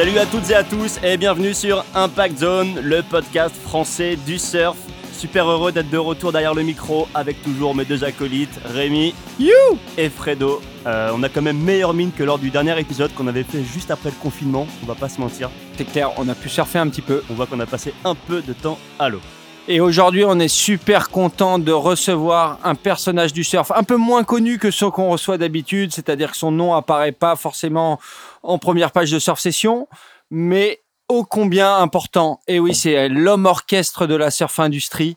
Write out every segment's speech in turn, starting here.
Salut à toutes et à tous et bienvenue sur Impact Zone, le podcast français du surf. Super heureux d'être de retour derrière le micro avec toujours mes deux acolytes, Rémi you et Fredo. Euh, on a quand même meilleure mine que lors du dernier épisode qu'on avait fait juste après le confinement, on va pas se mentir. C'est clair, on a pu surfer un petit peu. On voit qu'on a passé un peu de temps à l'eau. Et aujourd'hui, on est super content de recevoir un personnage du surf un peu moins connu que ceux qu'on reçoit d'habitude, c'est-à-dire que son nom apparaît pas forcément en première page de Surf Session, mais ô combien important. Et oui, c'est l'homme orchestre de la surf industrie.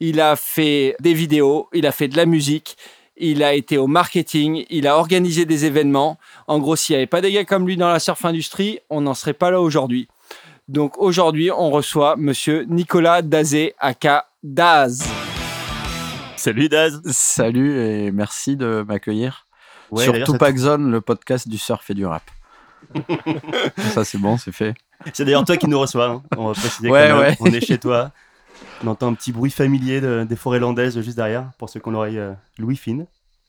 Il a fait des vidéos, il a fait de la musique, il a été au marketing, il a organisé des événements. En gros, s'il n'y avait pas des gars comme lui dans la surf industrie, on n'en serait pas là aujourd'hui. Donc aujourd'hui, on reçoit monsieur Nicolas Dazé, aka Daz. Salut Daz. Salut et merci de m'accueillir sur Tupac Zone, le podcast du surf et du rap. Ça c'est bon, c'est fait. C'est d'ailleurs toi qui nous reçois. Hein. On va préciser ouais, ouais. On est chez toi. On entend un petit bruit familier des forêts landaises juste derrière, pour ceux qu'on aurait euh, Louis Fine.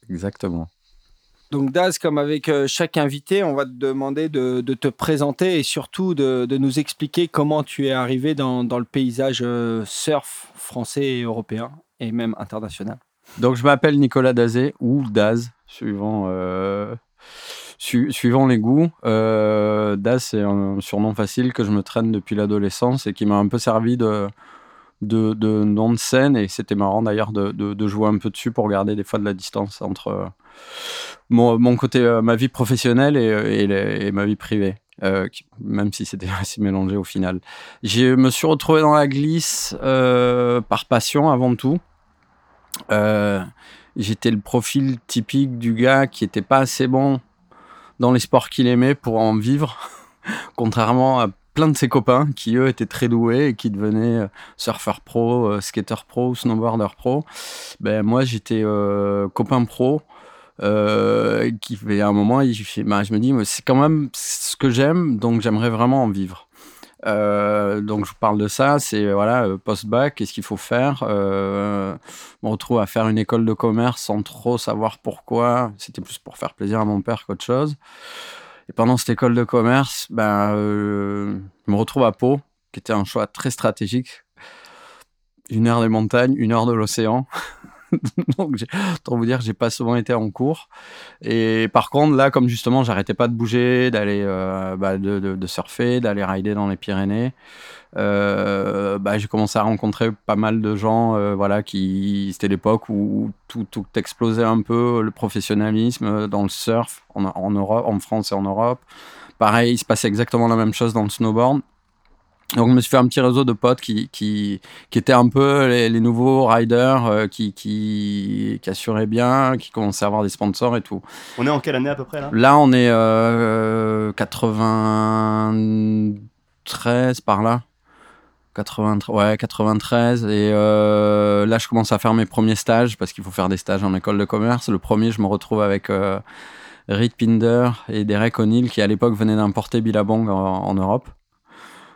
Exactement. Donc Daz, comme avec euh, chaque invité, on va te demander de, te présenter et surtout de, nous expliquer comment tu es arrivé dans, le paysage euh, surf français et européen et même international. Donc je m'appelle Nicolas Dazé ou Daz, suivant, euh, suivant les goûts. Daz, c'est un surnom facile que je me traîne depuis l'adolescence et qui m'a un peu servi de, de, nom de scène et c'était marrant d'ailleurs de, de, jouer un peu dessus pour garder des fois de la distance entre mon, côté, euh, ma vie professionnelle et, euh, ma vie privée. Euh, même si c'était assez mélangé au final. Je me suis retrouvé dans la glisse par passion avant tout. J'étais le profil typique du gars qui était pas assez bon dans les sports qu'il aimait pour en vivre, contrairement à plein de ses copains qui eux étaient très doués et qui devenaient surfeur pro, skater pro, snowboarder pro. Ben moi j'étais copain pro euh, qui fait à un moment, bah, je me dis, c'est quand même ce que j'aime, donc j'aimerais vraiment en vivre. Euh, donc je vous parle de ça, c'est voilà euh, post-bac, qu'est-ce qu'il faut faire euh, me retrouve à faire une école de commerce sans trop savoir pourquoi. C'était plus pour faire plaisir à mon père qu'autre chose. Et pendant cette école de commerce, ben, je me retrouve à Pau, qui était un choix très stratégique. Une heure des montagnes, une heure de l'océan. Donc, pour vous dire, j'ai pas souvent été en cours. Et par contre, là, comme justement, j'arrêtais pas de bouger, d'aller, euh, bah, de, surfer, d'aller rider dans les Pyrénées, euh, bah, j'ai commencé à rencontrer pas mal de gens, euh, voilà, qui, c'était l'époque où tout, tout, explosait un peu, le professionnalisme dans le surf en Europe, en France et en Europe. Pareil, il se passait exactement la même chose dans le snowboard. Donc, je me suis fait un petit réseau de potes qui, qui, qui étaient un peu les, nouveaux riders, euh, qui, qui, qui, assuraient bien, qui commençaient à avoir des sponsors et tout. On est en quelle année à peu près là? Là, on est euh, 93 par là. 93, ouais, 93. Et euh, là, je commence à faire mes premiers stages parce qu'il faut faire des stages en école de commerce. Le premier, je me retrouve avec euh, Reed Pinder et Derek O'Neill qui, à l'époque, venaient d'importer Billabong en Europe.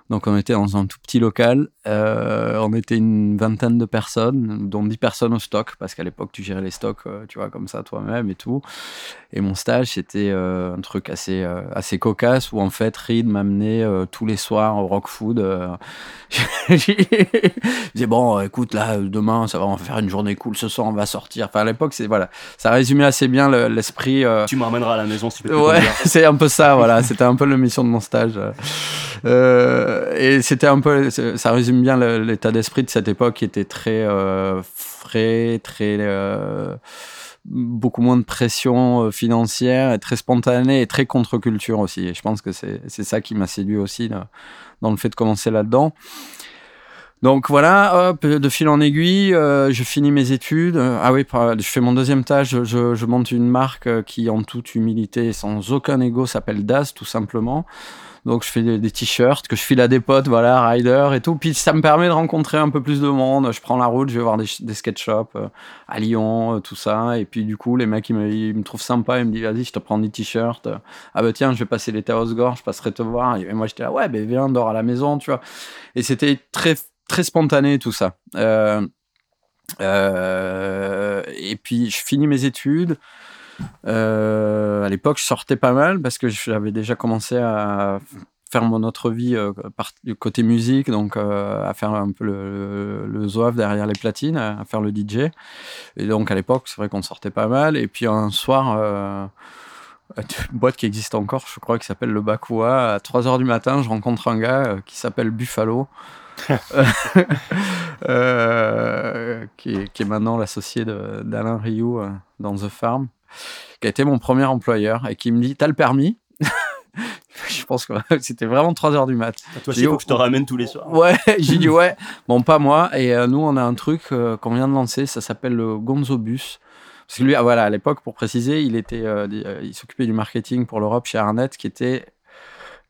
Donc on était dans un tout petit local, euh, on était une vingtaine de personnes, dont 10 personnes au stock, parce qu'à l'époque tu gérais les stocks, euh, tu vois, comme ça toi-même et tout. Et mon stage c'était euh, un truc assez, assez cocasse, où en fait Reed m'amenait tous les soirs au Rock Food. je disais bon, écoute là, demain ça va, on faire une journée cool, ce soir on va sortir. Enfin à l'époque c'est voilà, ça résumait assez bien l'esprit. tu me ramèneras à la maison si tu veux. Ouais, c'est un peu ça, voilà, c'était un peu la mission de mon stage. Euh, et c'était un peu, ça résume bien l'état d'esprit de cette époque qui était très euh, frais, très euh, beaucoup moins de pression financière, et très spontané et très contre-culture aussi. Et je pense que c'est ça qui m'a séduit aussi dans le fait de commencer là-dedans. Donc voilà, hop, de fil en aiguille, je finis mes études. ah oui, je fais mon deuxième tâche, je, je monte une marque qui, en toute humilité, sans aucun ego, s'appelle DAS, tout simplement. Donc je fais des, t-shirts que je file à des potes, voilà, rider et tout. Puis ça me permet de rencontrer un peu plus de monde. Je prends la route, je vais voir des, des skate shops euh, à Lyon, euh, tout ça. Et puis du coup, les mecs, ils me, trouvent sympa. Ils me disent, vas-y, je te prends des t-shirts. Ah bah tiens, je vais passer l'été à Osgore, je passerai te voir. Et moi, j'étais là, ouais, ben viens, dors à la maison, tu vois. Et c'était très, très spontané tout ça. Euh, et puis je finis mes études. Euh, à l'époque, je sortais pas mal parce que j'avais déjà commencé à faire mon autre vie euh, par- du côté musique, donc euh, à faire un peu le, le, le zouave derrière les platines, à faire le DJ. Et donc à l'époque, c'est vrai qu'on sortait pas mal. Et puis un soir, euh, une boîte qui existe encore, je crois, qui s'appelle le Bakoua, à 3h du matin, je rencontre un gars qui s'appelle Buffalo. qui, est, qui est maintenant l'associé d'Alain Rioux dans The Farm, qui a été mon premier employeur et qui me dit T'as le permis? Je pense que c'était vraiment 3 heures du mat. Toi aussi, J'ai- il faut que je te ramène tous les soirs. Ouais, j'ai dit ouais. Bon, pas moi. Et euh, nous, on a un truc euh, qu'on vient de lancer, ça s'appelle le Gonzo Bus. Parce que lui, ah, voilà, à l'époque, pour préciser, il était, euh, il s'occupait du marketing pour l'Europe chez Arnett, qui était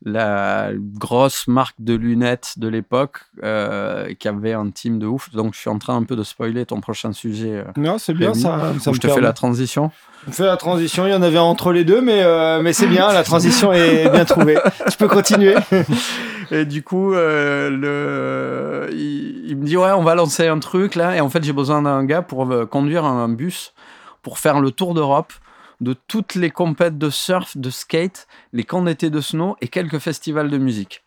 la grosse marque de lunettes de l'époque, euh, qui avait un team de ouf. Donc, je suis en train un peu de spoiler ton prochain sujet. euh, Non, c'est bien ça. je te fais la transition. On fait la transition. Il y en avait entre les deux, mais, euh, mais c'est bien. La transition est bien trouvée. Tu peux continuer. Et du coup, euh, le... il, il me dit ouais, on va lancer un truc là. Et en fait, j'ai besoin d'un gars pour conduire un bus pour faire le tour d'Europe de toutes les compètes de surf, de skate, les camps d'été de snow et quelques festivals de musique.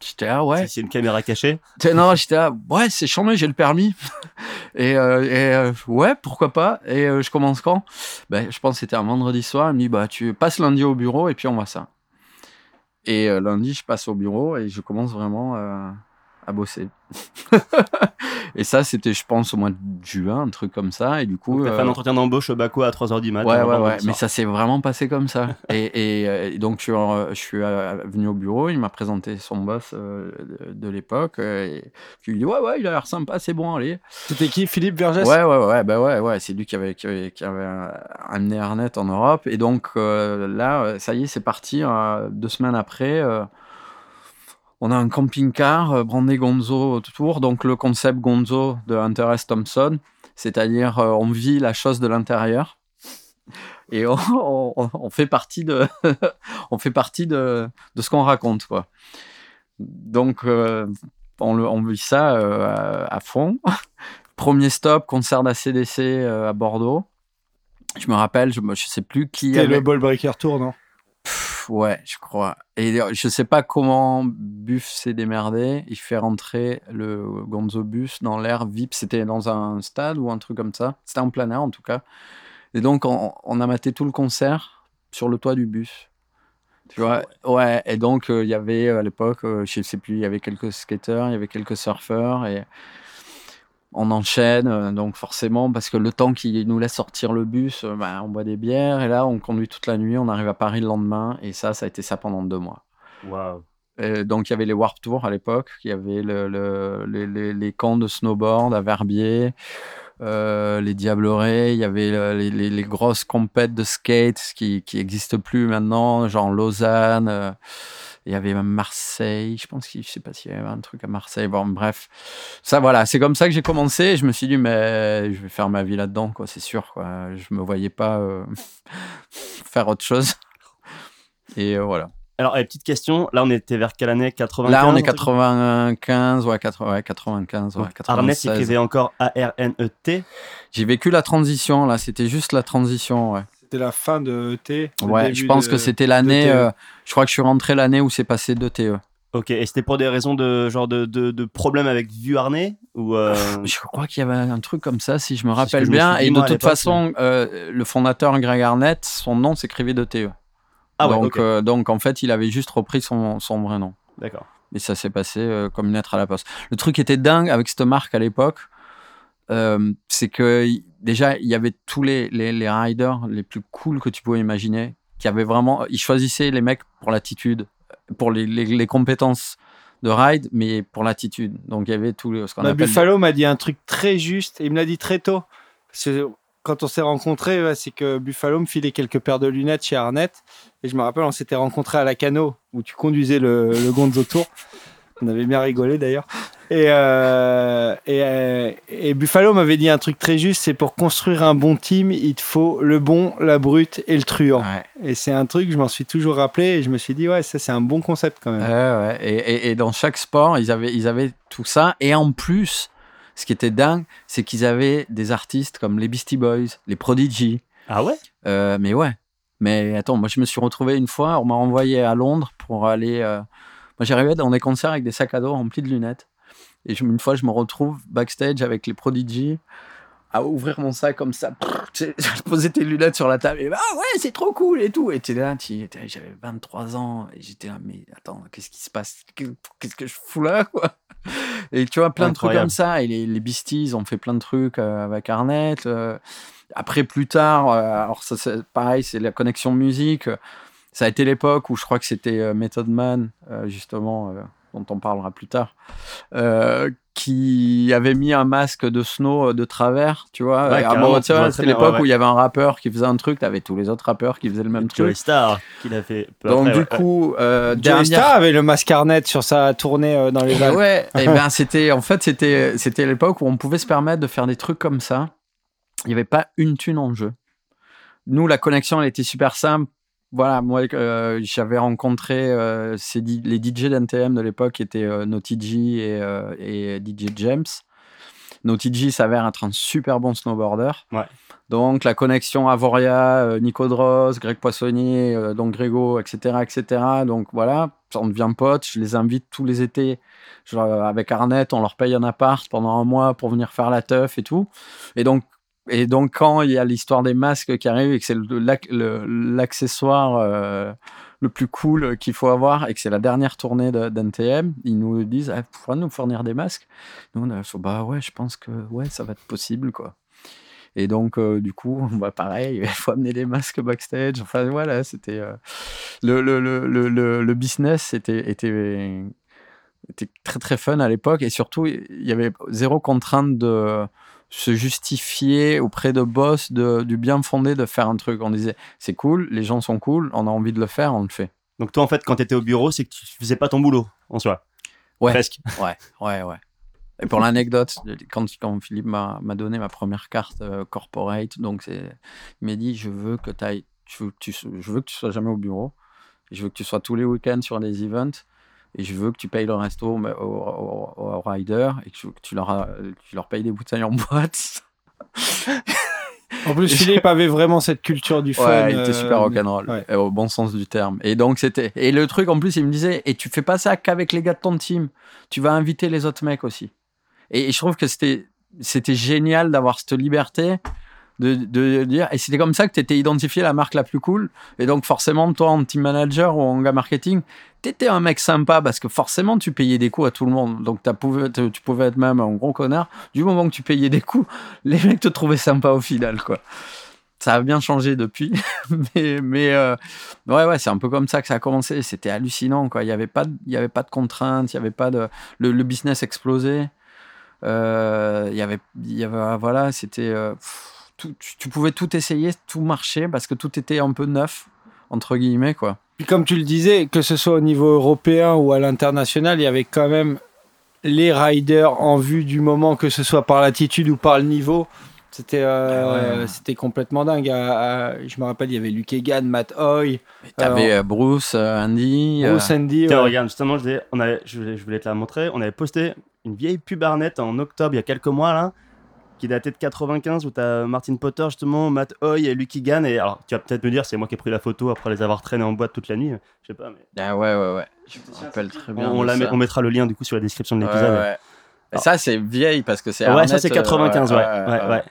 J'étais là, ouais. C'est une caméra cachée? Non, j'étais là, ouais, c'est chambé, j'ai le permis. et euh, et, euh, ouais, pourquoi pas? Et euh, je commence quand? Ben, Je pense que c'était un vendredi soir. Il me dit, bah, tu passes lundi au bureau et puis on voit ça. Et lundi, je passe au bureau et je commence vraiment à bosser. et ça, c'était, je pense, au mois de juin, un truc comme ça. Et du coup. T'as fait un euh, entretien d'embauche au Baco à 3h du matin. Ouais, ouais, ouais. Mais ça s'est vraiment passé comme ça. et, et, euh, et donc, je suis, en- je suis euh, venu au bureau, il m'a présenté son boss euh, de, l'époque. euh, et qui lui dit Ouais, ouais, il a l'air sympa, c'est bon, allez. C'était qui Philippe Vergès? Ouais, ouais, ouais, bah ouais, ouais. C'est lui qui avait, qui avait, qui avait euh, amené Arnett en Europe. Et donc, euh, là, euh, ça y est, c'est parti. euh, deux semaines après. On a un camping-car, euh, brandé Gonzo autour, donc le concept Gonzo de Hunter S. Thompson, c'est-à-dire euh, on vit la chose de l'intérieur et on, on- on fait partie de, on fait partie de, de ce qu'on raconte, quoi. Donc euh, on, le- on vit ça euh, à, à fond. Premier stop, concert d'ACDC euh, à Bordeaux. Je me rappelle, je, je sais plus qui C'était avait... le Ball Breaker Tour, non? Ouais, je crois. Et je sais pas comment Buff s'est démerdé. Il fait rentrer le Gonzo Bus dans l'air VIP. C'était dans un stade ou un truc comme ça. C'était en plein air en tout cas. Et donc on, on a maté tout le concert sur le toit du bus. Tu vois Ouais. Et donc euh, il y avait à l'époque, euh, je sais plus, il y avait quelques skateurs, il y avait quelques surfeurs et on enchaîne. euh, donc forcément, parce que le temps qu'il nous laisse sortir le bus, euh, bah, on boit des bières et là on conduit toute la nuit. On arrive à Paris le lendemain et ça, ça a été ça pendant deux mois. Waouh. Donc il y avait les Warp Tours à l'époque, il y avait le, le- les, les- les camps de snowboard à Verbier, euh, les Diablerets, il y avait euh, les, grosses compètes de skate qui qui n'existent plus maintenant, genre Lausanne. euh, il y avait même Marseille, je pense qu'il je sais pas s'il y avait un truc à Marseille. Bon, bref, ça voilà, c'est comme ça que j'ai commencé. Je me suis dit mais je vais faire ma vie là-dedans, quoi, c'est sûr. Quoi. Je me voyais pas faire autre chose. Et voilà. Alors, eh, petite question. Là, on était vers quelle année? 95 Là, on est un truc 95, ouais, 80, ouais, 95, ouais, Donc, Arnett 96. écrivait encore A-R-N-E-T. J'ai vécu la transition, là, c'était juste la transition, ouais. C'était la fin de ET. Ouais, début je pense de- que c'était l'année, TE. euh, je crois que je suis rentré l'année où c'est passé de TE. Ok, et c'était pour des raisons de genre de, de, de problème avec Vue Harnais ou euh, Je crois qu'il y avait un truc comme ça, si je me rappelle je me bien. dit, Et de toute façon, euh, le fondateur Greg Arnett, son nom s'écrivait de TE. Ah ouais, donc, euh, donc, en fait, il avait juste repris son, son vrai nom. D'accord. Et ça s'est passé euh, comme une lettre à la poste. Le truc qui était dingue avec cette marque à l'époque, euh, c'est que déjà, il y avait tous les, les, les riders les plus cool que tu pouvais imaginer, qui avaient vraiment. Ils choisissaient les mecs pour l'attitude, pour les, les, compétences de ride, mais pour l'attitude. Donc il y avait tout le- ce qu'on Bah, appelle. Buffalo m'a dit un truc très juste et il me l'a dit très tôt. Quand on s'est rencontrés, c'est que Buffalo me filait quelques paires de lunettes chez Arnett. Et je me rappelle, on s'était rencontrés à la Cano où tu conduisais le, le Gonzo Tour. On avait bien rigolé d'ailleurs. Et, euh, et, euh, et Buffalo m'avait dit un truc très juste c'est pour construire un bon team, il te faut le bon, la brute et le truand. Ouais. Et c'est un truc, je m'en suis toujours rappelé et je me suis dit, ouais, ça c'est un bon concept quand même. Ouais. Et- et dans chaque sport, ils avaient, ils avaient tout ça. Et en plus, ce qui était dingue, c'est qu'ils avaient des artistes comme les Beastie Boys, les Prodigy. Ah ouais? Euh, mais ouais. Mais attends, moi je me suis retrouvé une fois, on m'a envoyé à Londres pour aller. euh, Moi, j'arrivais dans des concerts avec des sacs à dos remplis de lunettes. Et je- une fois, je me retrouve backstage avec les Prodigy à ouvrir mon sac comme ça. Je posais tes lunettes sur la table et ah ouais, c'est trop cool et tout. Et t'es là, j'avais 23 ans et j'étais là, mais attends, qu'est-ce qui se passe? Qu'est-ce que je fous là, quoi? Et tu vois, plein de trucs comme ça. Et les, les Beasties ont fait plein de trucs euh, avec Arnett. euh, après, plus tard, euh, alors ça, c'est pareil, c'est la connexion musique. Ça a été l'époque où je crois que c'était Method Man, justement, dont on parlera plus tard, euh, qui avait mis un masque de snow euh, de travers, tu vois. Ouais, bon, c'était bien, l'époque ouais, où il y avait un rappeur qui faisait un truc, t'avais tous les autres rappeurs qui faisaient le même Joey truc. Star qu'il a fait. peu Donc après, du coup, euh, Joey dernière Star avait le mascarnet sur sa tournée euh, dans les et Alpes. ouais, et ben c'était en fait c'était c'était l'époque où on pouvait se permettre de faire des trucs comme ça. Il n'y avait pas une thune en jeu. Nous, la connexion, elle était super simple. Voilà, moi, euh, j'avais rencontré euh, ces les DJ d'NTM de l'époque qui étaient euh, Naughty G et, euh, et DJ James. Naughty G s'avère être un super bon snowboarder. Ouais. Donc la connexion Avoria, Nico Droz, Greg Poissonnier, donc Grégo, etc., etc. Donc voilà, on devient potes. Je les invite tous les étés. Je avec Arnett, on leur paye un appart pendant un mois pour venir faire la teuf et tout. Et donc, et donc quand il y a l'histoire des masques qui arrive et que c'est l'accessoire euh, le plus cool qu'il faut avoir et que c'est la dernière tournée d'NTM, ils nous disent ah, nous fournir des masques Nous on a fait, bah ouais, je pense que ouais, ça va être possible quoi. Et donc, euh, du coup, bah, pareil, il faut amener des masques backstage. Enfin, voilà, c'était. euh, le, le, le- le business était, était, était très, très fun à l'époque. Et surtout, il y avait zéro contrainte de se justifier auprès de boss de, du bien fondé de faire un truc. On disait, c'est cool, les gens sont cool, on a envie de le faire, on le fait. Donc toi, en fait, quand t'étais au bureau, c'est que tu faisais pas ton boulot en soi. Ouais. Presque. Ouais, ouais, ouais. Et pour l'anecdote, quand, quand Philippe m'a donné ma première carte euh, corporate, donc c'est, il m'a dit je veux que tu, je veux que tu sois jamais au bureau, je veux que tu sois tous les week-ends sur des events, et je veux que tu payes le resto au, au, au- au rider, et que, tu, leur, euh, tu leur payes des bouteilles en boîte. En plus, Philippe avait vraiment cette culture du fun. Ouais, il était euh, super rock'n'roll, ouais. euh, au bon sens du terme. Et donc c'était, et le truc en plus, il me disait, et tu fais pas ça qu'avec les gars de ton team, tu vas inviter les autres mecs aussi. Et, et je trouve que c'était, c'était génial d'avoir cette liberté de, de dire, et c'était comme ça que tu étais identifié la marque la plus cool. Et donc forcément, toi en team manager ou en gars marketing, t'étais un mec sympa parce que forcément tu payais des coups à tout le monde. Donc tu pouvais être même un gros connard. Du moment que tu payais des coups, les mecs te trouvaient sympa au final, quoi. Ça a bien changé depuis, mais, euh, ouais, ouais, c'est un peu comme ça que ça a commencé. C'était hallucinant, quoi. Il n'y avait pas, avait pas de contraintes, il y avait pas de, le, business explosait. Euh, il avait, y avait, voilà, c'était, euh, tu, pouvais tout essayer, tout marchait parce que tout était un peu neuf entre guillemets, quoi. Puis comme tu le disais, que ce soit au niveau européen ou à l'international, il y avait quand même les riders en vue du moment, que ce soit par l'attitude ou par le niveau. C'était euh, Ah ouais. c'était complètement dingue. À- à- je me rappelle, il y avait Luke Egan, Matt Hoy, T'avais euh, Bruce, euh, Andy. euh, Bruce Andy. Tiens, ouais. regarde, justement, je, voulais- on avait, je, voulais, je voulais te la montrer. On avait posté une vieille pub Arnett en octobre, il y a quelques mois, là, qui datait de 95, où t'as Martin Potter, justement, Matt Hoy et Lucky Gann. Et alors, tu vas peut-être me dire, c'est moi qui ai pris la photo après les avoir traînés en boîte toute la nuit. Je sais pas, mais. Ah ouais, ouais, ouais. Je me rappelle très bien. On, la met- mettra le lien, du coup, sur la description de l'épisode. ouais. Et ça, c'est vieille parce que c'est. Ouais, ça, c'est euh, 95, ouais. ouais, ouais.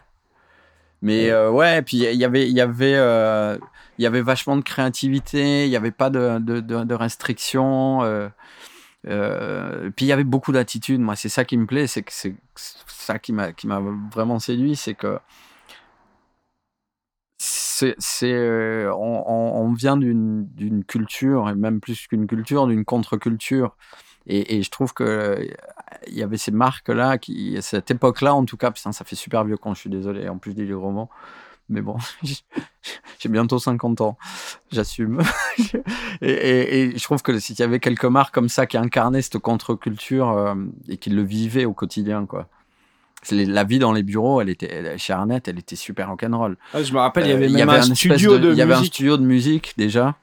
Mais euh, ouais, puis il y avait, il y avait, euh, il y avait vachement de créativité. Il y avait pas de, de, de, de restrictions. euh, euh, puis il y avait beaucoup d'attitude. Moi, c'est ça qui me plaît. C'est ça qui m'a, qui m'a vraiment séduit, c'est que c'est, euh, on, vient d'une, culture et même plus qu'une culture, d'une contre-culture. Et, je trouve que euh, il y avait ces marques-là, qui, à cette époque-là, en tout cas, putain, ça fait super vieux quand je suis désolé, en plus des romans. Mais bon, j'ai bientôt 50 ans, j'assume. et, et- et je trouve que s'il y avait quelques marques comme ça qui incarnaient cette contre-culture euh, et qui le vivaient au quotidien, quoi. Les- La vie dans les bureaux, elle était, elle- chez Arnett, elle était super rock'n'roll. Ah, je me rappelle, il y Euh, avait un, studio de, Il y avait un studio de musique déjà.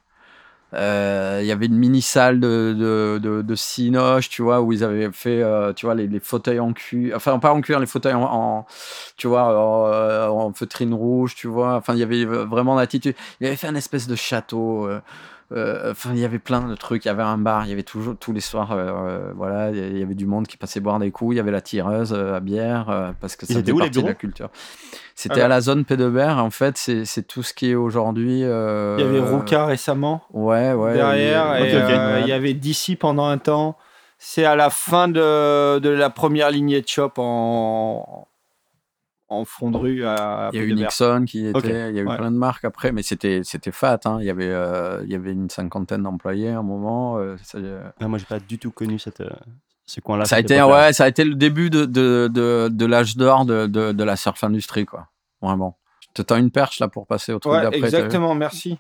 Euh, il y avait une mini salle de, de, de, de cinoche, tu vois, où ils avaient fait, euh, tu vois, les, les fauteuils en cuir, enfin pas en cuir, les fauteuils en, tu vois, en, en feutrine rouge, tu vois. Enfin, il y avait vraiment l'attitude. Il avait fait un espèce de château. euh, Euh, Enfin, il y avait plein de trucs. Il y avait un bar, il y avait toujours tous les soirs, euh, euh, voilà, il y avait du monde qui passait boire des coups. Il y avait la tireuse euh, à bière euh, parce que ça faisait où, les partie de la culture. C'était Ah à la zone Pédebert. En fait, c'est tout ce qui est aujourd'hui. euh, Il y avait Rouca récemment Ouais, ouais. derrière. il y et, avait- Ok, ok. euh, il y avait d'ici pendant un temps. C'est à la fin de, de la première lignée de shop en, en fond de rue à Il y a eu. Nixon qui était, il y a eu ouais. plein de marques après, mais c'était c'était fat. Hein. Il y avait euh, il y avait une cinquantaine d'employés à un moment. euh, ça, euh, Ah, moi, j'ai pas du tout connu cette, euh, ce coin-là. ça a été ouais, ça a été le début de de, de, de l'âge d'or de, de, de la surf industrie quoi. Vraiment. Je te tends une perche là pour passer au truc Ouais, d'après. exactement, merci.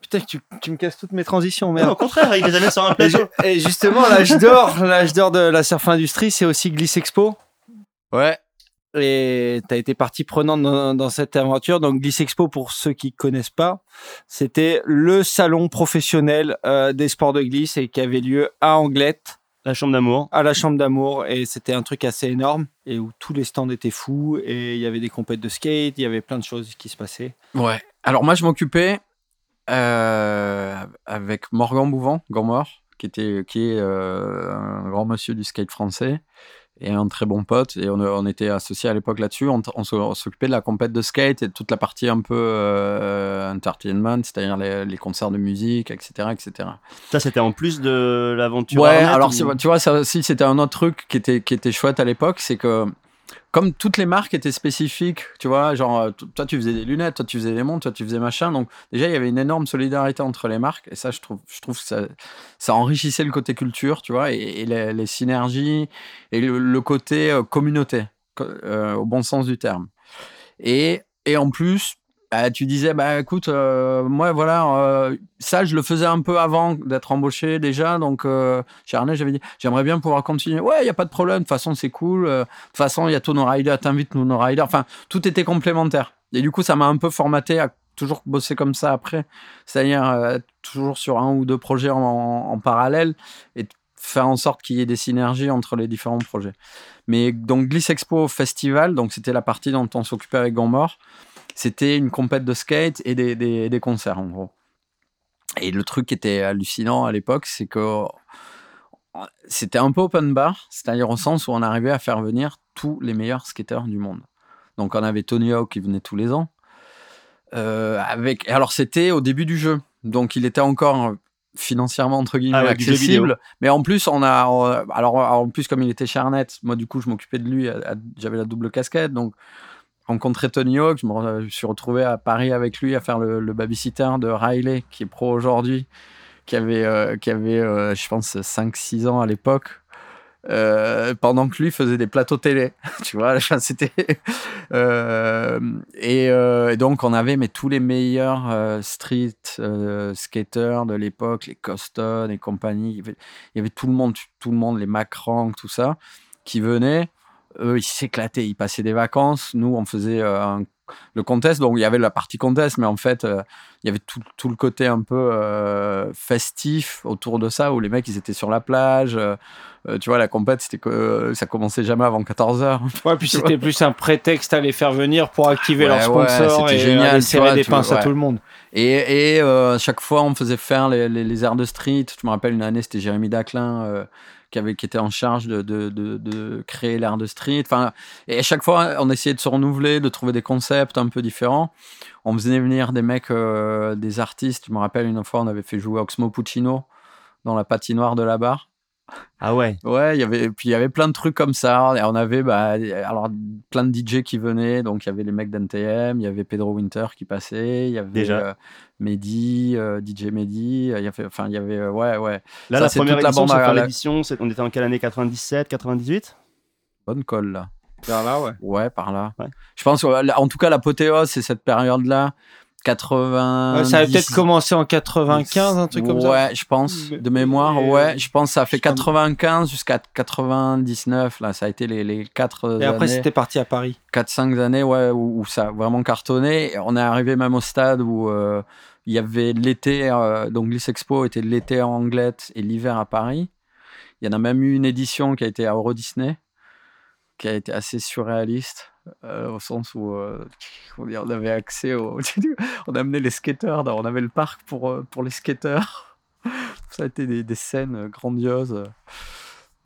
Putain, tu, tu me casses toutes mes transitions, Non, merde. au contraire, il les jamais sur un Et, plateau. et justement, l'âge d'or, l'âge d'or de la surf industrie, c'est aussi Gliss Expo? Ouais. Et tu as été partie prenante dans, dans cette aventure. Donc, Gliss Expo, pour ceux qui connaissent pas, c'était le salon professionnel euh, des sports de glisse et qui avait lieu à Anglette, La chambre d'amour. à la Chambre d'Amour. Et c'était un truc assez énorme et où tous les stands étaient fous. Et il y avait des compètes de skate, il y avait plein de choses qui se passaient. Ouais. Alors moi je m'occupais euh, avec Morgan Bouvant, Gomor, qui était qui est euh, un grand monsieur du skate français et un très bon pote et on, on était associés à l'époque là-dessus. On, on s'occupait de la compète de skate et de toute la partie un peu euh, entertainment, c'est-à-dire les, les concerts de musique, etc., etc. Ça, c'était en plus de l'aventure. Ouais, alors ou- tu vois, ça aussi c'était un autre truc qui était, qui était chouette à l'époque, c'est que comme toutes les marques étaient spécifiques, tu vois, genre euh, toi tu faisais des lunettes, toi tu faisais des montres, toi tu faisais machin, donc déjà il y avait une énorme solidarité entre les marques et ça je trouve, je trouve que ça, ça enrichissait le côté culture, tu vois, et, les, synergies et le, côté euh, communauté, co- euh, au bon sens du terme. Et, et en plus, bah, tu disais, bah écoute, euh, moi voilà, euh, ça je le faisais un peu avant d'être embauché déjà, donc euh, chez j'avais dit, j'aimerais bien pouvoir continuer. Ouais, il n'y a pas de problème, de toute façon c'est cool, euh, de toute façon il y a tous nos riders, t'invites nous nos riders, enfin tout était complémentaire. Et du coup ça m'a un peu formaté à toujours bosser comme ça après, c'est-à-dire toujours sur un ou deux projets en, parallèle et faire en sorte qu'il y ait des synergies entre les différents projets. Mais donc Gliss Expo Festival, donc c'était la partie dont on s'occupait avec Gambor, c'était une compète de skate et des, des, des concerts en gros. Et le truc qui était hallucinant à l'époque, c'est que c'était un peu open bar, c'est-à-dire au sens où on arrivait à faire venir tous les meilleurs skateurs du monde. Donc on avait Tony Hawk qui venait tous les ans. Euh, avec, alors c'était au début du jeu, donc il était encore financièrement entre guillemets Ah ouais, accessible. Mais en plus on a, euh, alors en plus comme il était chez Arnett, moi du coup je m'occupais de lui, j'avais la double casquette, donc rencontré Tony Hawk, je me suis retrouvé à Paris avec lui à faire le, le babysitter de Riley qui est pro aujourd'hui, qui avait, euh, qui avait euh, je pense 5-6 ans à l'époque. euh, pendant que lui faisait des plateaux télé, tu vois, c'était et, donc on avait mais tous les meilleurs street skaters de l'époque, les Coston et compagnie, il y, avait, tout le monde, tout le monde, les Macrank, tout ça, qui venaient eux, ils s'éclataient, ils passaient des vacances. Nous, on faisait euh, un- le contest, donc il y avait la partie contest, mais en fait, euh, il y avait tout, tout le côté un peu euh, festif autour de ça, où les mecs, ils étaient sur la plage. euh, tu vois, la compète, c'était que ça commençait jamais avant 14 heures. Ouais, puis c'était plus un prétexte à les faire venir pour activer Ouais, leurs sponsors c'était et génial, serrer vois, des pinces à tout le monde. Et, et à chaque fois, on faisait faire les, les, les airs de street. Je me rappelle une année, c'était Jérémy Daclin qui, avait, était en charge de, créer l'air de street. Enfin, et à chaque fois, on essayait de se renouveler, de trouver des concepts un peu différents. On faisait venir des mecs, euh, des artistes. Je me rappelle une fois, on avait fait jouer Oxmo Puccino dans la patinoire de la barre. Ah ouais. Ouais, il y avait, puis il y avait plein de trucs comme ça. Et on avait bah, alors, plein de DJ qui venaient. Donc, il y avait les mecs d'NTM, il y avait Pedro Winter qui passait, il y avait Déjà. euh, Mehdi, euh, DJ Mehdi. Il y avait, enfin, il y avait, euh, ouais, ouais. Là, Ça, la c'est première toute la édition, à on était en quelle année? 97, 98 Bonne colle, là. Vers là, ouais. Ouais, par là. Ouais. Je pense, que, en tout cas, l'apothéose, c'est cette période-là. 80. Ouais, ça avait peut-être commencé en 95, un truc comme ça. Ouais, je pense, de mémoire, ouais. euh, Je pense que ça a fait je pense- 95 jusqu'à 99, là. Ça a été les, les quatre Et après, années. c'était parti à Paris. 4-5 années ouais, où, où ça a vraiment cartonné. On est arrivé même au stade où euh, il y avait l'été, euh, donc Gliss Expo était l'été en Anglette et l'hiver à Paris. Il y en a même eu une édition qui a été à Euro Disney, qui a été assez surréaliste, euh, au sens où euh, on avait accès au. on amenait les skateurs, on avait le parc pour, euh, pour les skateurs. Ça a été des, des scènes grandioses.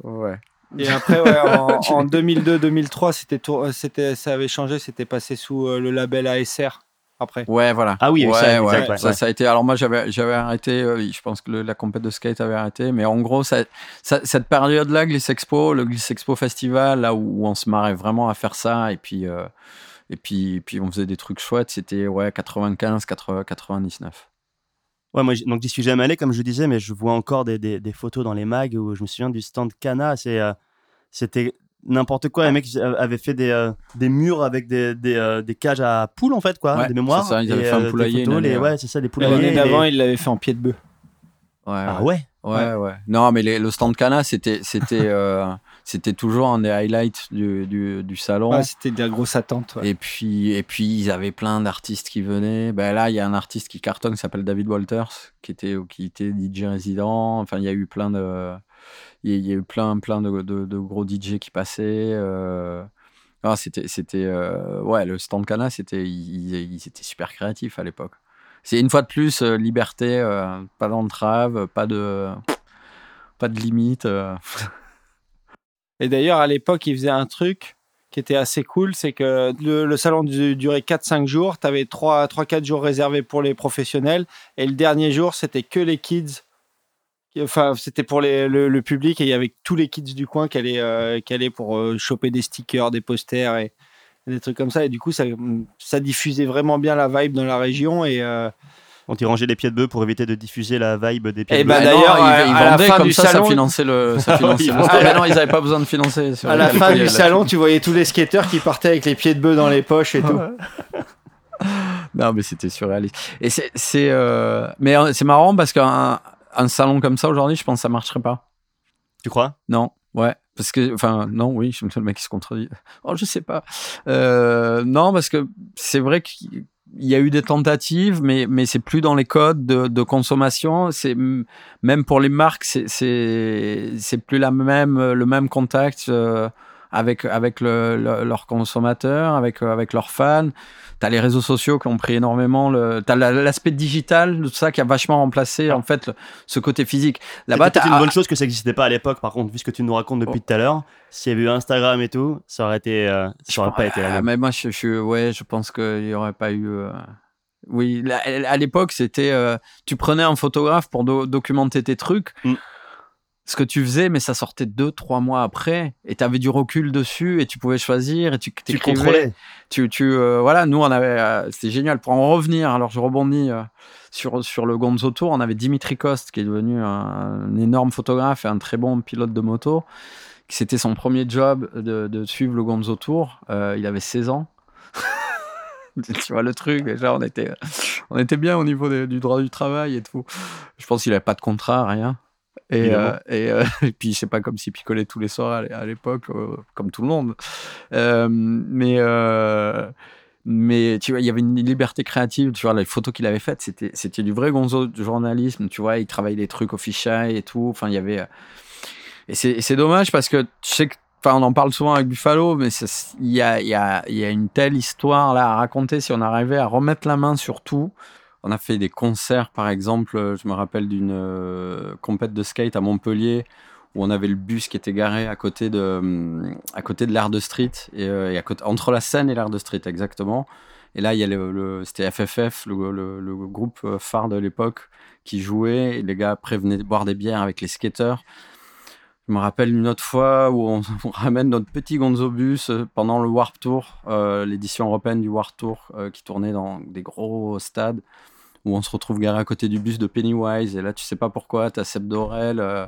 Ouais. Et après, ouais, en, en 2002-2003, c'était, tour- c'était, ça avait changé, c'était passé sous le label ASR. Après. Ouais, voilà. Ah oui, ouais, ça, ouais, exact, ouais, ça, a été. Alors moi, j'avais, j'avais arrêté. euh, je pense que le- la compète de skate avait arrêté, mais en gros, ça, ça- cette période-là, Gliss Expo, le Gliss Expo Festival, là où, où on se marrait vraiment à faire ça, et puis, euh, et puis, puis on faisait des trucs chouettes. C'était ouais, 95, 80, 99. Ouais, moi, donc j'y suis jamais allé, comme je disais, mais je vois encore des, des- des photos dans les mags où je me souviens du stand Cana. C'est, euh, c'était n'importe quoi. Les mecs ils avaient fait des, euh, des murs avec des, des, euh, des cages à poules, en fait, quoi, Ouais, des mémoires. c'est ça, ils avaient Et, fait un euh, des poulailler photos, une les- année, ouais, c'est ça, des poulaillers. L'année les- d'avant, il l'avait fait en pied de bœuf. Ouais, Ah ouais. ouais Ouais, ouais. Non, mais les- le stand Cana, c'était, c'était, euh, c'était toujours un des highlights du, du, du salon. Ouais, c'était de la grosse attente. ouais. Et puis, et puis, ils avaient plein d'artistes qui venaient. Ben là, il y a un artiste qui cartonne qui s'appelle David Walters, qui était, qui était DJ résident. Enfin, il y a eu plein de, il y y a eu plein, plein de, gros DJ qui passaient. euh. Ah, c'était, c'était, euh, ouais, le stand Cana, c'était, ils, ils étaient super créatifs à l'époque. C'est une fois de plus euh, liberté, pas d'entrave, pas de, pas de limite. Et d'ailleurs, à l'époque, il faisait un truc qui était assez cool, c'est que le, salon du- durait 4-5 jours, tu avais 3-4 jours réservés pour les professionnels, et le dernier jour, c'était que les kids. Enfin, c'était pour les- le, le public, et il y avait tous les kids du coin qui allaient, euh, qui allaient pour euh, choper des stickers, des posters et, et des trucs comme ça. Et du coup, ça, ça diffusait vraiment bien la vibe dans la région. Et, euh, On t'y rangeait les pieds de bœuf pour éviter de diffuser la vibe des pieds Eh de ben, bœuf. Ah non, d'ailleurs, ils, à- ils la vendaient fin comme du ça, salon- ça finançait le. Ça finançait Ils le- vendaient. Ah, non, ils n'avaient pas besoin de financer. à la fin du salon, tu voyais tous les skateurs qui partaient avec les pieds de bœuf dans les poches et tout. Non, mais c'était surréaliste. Et c'est, c'est, euh, mais euh, c'est marrant parce qu'un un salon comme ça aujourd'hui, je pense que ça marcherait pas. Tu crois? Non, ouais. Parce que, enfin, non, oui, je me le mec qui se contredit. Oh, je sais pas. Euh, non, parce que c'est vrai qu'il y a eu des tentatives, mais, mais c'est plus dans les codes de, de consommation. C'est même pour les marques, c'est, c'est, c'est plus la même, le même contact euh, avec, avec le, le- leurs consommateurs, avec, euh, avec leurs fans. T'as les réseaux sociaux qui ont pris énormément le. T'as la- l'aspect digital, tout ça qui a vachement remplacé en fait le- ce côté physique. Là-bas, t'as une bonne chose que ça n'existait pas à l'époque, par contre, vu ce que tu nous racontes depuis tout à l'heure. S'il y avait eu Instagram et tout, ça aurait été, euh, ça aurait pas été la Ah, même. mais moi, je, je- ouais, je pense qu'il n'y aurait pas eu. euh, Oui, là, à l'époque, c'était. euh, tu prenais un photographe pour do- documenter tes trucs. Mm. Ce que tu faisais, mais ça sortait deux, trois mois après, et tu avais du recul dessus, et tu pouvais choisir, et tu Tu contrôlais. Tu, tu, euh, voilà, nous, on avait. euh, C'était génial. Pour en revenir, alors je rebondis euh, sur, sur le Gonzo Tour, on avait Dimitri Coste, qui est devenu un, un énorme photographe et un très bon pilote de moto. qui C'était son premier job de, de suivre le Gonzo Tour. Euh, il avait 16 ans. tu vois le truc, déjà, on était, on était bien au niveau du droit du travail et tout. Je pense qu'il n'avait pas de contrat, rien. Et, euh, et, euh, et puis, c'est pas comme s'il picolait tous les soirs à l'é- à l'époque, euh, comme tout le monde. Mais, mais tu vois, il y avait une liberté créative. Tu vois, les photos qu'il avait faites, c'était, c'était du vrai gonzo de journalisme. Tu vois, il travaillait les trucs au fichier et tout. Enfin, il y avait. Et c'est, dommage parce que tu sais que. Enfin, on en parle souvent avec Buffalo, mais il y a, y, a, y a une telle histoire là à raconter si on arrivait à remettre la main sur tout. On a fait des concerts, par exemple, euh, je me rappelle d'une euh, compète de skate à Montpellier où on avait le bus qui était garé à côté de, hum, à côté de l'Air de Street, et, euh, entre la scène et l'Air de Street, exactement. Et là, il y le, c'était FFF, le, groupe phare de l'époque, qui jouait, et les gars prévenaient de boire des bières avec les skateurs. Je me rappelle une autre fois où on, ramène notre petit Gonzo bus pendant le Warp Tour, l'édition européenne du Warp Tour, qui tournait dans des gros stades, où on se retrouve garé à côté du bus de Pennywise. Et là, tu sais pas pourquoi, tu as Seb Dorel euh,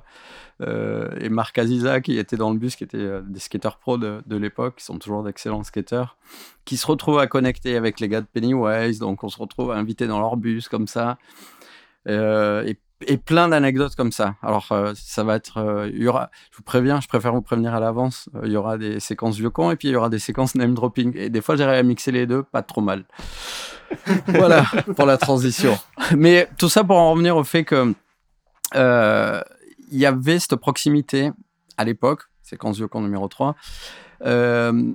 euh, et Marc Aziza qui étaient dans le bus, qui étaient euh, des skateurs pro de, l'époque, qui sont toujours d'excellents skateurs, qui se retrouvent à connecter avec les gars de Pennywise. Donc, on se retrouve à inviter dans leur bus comme ça. Et plein d'anecdotes comme ça. Alors, ça va être. y aura, je vous préviens, je préfère vous prévenir à l'avance. il y aura des séquences vieux cons et puis il y aura des séquences name dropping. Et des fois, j'arrive à mixer les deux, pas trop mal. voilà pour la transition. Mais tout ça pour en revenir au fait que euh, il y avait cette proximité à l'époque, séquence cons numéro 3. Euh,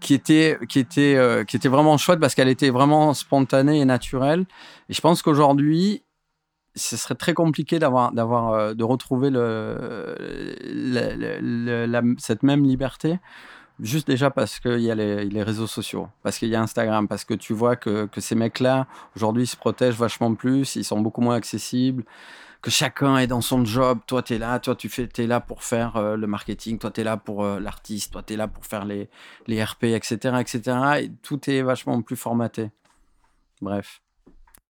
qui était, qui, était, euh, qui était vraiment chouette parce qu'elle était vraiment spontanée et naturelle. Et je pense qu'aujourd'hui, ce serait très compliqué d'avoir, d'avoir, euh, de retrouver cette même liberté. Juste déjà parce qu'il y a les, réseaux sociaux, parce qu'il y a Instagram, parce que tu vois que, que ces mecs-là, aujourd'hui, ils se protègent vachement plus, ils sont beaucoup moins accessibles, que chacun est dans son job. Toi, tu es là, toi, tu fais, es là pour faire euh, le marketing, toi, tu es là pour euh, l'artiste, toi, tu es là pour faire les, les RP, etc., etc. Et tout est vachement plus formaté. Bref.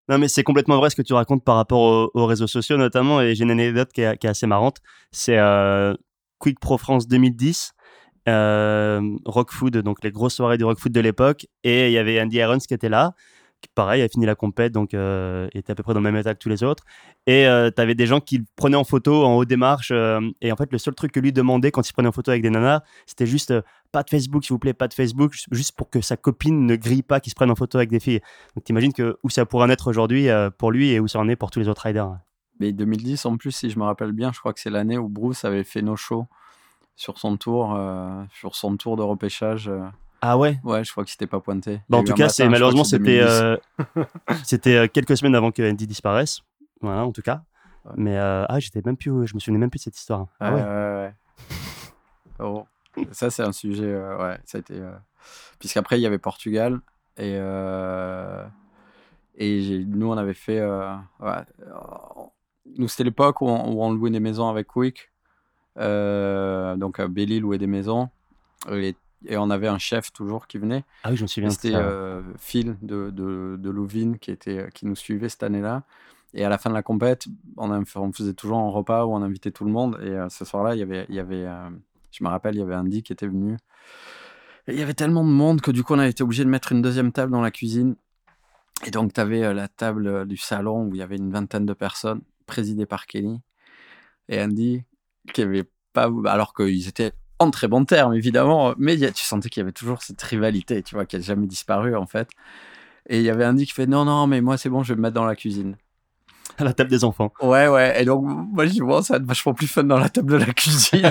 Non, mais c'est complètement vrai ce que tu racontes par rapport aux, aux réseaux sociaux, notamment. Et j'ai une anecdote qui est, assez marrante. C'est euh, Quick Pro France 2010, euh, Rock Food, donc les grosses soirées du Rock Food de l'époque. Et il y avait Andy Irons qui était là. Qui, pareil, a fini la compète, donc euh, était à peu près dans le même état que tous les autres. Et tu avais des gens qui prenaient en photo en haut des marches. euh, et en fait, le seul truc que lui demandait quand il prenait en photo avec des nanas, c'était juste euh, pas de Facebook, s'il vous plaît, pas de Facebook, ju- juste pour que sa copine ne grille pas qu'il se prenne en photo avec des filles. Donc t'imagines que où ça pourrait en être aujourd'hui euh, pour lui et où ça en est pour tous les autres riders. Mais 2010, en plus, si je me rappelle bien, je crois que c'est l'année où Bruce avait fait no show sur son tour, euh, sur son tour de repêchage. euh. Ah ouais? Ouais, je crois qu'il s'était pas pointé. Bah, En tout cas, matin, malheureusement que c'était 2010. euh, c'était quelques semaines avant que Andy disparaisse. Voilà, en tout cas. Ouais. Mais euh, ah, j'étais même plus, je me souvenais même plus de cette histoire. Ah Ouais, ouais. ouais, ouais. Oh. Ça, c'est un sujet. ouais, ça a été. Puisqu'après, il y avait Portugal. Et, et nous, on avait fait. ouais, Nous, c'était l'époque où, on- où on louait des maisons avec Quick. Euh, donc, euh, Belly louait des maisons. Et, et on avait un chef toujours qui venait. Ah oui, je me souviens. C'était euh, Phil de, de, de Louvine qui, était, qui nous suivait cette année-là. Et à la fin de la compète, on, a- on faisait toujours un repas où on invitait tout le monde. Et euh, ce soir-là, il y avait, il y avait je me rappelle, il y avait Andy qui était venu. Et il y avait tellement de monde que du coup, on a été obligé de mettre une deuxième table dans la cuisine. Et donc, tu avais la table du salon où il y avait une vingtaine de personnes, présidée par Kelly. Et Andy, qui avait pas. Alors qu'ils étaient en très bons termes, évidemment, mais a- tu sentais qu'il y avait toujours cette rivalité, tu vois, qui n'a jamais disparu, en fait. Et il y avait Andy qui fait Non, non, mais moi, c'est bon, je vais me mettre dans la cuisine. À la table des enfants. Ouais, ouais. Et donc, moi, je dis, bon, ça va être vachement plus fun dans la table de la cuisine.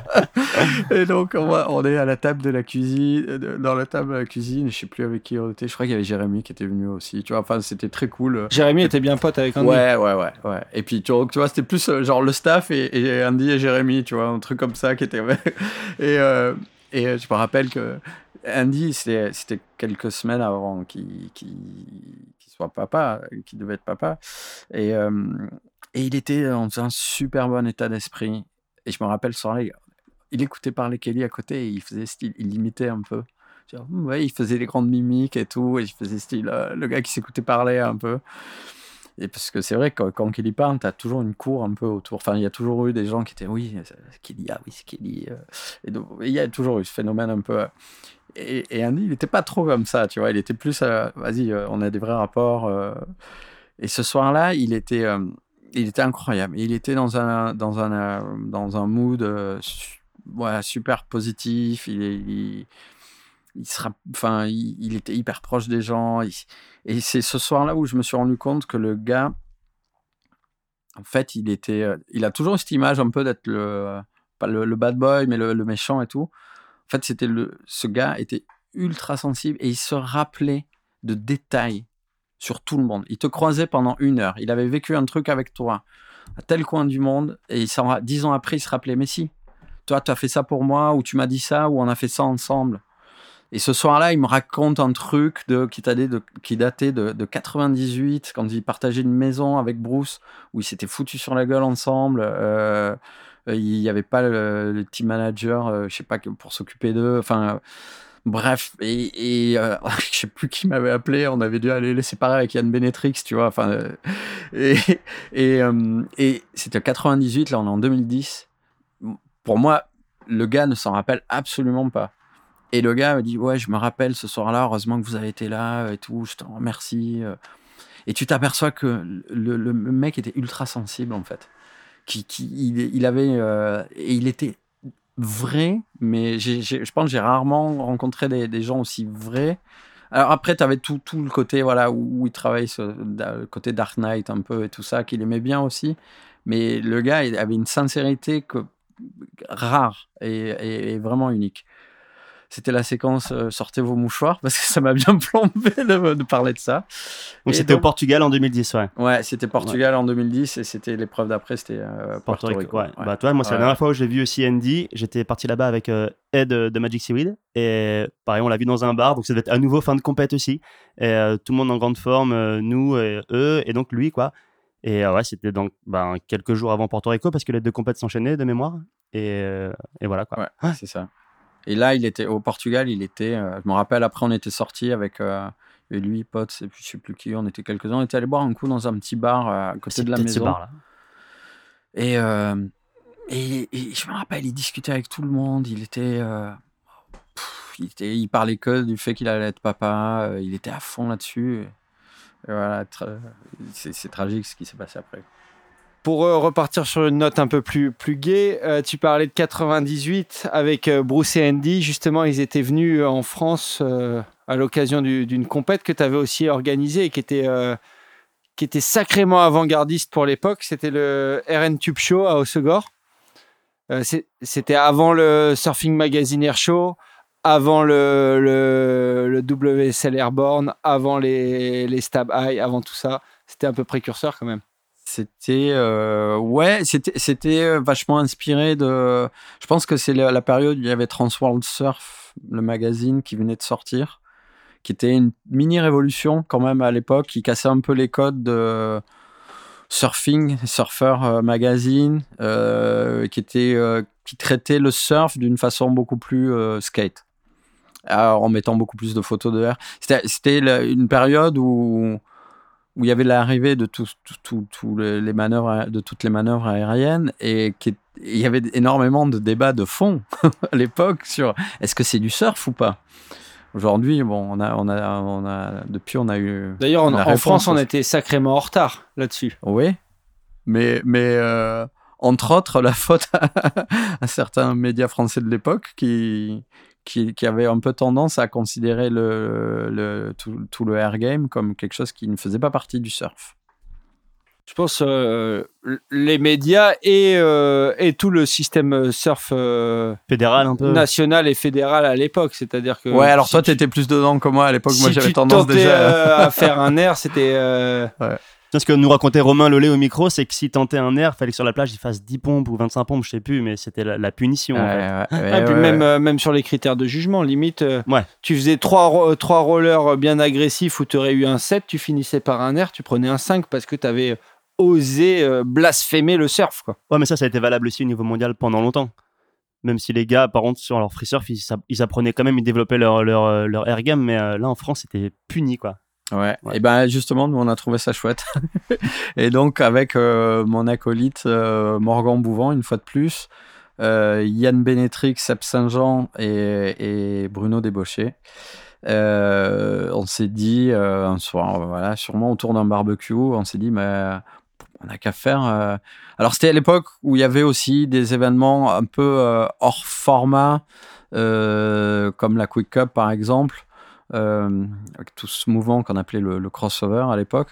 et donc, on, va- on est à la table de la cuisine, euh, dans la table de la cuisine. Je sais plus avec qui on était. Je crois qu'il y avait Jérémy qui était venu aussi. Tu vois, enfin, c'était très cool. Jérémy était bien pote avec Andy. Ouais, ouais, ouais, ouais. Et puis, tu vois, tu vois, c'était plus euh, genre le staff et, et Andy et Jérémy, tu vois, un truc comme ça qui était. et, euh, et je me rappelle que Andy, c'était quelques semaines avant qu'il soit papa, qu'il devait être papa. Et, et il était dans un super bon état d'esprit. Et je me rappelle ce soir-là, il- écoutait parler Kelly à côté et il faisait style, il imitait un peu. Ouais, il faisait les grandes mimiques et tout, et il faisait style euh, le gars qui s'écoutait parler un peu. Et parce que c'est vrai que quand Kelly parle, tu as toujours une cour un peu autour. Enfin, il y a toujours eu des gens qui étaient oui, c'est Kelly, ah oui, c'est Kelly. euh. Et donc, il y a toujours eu ce phénomène un peu. euh. Et, Andy, il n'était pas trop comme ça, tu vois. Il était plus, euh, vas-y, euh, on a des vrais rapports. euh. Et ce soir-là, il était, euh, il était incroyable. Il était dans un, dans un, euh, dans un mood euh, super positif. Il, il sera, enfin, il, était hyper proche des gens. Et c'est ce soir-là où je me suis rendu compte que le gars, en fait, il était, euh, il a toujours cette image un peu d'être le, euh, pas le, bad boy, mais le, méchant et tout. En fait, c'était le, ce gars était ultra sensible et il se rappelait de détails sur tout le monde. Il te croisait pendant une heure. Il avait vécu un truc avec toi à tel coin du monde et il dix ans après, il se rappelait, mais si, toi, tu as fait ça pour moi ou tu m'as dit ça ou on a fait ça ensemble. Et ce soir-là, il me raconte un truc qui, de, datait de, de 98, quand il partageait une maison avec Bruce, où ils s'étaient foutus sur la gueule ensemble. Euh, il n'y avait pas le, team manager, euh, je sais pas, pour s'occuper d'eux. Enfin, bref. Et, et euh, je sais plus qui m'avait appelé. On avait dû aller les séparer avec Yann Benetrix, tu vois. Enfin, et et c'était 98, là, on est en 2010. Pour moi, le gars ne s'en rappelle absolument pas. Et le gars me dit Ouais, je me rappelle ce soir-là, heureusement que vous avez été là et tout, je t'en remercie. Et tu t'aperçois que le, mec était ultra sensible en fait. Qui, qui, il, avait. euh, et il était vrai, mais je pense que j'ai rarement rencontré des, gens aussi vrais. Alors après, tu avais tout, tout le côté voilà, où, il travaillait, sur, le côté Dark Knight un peu et tout ça, qu'il aimait bien aussi. Mais le gars avait une sincérité que, rare et vraiment unique. C'était la séquence euh, sortez vos mouchoirs parce que ça m'a bien plombé de, de, parler de ça. Donc c'était au Portugal en 2010, ouais. Ouais, c'était Portugal en 2010 et c'était l'épreuve d'après, c'était euh, Porto, Rico. Ouais. Bah toi, moi c'est la dernière fois où j'ai vu aussi Andy. J'étais parti là-bas avec euh, Ed de Magic Seaweed et pareil, on l'a vu dans un bar, donc ça devait être à nouveau fin de compète aussi. Et tout le monde en grande forme, nous et eux et donc lui quoi. Et ouais, c'était donc ben, quelques jours avant Porto Rico parce que les deux compètes s'enchaînaient de mémoire. Et, et voilà quoi. Ouais, c'est ça. Et là, il était au Portugal, il était. Euh, je me rappelle, après, on était sorti avec euh, lui, pote, je sais plus qui, on était quelques-uns. On était allé boire un coup dans un petit bar euh, à côté de la maison. Bar, là. Et, et, je me rappelle, il discutait avec tout le monde. Il était. il, était, il parlait que du fait qu'il allait être papa. il était à fond là-dessus. voilà, c'est tragique ce qui s'est passé après. Pour euh, repartir sur une note un peu plus, plus gaie, euh, tu parlais de 98 avec euh, Bruce et Andy. Justement, ils étaient venus en France à l'occasion d'une compète que tu avais aussi organisée et qui était, qui était sacrément avant-gardiste pour l'époque. C'était le RN Tube Show à Osegor. C'était avant le Surfing Magazine Air Show, avant le, le, le WSL Airborne, avant les, les Stab High, avant tout ça. C'était un peu précurseur quand même. C'était euh, ouais, c'était c'était euh, vachement inspiré de. Je pense que c'est la, période où il y avait Transworld Surf, le magazine qui venait de sortir, qui était une mini révolution quand même à l'époque, qui cassait un peu les codes de surfing, surfer euh, magazine, qui était qui traitait le surf d'une façon beaucoup plus skate, en mettant beaucoup plus de photos de l'air. C'était une période où où il y avait l'arrivée de les manœuvres, de toutes les manœuvres aériennes et qui, il y avait énormément de débats de fond à l'époque sur est-ce que c'est du surf ou pas. Aujourd'hui, bon, on a, on a, on a, depuis, on a eu. D'ailleurs, en, France, on était sacrément en retard là-dessus. Oui, mais, mais euh, entre autres, la faute à certains médias français de l'époque qui, qui, avait un peu tendance à considérer le, tout, le air game comme quelque chose qui ne faisait pas partie du surf. Je pense euh, les médias et, euh, et tout le système surf euh, fédéral un peu national et fédéral à l'époque, c'est-à-dire que ouais. Alors toi, tu étais plus dedans que moi à l'époque. moi, j'avais tendance déjà à faire un air, c'était ouais. Ce que nous racontait Romain Lollet au micro, c'est que si tentait un air, il fallait que sur la plage il fasse 10 pompes ou 25 pompes, je sais plus, mais c'était la, punition. Ah, même, euh, même sur les critères de jugement, limite, euh, tu faisais 3, 3 rollers bien agressifs où tu aurais eu un 7, tu finissais par un air, tu prenais un 5 parce que tu avais osé euh, blasphémer le surf. Quoi. Ouais, mais ça, ça a été valable aussi au niveau mondial pendant longtemps. Même si les gars, par contre, sur leur free surf, ils, apprenaient quand même, ils développaient leur, leur, leur air game, mais là en France, c'était puni quoi. Ouais. Et ben justement, nous on a trouvé ça chouette. et donc avec euh, mon acolyte euh, Morgan Bouvant, une fois de plus, euh, Yann Bénétrix, Seb Saint-Jean et, et, Bruno Débauché, on s'est dit un soir, voilà, sûrement autour d'un barbecue, on s'est dit, mais on n'a qu'à faire. Alors c'était à l'époque où il y avait aussi des événements un peu hors format, comme la Quick Cup par exemple. Euh, avec tout ce mouvement qu'on appelait le, crossover à l'époque.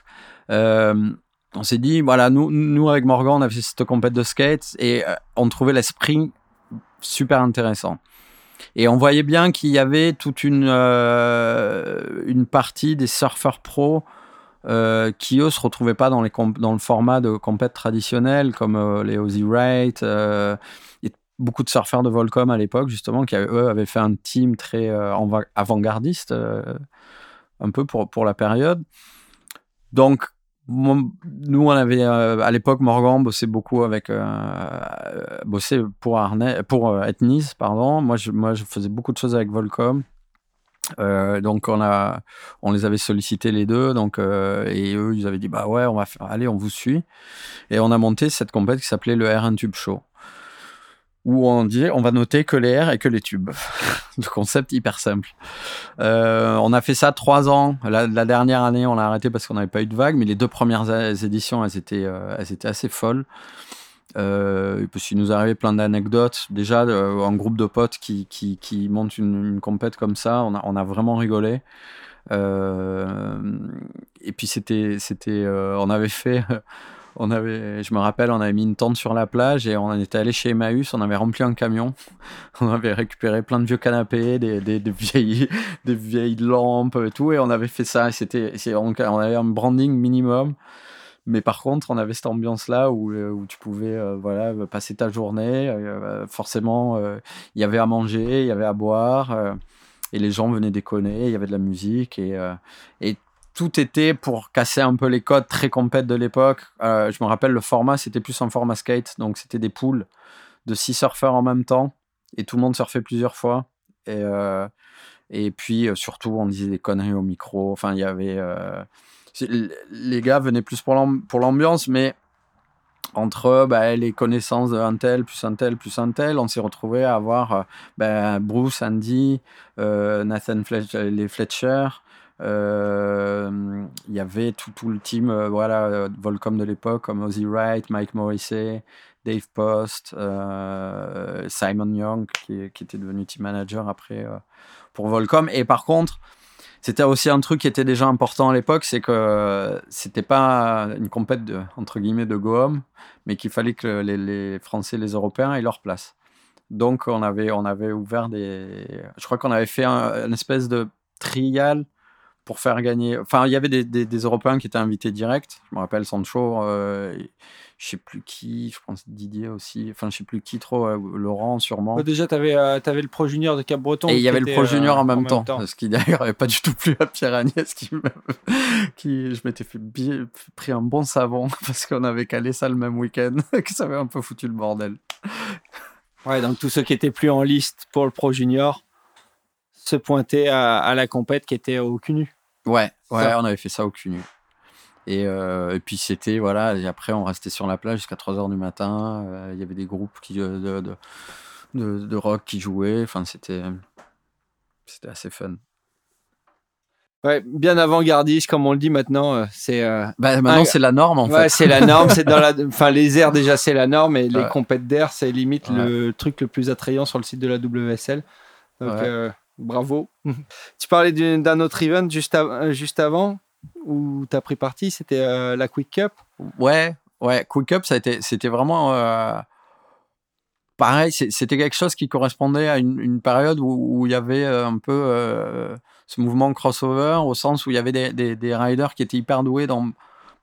Euh, on s'est dit, voilà, nous, avec Morgan, on avait cette compète de skate et euh, on trouvait l'esprit super intéressant. Et on voyait bien qu'il y avait toute une, une partie des surfeurs pros qui, eux, se retrouvaient pas dans, les dans le format de compète traditionnel, comme les Ozzy Wright, beaucoup de surfeurs de Volcom à l'époque, justement, qui eux avaient fait un team très euh, avant-gardiste, euh, un peu pour, pour la période. Donc, nous, on avait euh, à l'époque, Morgan bossait beaucoup avec. bossait pour, Arne, pour Ethnis, pardon. Moi je, moi, je faisais beaucoup de choses avec Volcom. donc on a, on les avait sollicités les deux, donc et eux ils avaient dit bah ouais on va faire, allez on vous suit et on a monté cette compète qui s'appelait le R1 Tube Show où on dit on va noter que les airs et que les tubes. le concept hyper simple. Euh, on a fait ça trois ans. La, dernière année, on a arrêté parce qu'on n'avait pas eu de vague, mais les deux premières éditions, elles étaient, euh, elles étaient assez folles. Euh, il nous arrivait plein d'anecdotes. Déjà, euh, un groupe de potes qui, qui, qui monte une, une compète comme ça, on a, on a vraiment rigolé. et puis c'était, c'était, on avait fait on avait, je me rappelle, on avait mis une tente sur la plage et on était allé chez Emmaüs, on avait rempli un camion, on avait récupéré plein de vieux canapés, des, vieilles, des vieilles lampes et tout, et on avait fait ça. C'était, on, on avait un branding minimum. Mais par contre, on avait cette ambiance-là où, euh, où tu pouvais euh, voilà, passer ta journée. Euh, forcément, il y avait à manger, il y avait à boire, et les gens venaient déconner, il y avait de la musique, et, et tout était pour casser un peu les codes très complètes de l'époque. je me rappelle, le format, c'était plus un format skate, donc c'était des poules de six surfeurs en même temps, et tout le monde surfait plusieurs fois. Et, et puis, surtout, on disait des conneries au micro. Enfin, il y avait les gars venaient plus pour l'ambiance, mais entre bah, les connaissances d'un tel, plus un tel, plus un tel, on s'est retrouvé à avoir euh, bah, Bruce, Andy, euh, Nathan les Fletcher. Euh, il y avait tout, tout le team voilà, Volcom de l'époque, comme Ozzy Wright, Mike Morrissey, Dave Post, Simon Young, qui, était devenu team manager après pour Volcom. Et par contre, c'était aussi un truc qui était déjà important à l'époque, c'est que c'était pas une compète de, entre guillemets de Gohom, mais qu'il fallait que les, Français, les Européens aient leur place. Donc on avait, on avait ouvert des, je crois qu'on avait fait un, une espèce de trial pour faire gagner. Enfin, il y avait des, des, Européens qui étaient invités direct. Je me rappelle Sancho. Euh, je sais plus qui, je pense Didier aussi, enfin je sais plus qui trop, euh, Laurent sûrement. Bah, déjà, tu avais, euh, avais, le Pro Junior de Cap-Breton. Et il y avait le Pro Junior euh, en, même, temps, ce qui d'ailleurs n'avait pas du tout plu à Pierre Agnès, qui, qui je m'étais fait pris un bon savon parce qu'on avait calé ça le même week-end, que ça avait un peu foutu le bordel. Ouais, donc tous ceux qui étaient plus en liste pour le Pro Junior se pointaient à, à la compète qui était au CUNU. Ouais, ouais, on avait fait ça au CUNU. Euh, et, puis c'était, voilà, et après on restait sur la plage jusqu'à 3h du matin. Euh, il y avait des groupes qui, euh, de, de, de, rock qui jouaient. Enfin, c'était, c'était assez fun. Ouais, bien avant-gardiste, comme on le dit maintenant, c'est. bah, maintenant, c'est la norme, en ouais, c'est la norme. c'est dans la, enfin, les airs déjà, c'est la norme, et les compètes d'air, c'est limite le truc le plus attrayant sur le site de la WSL. Donc, bravo. tu parlais d'un autre event juste, juste avant où tu as pris parti C'était euh, la Quick Cup Ouais, ouais, Quick Cup, c'était vraiment. Euh, pareil, c'était quelque chose qui correspondait à une, période où, il y avait euh, un peu ce mouvement crossover, au sens où il y avait des, des, riders qui étaient hyper doués dans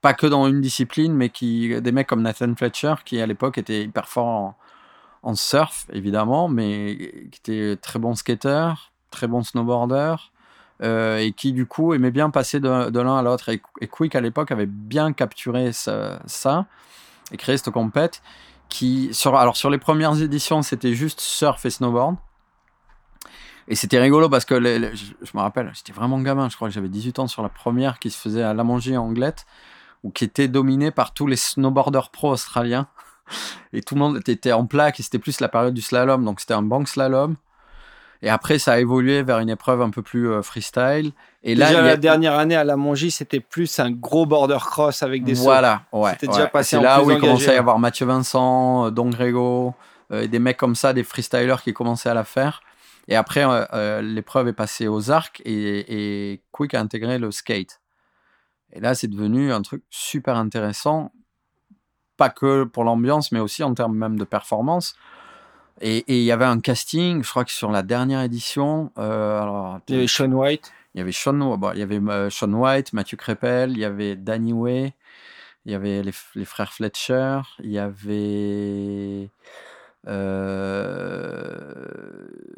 pas que dans une discipline, mais qui des mecs comme Nathan Fletcher qui à l'époque était hyper fort en, en, surf évidemment, mais qui était très bon skater, très bon snowboarder, euh, et qui du coup aimait bien passer de, l'un à l'autre. Et, Quick à l'époque avait bien capturé ça, et créé cette compète qui sur alors sur les premières éditions c'était juste surf et snowboard. Et c'était rigolo parce que je, me rappelle, j'étais vraiment gamin, je crois que j'avais 18 ans sur la première qui se faisait à la manger en Anglette, ou qui était dominée par tous les snowboarders pro australiens. Et tout le monde était en plaque, et c'était plus la période du slalom, donc c'était un bank slalom. Et après, ça a évolué vers une épreuve un peu plus euh, freestyle. Et là, la dernière année à la Mongie, c'était plus un gros border cross avec des Voilà, ouais. C'était déjà passé. C'est là où il commençait à y avoir Mathieu Vincent, euh, Don Grego, euh, des mecs comme ça, des freestylers qui commençaient à la faire. Et après, l'épreuve est passée aux arcs et, et Quick a intégré le skate. Et là, c'est devenu un truc super intéressant, pas que pour l'ambiance, mais aussi en termes même de performance. Et il y avait un casting, je crois que sur la dernière édition. Euh, alors, il y avait Sean White. Il y avait Sean, bon, il y avait euh, Sean White, Mathieu Crépel, il y avait Danny Way, il y avait les, les frères Fletcher, il y avait. Euh,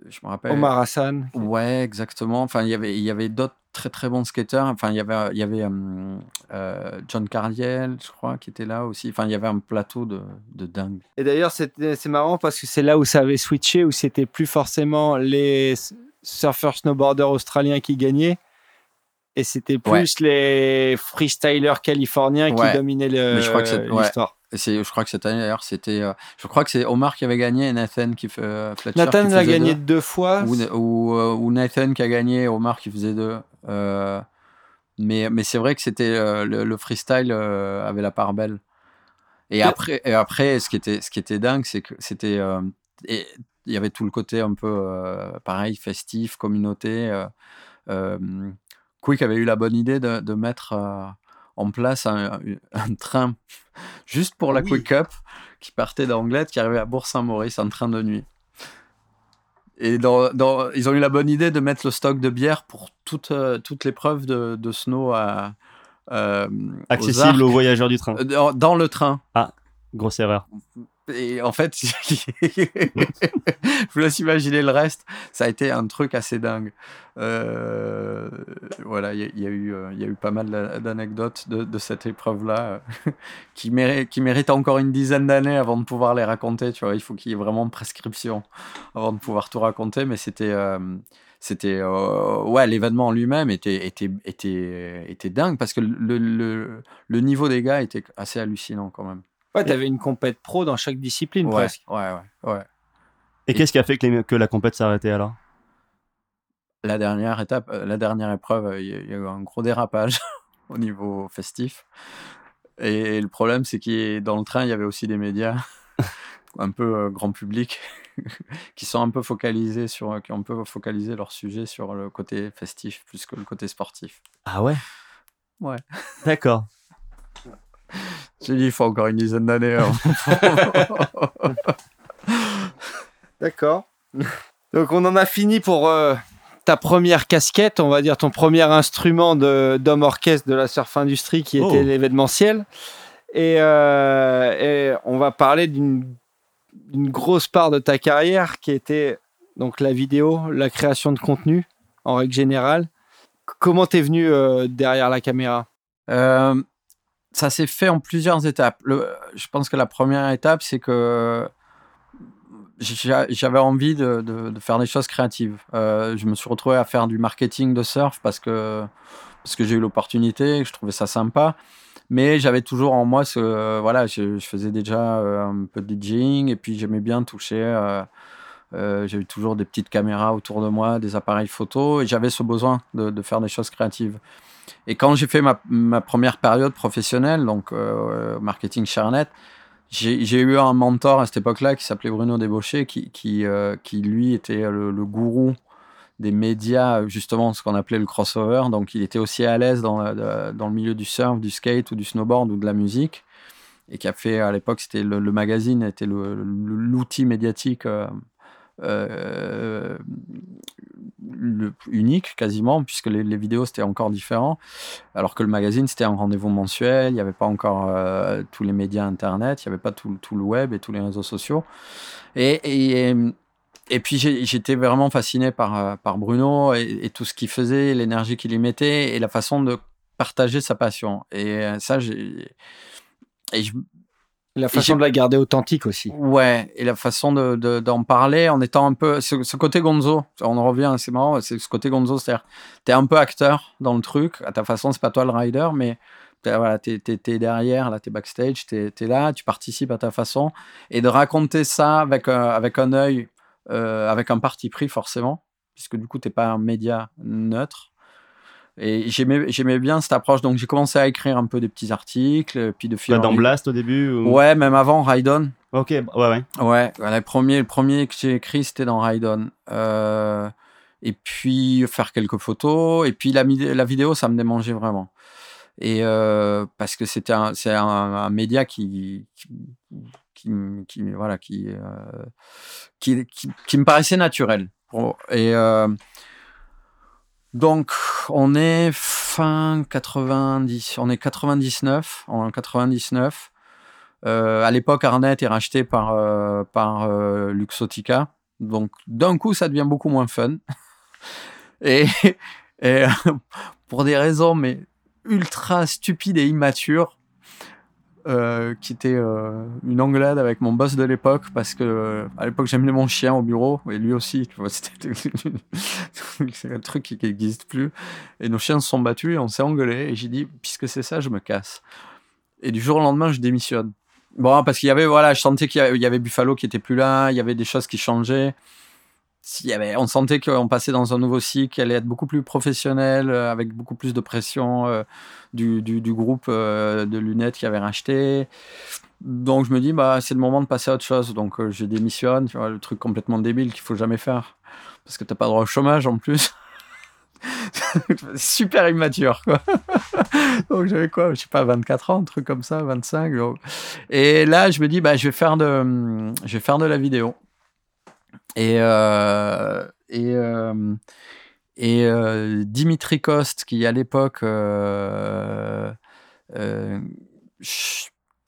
je me rappelle. Omar Hassan. Ouais, exactement. Enfin, il y avait, il y avait d'autres très très bons skateurs. Enfin, il y avait, il y avait euh, John Cardiel, je crois, qui était là aussi. Enfin, il y avait un plateau de, de dingue. Et d'ailleurs, c'est marrant parce que c'est là où ça avait switché, où c'était plus forcément les surfeurs snowboarders australiens qui gagnaient. Et c'était plus les freestylers californiens qui dominaient l'histoire. je crois que cette année d'ailleurs c'était euh, je crois que c'est Omar qui avait gagné et Nathan qui fait euh, Fletcher Nathan a gagné deux, fois ou, ou, Nathan qui a gagné Omar qui faisait deux mais, mais c'est vrai que c'était euh, le, freestyle euh, avait la part belle. Et après, et après ce, qui était, ce qui était dingue, c'est que c'était. Euh, il y avait tout le côté un peu pareil, festif, communauté. Quick avait eu la bonne idée de, de mettre en place un, un train juste pour la Oui. Quick Up qui partait d'Anglette, qui arrivait à Bourg-Saint-Maurice en train de nuit. Et dans, dans- ils ont eu la bonne idée de mettre le stock de bière pour toute, euh, toute l'épreuve de, de snow à, euh, Accessible aux voyageurs du train. euh, dans, dans le train. Grosse erreur. Et en fait, je vous laisse imaginer le reste. Ça a été un truc assez dingue. Euh, voilà, il y, a- eu, euh, y a eu pas mal d'a- d'anecdotes de, cette épreuve-là euh, qui, méritent, qui méritent encore une dizaine d'années avant de pouvoir les raconter. Tu vois, il faut qu'il y ait vraiment prescription avant de pouvoir tout raconter. Mais c'était, c'était, ouais, l'événement en lui-même était, était, était, était dingue parce que le niveau des gars était assez hallucinant quand même. Ouais, t'avais une compète pro dans chaque discipline Ouais, presque. ouais, ouais, ouais. Et qu'est-ce qui a fait que, les- que la compète s'est arrêtée alors? La dernière étape, euh, la dernière épreuve, euh, il y, a- il y a eu un gros dérapage au niveau festif. Et, le problème, c'est que dans le train, il y avait aussi des médias, un peu euh, grand public, qui sont un peu focalisés sur, qui ont un peu focalisé leur sujet sur le côté festif plus que le côté sportif. Ah ouais? Ouais. D'accord. J'ai dit, il faut encore une dizaine d'années. hein. D'accord. Donc on en a fini pour euh, ta première casquette, on va dire ton premier instrument de- d'homme orchestre de la surf industrie qui était Oh. l'événementiel. Et, euh, et on va parler d'une d'une grosse part de ta carrière qui était donc la vidéo, la création de contenu en règle générale. C- Comment t'es venu euh, derrière la caméra? Euh, ça s'est fait en plusieurs étapes. Je pense que la première étape, c'est que j'a- j'avais envie de, faire des choses créatives. Euh, je me suis retrouvé à faire du marketing de surf parce que, parce que j'ai eu l'opportunité, je trouvais ça sympa. Mais j'avais toujours en moi ce. voilà, je, faisais déjà euh, un peu de DJing et puis j'aimais bien toucher. euh, euh, j'avais toujours des petites caméras autour de moi, des appareils photo et j'avais ce besoin de faire des choses créatives. Et quand j'ai fait ma, première période professionnelle, donc euh, marketing Charnet, j'ai eu un mentor à cette époque-là qui s'appelait Bruno Débauché, qui, euh, qui lui était le, gourou des médias, justement ce qu'on appelait le crossover. Donc il était aussi à l'aise dans, le- dans le milieu du surf, du skate ou du snowboard ou de la musique. Et qui a fait, à l'époque, c'était le, magazine, était l'outil médiatique euh, euh, unique quasiment, puisque les, vidéos c'était encore différent, alors que le magazine c'était un rendez-vous mensuel, il n'y avait pas encore euh, tous les médias internet, il n'y avait pas tout, tout le web et tous les réseaux sociaux. Et, et, puis j'étais vraiment fasciné par, euh, par Bruno et, tout ce qu'il faisait, l'énergie qu'il y mettait et la façon de partager sa passion. Et ça, j'ai. Je, La façon de la garder authentique aussi. Ouais, et la façon de, de- d'en parler en étant un peu. Ce, ce côté gonzo, on en revient, c'est marrant, c'est ce côté gonzo, c'est-à-dire, t'es un peu acteur dans le truc, à ta façon, c'est pas toi le rider, mais t'es, voilà, t'es, t'es- t'es derrière, là, t'es backstage, t'es, t'es là, tu participes à ta façon, et de raconter ça avec un, avec un œil, euh, avec un parti pris forcément, puisque du coup, t'es pas un média neutre. Et j'aimais, j'aimais bien cette approche, donc j'ai commencé à écrire un peu des petits articles, puis de fil en dans Blast au début ou- Ouais, même avant Ride On. Ok, bah, ouais, ouais. Ouais, le premier, le premier que j'ai écrit, c'était dans Raidon. Euh, et puis faire quelques photos. Et puis la, la vidéo, ça me démangeait vraiment. Et euh, parce que c'était un, c'est un, un média qui, qui, qui, m- qui- voilà, qui, euh, qui, qui, qui me paraissait naturel. Et euh, donc, on est fin 90, on est 99, en 99. Euh, à l'époque, Arnett est racheté par, euh, par euh, Luxotica. Donc, d'un coup, ça devient beaucoup moins fun. et et pour des raisons mais ultra stupides et immatures, euh, qui était euh, une engueulade avec mon boss de l'époque parce que euh, à l'époque j'amenais mon chien au bureau et lui aussi c'est un truc qui n'existe plus. Et nos chiens se sont battus et on s'est engueulé et j'ai dit puisque c'est ça je me casse. Et du jour au lendemain je démissionne. Bon parce qu'il y avait voilà je sentais qu'il y avait, Buffalo qui était plus là il y avait des choses qui changeaient on sentait qu'on passait dans un nouveau cycle, qui allait être beaucoup plus professionnel, euh, avec beaucoup plus de pression euh, du, du, groupe euh, de lunettes qui avait racheté. Donc je me dis, bah, c'est le moment de passer à autre chose. Donc je démissionne, le truc complètement débile qu'il faut jamais faire. Parce que t'as pas droit au chômage en plus. Super immature, quoi. donc j'avais quoi, je sais pas, 24 ans, un truc comme ça, 25. donc. Et là, je me dis, bah, je vais faire de, je vais faire de la vidéo. Et, euh, euh, euh, Dimitri Kost, qui à l'époque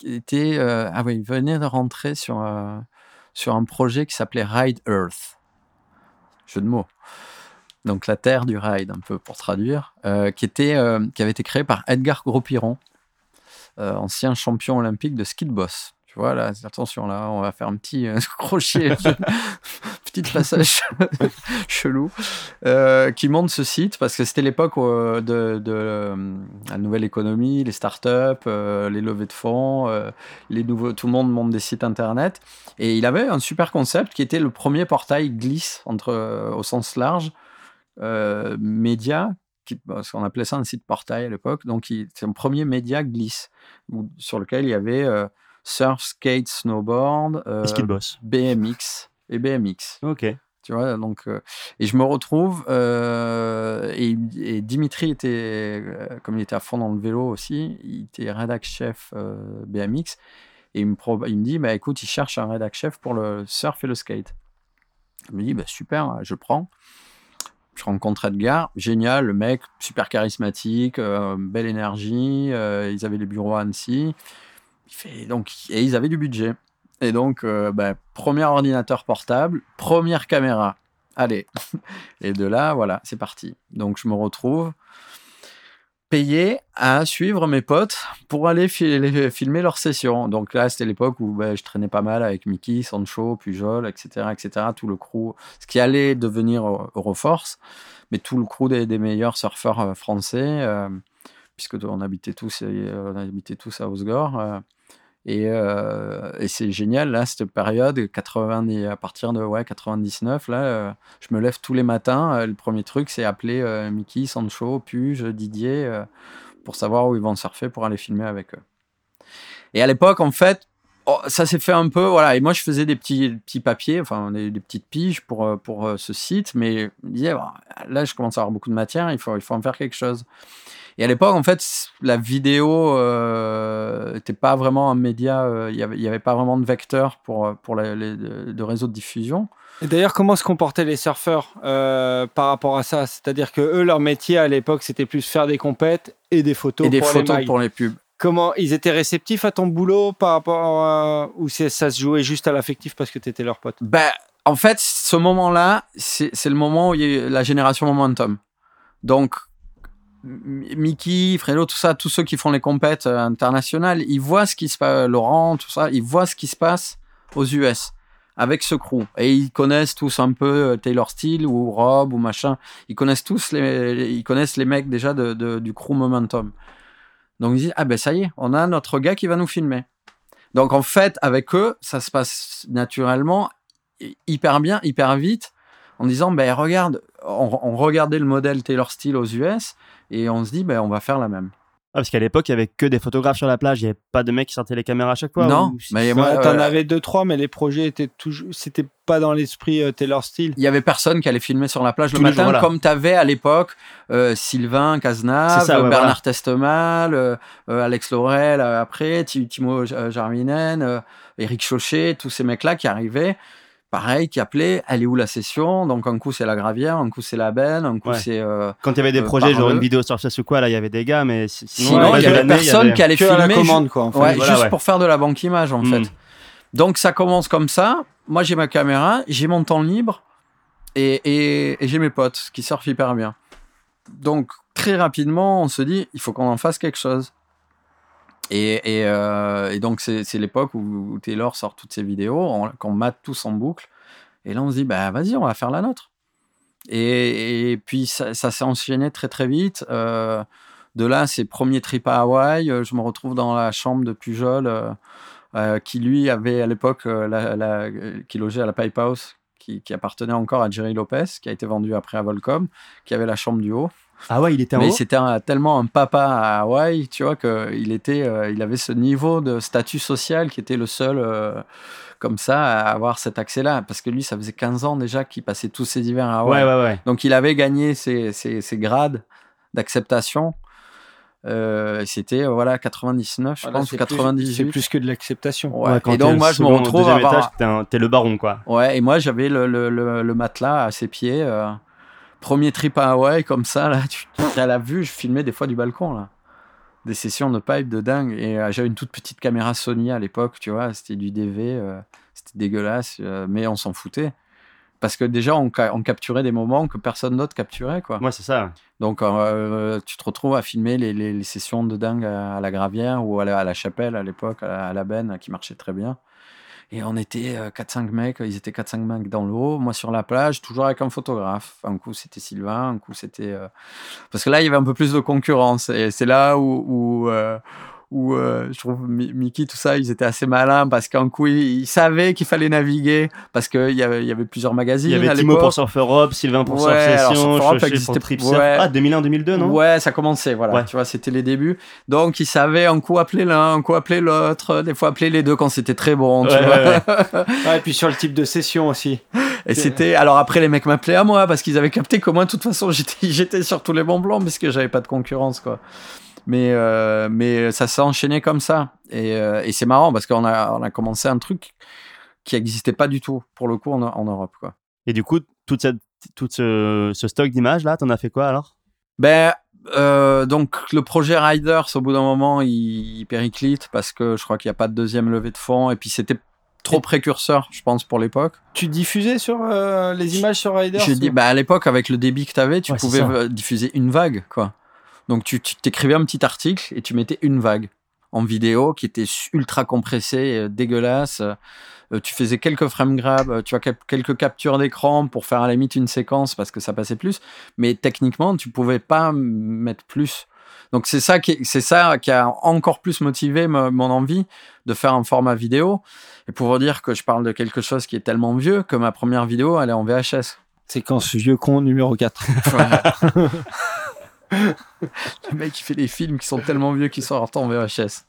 était, ah oui, venait de rentrer sur, un projet qui s'appelait Ride Earth. Jeu de mots. Donc la terre du ride, un peu pour traduire, qui, avait été créé par Edgar Gros-Piron, ancien champion olympique de ski de boss. Tu vois, attention, là, on va faire un petit euh, crochet, petit passage chelou, euh, qui monte ce site parce que c'était l'époque euh, de, euh, la nouvelle économie, les startups, euh, les levées de fonds, euh, les nouveaux, tout le monde monte des sites internet. Et il avait un super concept qui était le premier portail glisse entre, euh, au sens large, euh, média, parce qu'on appelait ça un site portail à l'époque. Donc, c'est un premier média glisse sur lequel il y avait euh, surf, skate, snowboard, euh, Est-ce qu'il bosse? BMX et BMX. Ok. Tu vois, donc, euh, et je me retrouve, euh, et, et Dimitri était, comme il était à fond dans le vélo aussi, il était rédac chef BMX, et il me, pro- il me dit, bah, écoute, il cherche un rédac chef pour le surf et le skate. Je me dis, bah, super, je prends. Je rencontre Edgar, génial, le mec, super charismatique, euh, belle énergie, euh, ils avaient les bureaux à Annecy, donc, et ils avaient du budget. Et donc, euh, bah, premier ordinateur portable, première caméra. Allez. Et de là, voilà, c'est parti. Donc, je me retrouve payé à suivre mes potes pour aller filmer leurs sessions. Donc là, c'était l'époque où bah, je traînais pas mal avec Mickey, Sancho, Pujol, etc., etc., tout le crew, ce qui allait devenir Eu- Euroforce, mais tout le crew des, des meilleurs surfeurs euh, français, euh, puisque on habitait tous, euh, on habitait tous à Osgore. euh, et, euh, et c'est génial, là, cette période, 90, à partir de ouais, 99, là, je me lève tous les matins. le premier truc, c'est appeler Mickey, Sancho, Puge, Didier, pour savoir où ils vont surfer pour aller filmer avec eux. Et à l'époque, en fait, oh, ça s'est fait un peu, voilà. Et moi, je faisais des petits, petits papiers, enfin, des, petites piges pour, pour ce site, mais je me disais, là, je commence à avoir beaucoup de matière, il faut, il faut en faire quelque chose. Et à l'époque, en fait, la vidéo n'était pas vraiment un média, euh, il n'y avait, pas vraiment de vecteur pour, euh, pour les, les- de, réseau de diffusion. Et d'ailleurs, comment se comportaient les surfeurs euh, par rapport à ça? C'est-à-dire que eux, leur métier à l'époque, c'était plus faire des compètes et des photos et des pour les photos mags. pour les pubs. Comment ils étaient réceptifs à ton boulot par rapport à ou ça se jouait juste à l'affectif parce que tu étais leur pote? Ben, en fait, ce moment-là, c'est le moment où il y a eu la génération momentum. Donc, Mickey, Fredo, tout ça, tous ceux qui font les compètes euh, internationales, ils voient ce qui se passe, Laurent, tout ça, ils voient ce qui se passe aux US avec ce crew. Et ils connaissent tous un peu euh, Taylor Steele ou Rob ou machin. Ils connaissent tous les, ils connaissent les mecs déjà de, du crew Momentum. Donc ils disent, ah ben ça y est, on a notre gars qui va nous filmer. Donc en fait, avec eux, ça se passe naturellement, hy- hyper bien, hyper vite, en disant, ben regarde, on, on regardait le modèle Taylor Steele aux US, et on se dit, ben on va faire la même. Ah, parce qu'à l'époque, il y avait que des photographes sur la plage. Il n'y avait pas de mecs qui sortaient les caméras à chaque fois. non, ou- mais Ouais, moi, T'en euh, avais deux trois, mais les projets étaient toujours, c'était pas dans l'esprit euh, Taylor Steele. il y avait personne qui allait filmer sur la plage Tous le matin, jours, voilà. comme tu avais à l'époque euh, Sylvain Cazenave, C'est ça, ouais, Bernard voilà. Testemal, euh, euh, Alex Laurel euh, après, Ti- Timo Jarminen, euh, Eric Chauchet, tous ces mecs-là qui arrivaient, pareil, qui appelaient, elle est où la session? Donc un coup c'est la gravière, un coup c'est la benne, un coup Ouais. c'est... euh, Quand il y avait des Euh, projets, genre une vidéo sur ça ou quoi, là, il y avait des gars, mais si- sinon, il y avait y personne avait- qui allait Que à la filmer ju- commande, quoi. en fait. Ouais, Voilà, juste ouais. pour faire de la banque image en fait. Donc ça commence comme ça. Moi j'ai ma caméra, j'ai mon temps libre et, et- et j'ai mes potes qui surfent hyper bien. Donc très rapidement on se dit il faut qu'on en fasse quelque chose. Euh, et donc c'est l'époque où, Taylor sort toutes ses vidéos, on- qu'on mate tous en boucle. Et là on se dit bah vas-y on va faire la nôtre. Et, puis ça, s'est enchaîné très très vite. Euh, de là, ses premiers trips à Hawaï, euh, je me retrouve dans la chambre de Pujol, qui lui avait à l'époque, qui logeait à la Pipe House, qui appartenait encore à Jerry Lopez, qui a été vendu après à Volcom, qui avait la chambre du haut. Ah ouais, il était en Mais c'était tellement un papa à Hawaï, tu vois, qu'il était, euh, il avait ce niveau de statut social qui était le seul, euh, comme ça, à avoir cet accès-là. Parce que lui, ça faisait 15 ans déjà qu'il passait tous ses hivers à Hawaï. Ouais, ouais, ouais. Donc il avait gagné ses, ses- ses grades d'acceptation. Euh, c'était voilà 99, je Voilà, pense, c'est ou plus- 98. C'est plus que de l'acceptation. Ouais. et donc moi je me retrouve à deuxième avoir- étage, t'es le baron, quoi. Ouais, et moi j'avais le, le, le, le matelas à ses pieds. euh, premier trip à Hawaï, comme ça, là, tu à la vue, je filmais des fois du balcon, là. Des sessions de pipe de dingue. Et euh, j'avais une toute petite caméra Sony à l'époque, tu vois, c'était du DV, euh, c'était dégueulasse, euh, mais on s'en foutait. Parce que déjà, on, ca- on capturait des moments que personne d'autre capturait, quoi. Moi, c'est ça. Donc, tu te retrouves à filmer les, les- les sessions de dingue à, à la Gravière ou à la, à la Chapelle à l'époque, à, la- à la Benne, qui marchait très bien. Et on était euh, 4-5 mecs, ils étaient 4-5 mecs dans l'eau, moi sur la plage, toujours avec un photographe. Un coup c'était Sylvain, un coup c'était. euh, Parce que là, il y avait un peu plus de concurrence. Et c'est là où, où, euh, où euh, je trouve Mi- Mickey, tout ça, ils étaient assez malins parce qu'un coup, ils, ils savaient qu'il fallait naviguer parce qu'il y avait, il y avait plusieurs magazines. Il y avait à Timo pour Surf Europe, Sylvain pour Ouais, Surf Session, Surf Europe Chauchet pour existait- Trip Surf. ouais. Ah, 2001-2002, non? Ouais, ça commençait, voilà. Ouais. Tu vois, c'était les débuts. Donc, ils savaient un coup appeler l'un, un coup appeler l'autre, des fois appeler les deux quand c'était très bon, tu Ouais, vois. ouais, Ouais, et puis sur le type de session aussi. Et c'était. Alors après, les mecs m'appelaient à moi parce qu'ils avaient capté que moi, de toute façon, j'étais, j'étais sur tous les bons plans parce que j'avais pas de concurrence, quoi. Mais, euh, mais ça s'est enchaîné comme ça. Et, euh, et c'est marrant parce qu'on a, on a commencé un truc qui n'existait pas du tout, pour le coup, en, en Europe, quoi. Et du coup, toute cette, tout ce, ce stock d'images là, t'en as fait quoi alors? Ben, euh, donc le projet Riders, au bout d'un moment, il, il périclite parce que je crois qu'il n'y a pas de deuxième levée de fonds. Et puis c'était trop précurseur, je pense, pour l'époque. Tu diffusais sur euh, les images sur Riders dit, ou- bah, à l'époque, avec le débit que tu avais, tu Ouais, pouvais diffuser une vague, quoi. Donc tu t'écrivais un petit article et tu mettais une vague en vidéo qui était ultra compressée, euh, dégueulasse. Euh, tu faisais quelques frame grabs, euh, tu quel- quelques captures d'écran pour faire à la limite une séquence parce que ça passait plus. Mais techniquement, tu pouvais pas mettre plus. Donc c'est ça qui c'est ça qui a encore plus motivé mon envie de faire un format vidéo. Et pour vous dire que je parle de quelque chose qui est tellement vieux que ma première vidéo elle est en VHS. Séquence vieux con numéro 4. Le mec qui fait des films qui sont tellement vieux qu'ils sortent en VHS.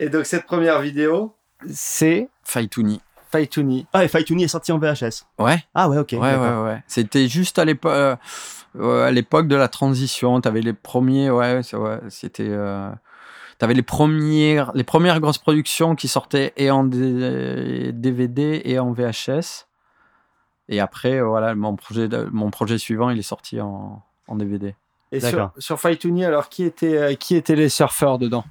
Et donc cette première vidéo, c'est Faitouni. Faitouni. Ah, et Faitouni est sorti en VHS. Ouais, Ah ouais, ok. ouais, ouais, ouais. C'était juste à l'époque, euh, euh, à l'époque de la transition. T'avais les premiers, ouais, c'est- ouais, c'était. Euh... T'avais les premières, les premières grosses productions qui sortaient et en D- DVD et en VHS. Et après, voilà, mon projet, mon projet suivant, il est sorti en, en DVD. Et sur, sur alors qui étaient, euh, qui étaient les surfeurs dedans?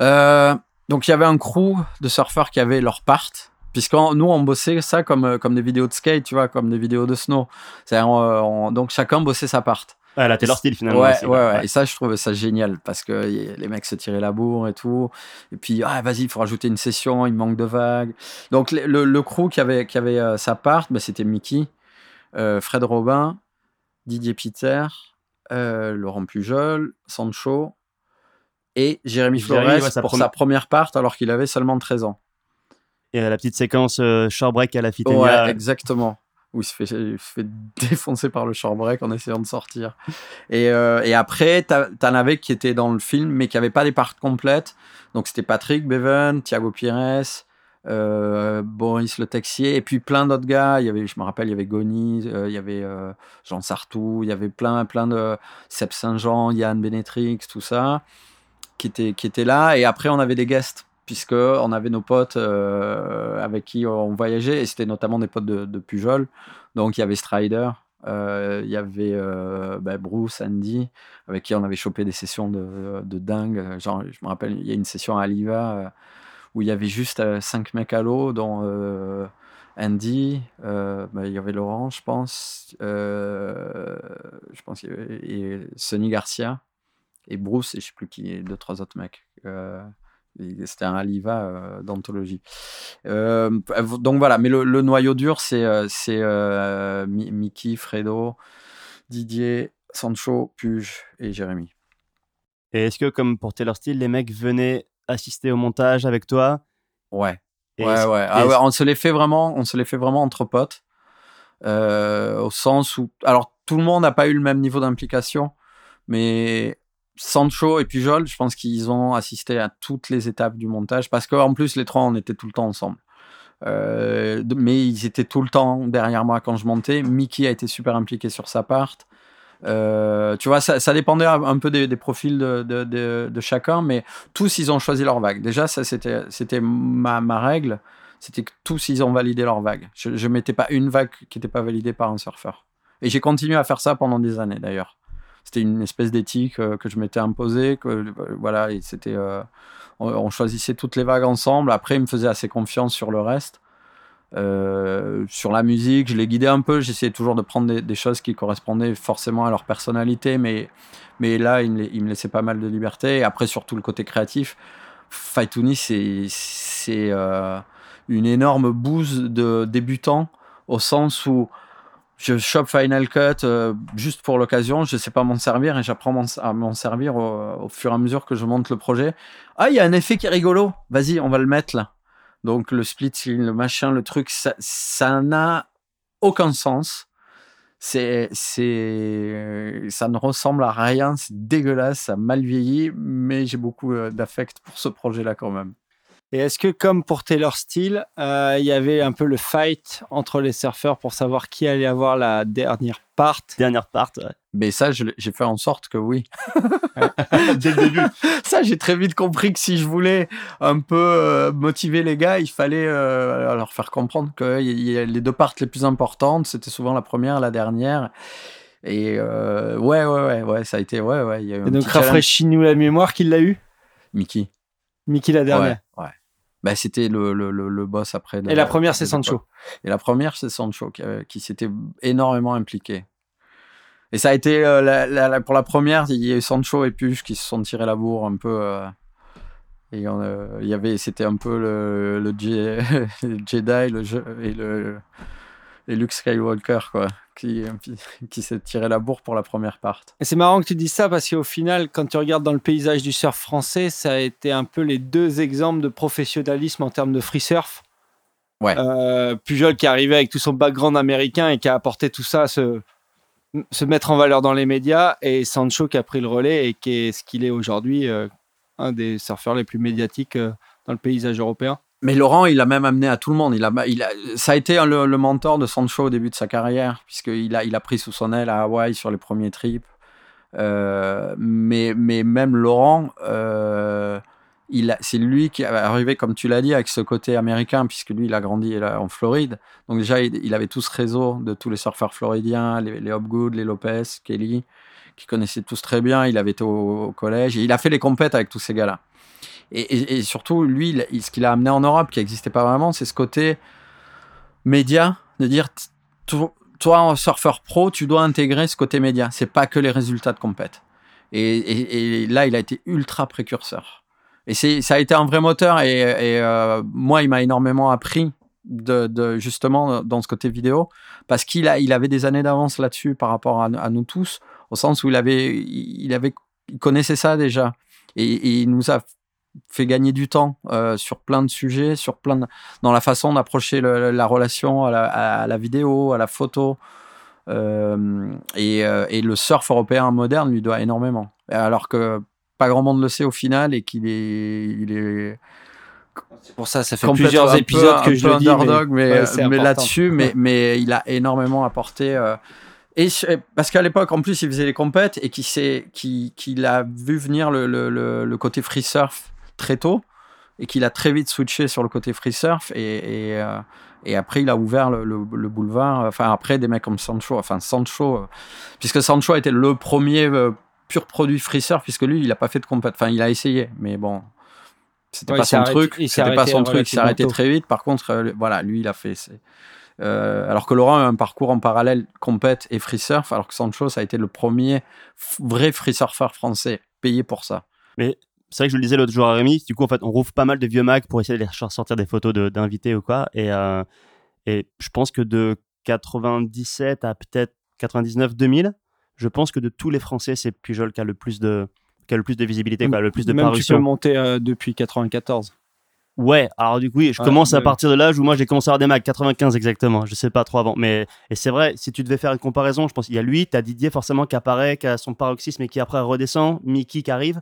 Euh, donc il y avait un crew de surfeurs qui avaient leur part. Puisque nous, on bossait ça comme, euh, comme des vidéos de skate, tu vois, comme des vidéos de snow. Donc chacun bossait sa part. Ouais, là, t'es leur style finalement. Ouais, aussi, ouais, ouais. Et ça, je trouvais ça génial parce que les mecs se tiraient la bourre et tout. Et puis, ah, vas-y, il faut rajouter une session, il manque de vagues. Donc, le, le, le crew qui avait, qui avait euh, sa part, bah, c'était Mickey, euh, Fred Robin, Didier Peter, euh, Laurent Pujol, Sancho et Jérémy Jérémy, Flores ouais, sa pour sa première part alors qu'il avait seulement 13 ans. Et la petite séquence euh, shorebreak à la Ouais, Fitenia. exactement. Où il se fait, il se fait défoncer par le shorebreak en essayant de sortir. Et, euh, et après, t'en avais qui étaient dans le film, mais qui n'avaient pas les parts complètes. Donc c'était Patrick Bevan, Thiago Pires, Boris Le Texier, et puis plein d'autres gars. Il y avait, je me rappelle, il y avait Goni, euh, il y avait euh, Jean Sartou, il y avait plein, plein de Seb Saint-Jean, Yann Benetrix, tout ça, qui étaient, qui étaient là. Et après, on avait des guests puisque on avait nos potes euh, avec qui on voyageait et c'était notamment des potes de, Pujol. Donc il y avait Strider, euh, il y avait euh, bah, Bruce, Andy, avec qui on avait chopé des sessions de, de dingue. Genre, je me rappelle, il y a une session à Aliva euh, où il y avait juste euh, cinq mecs à l'eau, dont euh, Andy, euh, bah, il y avait Laurent, je pense, je pense et Sonny Garcia et Bruce et je sais plus qui, deux trois autres mecs. C'était un Aliva d'anthologie. Donc voilà, mais le, noyau dur, c'est euh, Mickey, Fredo, Didier, Sancho, Puge et Jérémy. Et est-ce que, comme pour Taylor Steele, les mecs venaient assister au montage avec toi Ouais. Et ouais, ouais. Ah ouais, on se les fait vraiment, on se les fait vraiment entre potes, euh, au sens où, alors tout le monde n'a pas eu le même niveau d'implication, mais Sancho et Pujol, je pense qu'ils ont assisté à toutes les étapes du montage, parce qu'en plus les trois, on était tout le temps ensemble. Euh, mais ils étaient tout le temps derrière moi quand je montais. Mickey a été super impliqué sur sa part. Euh, tu vois, ça, dépendait un peu des, profils de, chacun, mais tous, ils ont choisi leur vague. Déjà, c'était, ma, règle, c'était que tous, ils ont validé leur vague. Je ne mettais pas une vague qui n'était pas validée par un surfeur. Et j'ai continué à faire ça pendant des années, d'ailleurs. C'était une espèce d'éthique euh, que je m'étais imposée, que, euh, voilà, c'était... On, on, choisissait toutes les vagues ensemble. Après, il me faisait assez confiance sur le reste. Euh, sur la musique, je les guidais un peu. J'essayais toujours de prendre des, choses qui correspondaient forcément à leur personnalité, mais, là, il me, laissait pas mal de liberté. Après, surtout le côté créatif, Faitouni, c'est euh, une énorme bouse de débutants au sens où je chope Final Cut euh, juste pour l'occasion, je sais pas m'en servir et j'apprends à m'en servir au, au, fur et à mesure que je monte le projet. Ah, il y a un effet qui est rigolo, vas-y, on va le mettre là. Donc le split le machin, le truc, ça, n'a aucun sens. C'est, c'est, ça ne ressemble à rien, c'est dégueulasse, ça mal vieilli, mais j'ai beaucoup euh, d'affect pour ce projet-là quand même. Et est-ce que, comme pour Taylor Steele, euh, il y avait un peu le fight entre les surfeurs pour savoir qui allait avoir la dernière part? Dernière part, ouais. Mais ça, j'ai fait en sorte que oui. Dès le début. Ça, j'ai très vite compris que si je voulais un peu euh, motiver les gars, il fallait euh, leur faire comprendre que y a les deux parts les plus importantes, c'était souvent la première, la dernière. Et euh, ouais, ouais, ouais, ouais, ça a été, ouais, ouais. Y a eu Et donc, rafraîchis-nous la mémoire, qui l'a eu? Mickey. Mickey la dernière. Ouais, ouais. Bah, c'était le, le, le, le, boss après. Et la, première, c'est Sancho. Et la première, c'est Sancho qui, qui s'était énormément impliqué. Et ça a été, euh, la, la, pour la première, il y a eu Sancho et Puch qui se sont tirés la bourre un peu. Euh, et on, euh, il y avait, c'était un peu le, le, le Jedi le jeu, et le et Luke Skywalker, quoi, qui, qui s'est tiré la bourre pour la première part. Et c'est marrant que tu dises ça parce qu'au final, quand tu regardes dans le paysage du surf français, ça a été un peu les deux exemples de professionnalisme en termes de free surf. Ouais. Euh, Pujol qui est arrivé avec tout son background américain et qui a apporté tout ça, ce, se mettre en valeur dans les médias, et Sancho qui a pris le relais et qui est ce qu'il est aujourd'hui, euh, un des surfeurs les plus médiatiques euh, dans le paysage européen. Mais Laurent, il a même amené à tout le monde. Il a, ça a été le, mentor de Sancho au début de sa carrière, puisqu'il a, il a pris sous son aile à Hawaï sur les premiers trips. Euh, mais, mais même Laurent, euh, c'est lui qui est arrivé, comme tu l'as dit, avec ce côté américain, puisque lui, il a grandi en Floride. Donc déjà, il, il, avait tout ce réseau de tous les surfeurs floridiens, les, les Hopgood, les Lopez, Kelly, qui connaissaient tous très bien. Il avait été au, au collège et il a fait les compètes avec tous ces gars-là. Et, surtout, lui, ce qu'il a amené en Europe, qui n'existait pas vraiment, c'est ce côté média, de dire, toi, en surfeur pro, tu dois intégrer ce côté média. C'est pas que les résultats de compète. Et, là, il a été ultra précurseur. Et ça a été un vrai moteur. Et, euh, moi, il m'a énormément appris de, justement dans ce côté vidéo parce qu'il a, il avait des années d'avance là-dessus par rapport à, nous tous, au sens où il avait, il avait, il connaissait ça déjà. Et il nous a fait gagner du temps euh, sur plein de sujets, sur plein de... dans la façon d'approcher la relation à la, à la, vidéo, à la photo. Euh, et, euh, et, le surf européen moderne lui doit énormément. Alors que pas grand monde le sait au final et qu'il est, il est. C'est pour ça, ça fait plusieurs épisodes peu, que je le dis, mais, mais, ouais, mais là-dessus, mais, mais il a énormément apporté. Euh, et parce qu'à l'époque, en plus, il faisait les compètes et qu'il qui, qui a vu venir le, le, le, le côté free surf très tôt et qu'il a très vite switché sur le côté free surf et, et, euh, et après il a ouvert le, le, le, boulevard enfin après des mecs comme Sancho enfin Sancho euh, puisque Sancho était le premier euh, pur produit free surf puisque lui il a pas fait de compète. Enfin il a essayé mais bon c'était ouais, pas, son truc. c'était pas son truc il s'est arrêté très vite. Par contre euh, voilà lui il a fait euh, alors que Laurent a un parcours en parallèle compète et free surf alors que Sancho ça a été le premier vrai free surfer français payé pour ça. Mais c'est vrai que je le disais l'autre jour à Rémi, du coup, en fait, on rouvre pas mal de vieux Mac pour essayer de les sortir des photos d'invités ou quoi. Et, euh, et je pense que de 97 à peut-être 99, 2000, je pense que de tous les Français, c'est Pujol qui a le plus de, qui a le plus de visibilité, quoi, le plus de Même parution. tu peux monter euh, depuis 94. Ouais, alors du coup, oui, je ouais, commence à partir de l'âge où moi j'ai commencé à avoir des Macs, 95 exactement, je sais pas trop avant. Mais et c'est vrai, si tu devais faire une comparaison, je pense qu'il y a lui, tu as Didier forcément qui apparaît, qui a son paroxysme et qui après redescend, Mickey qui arrive.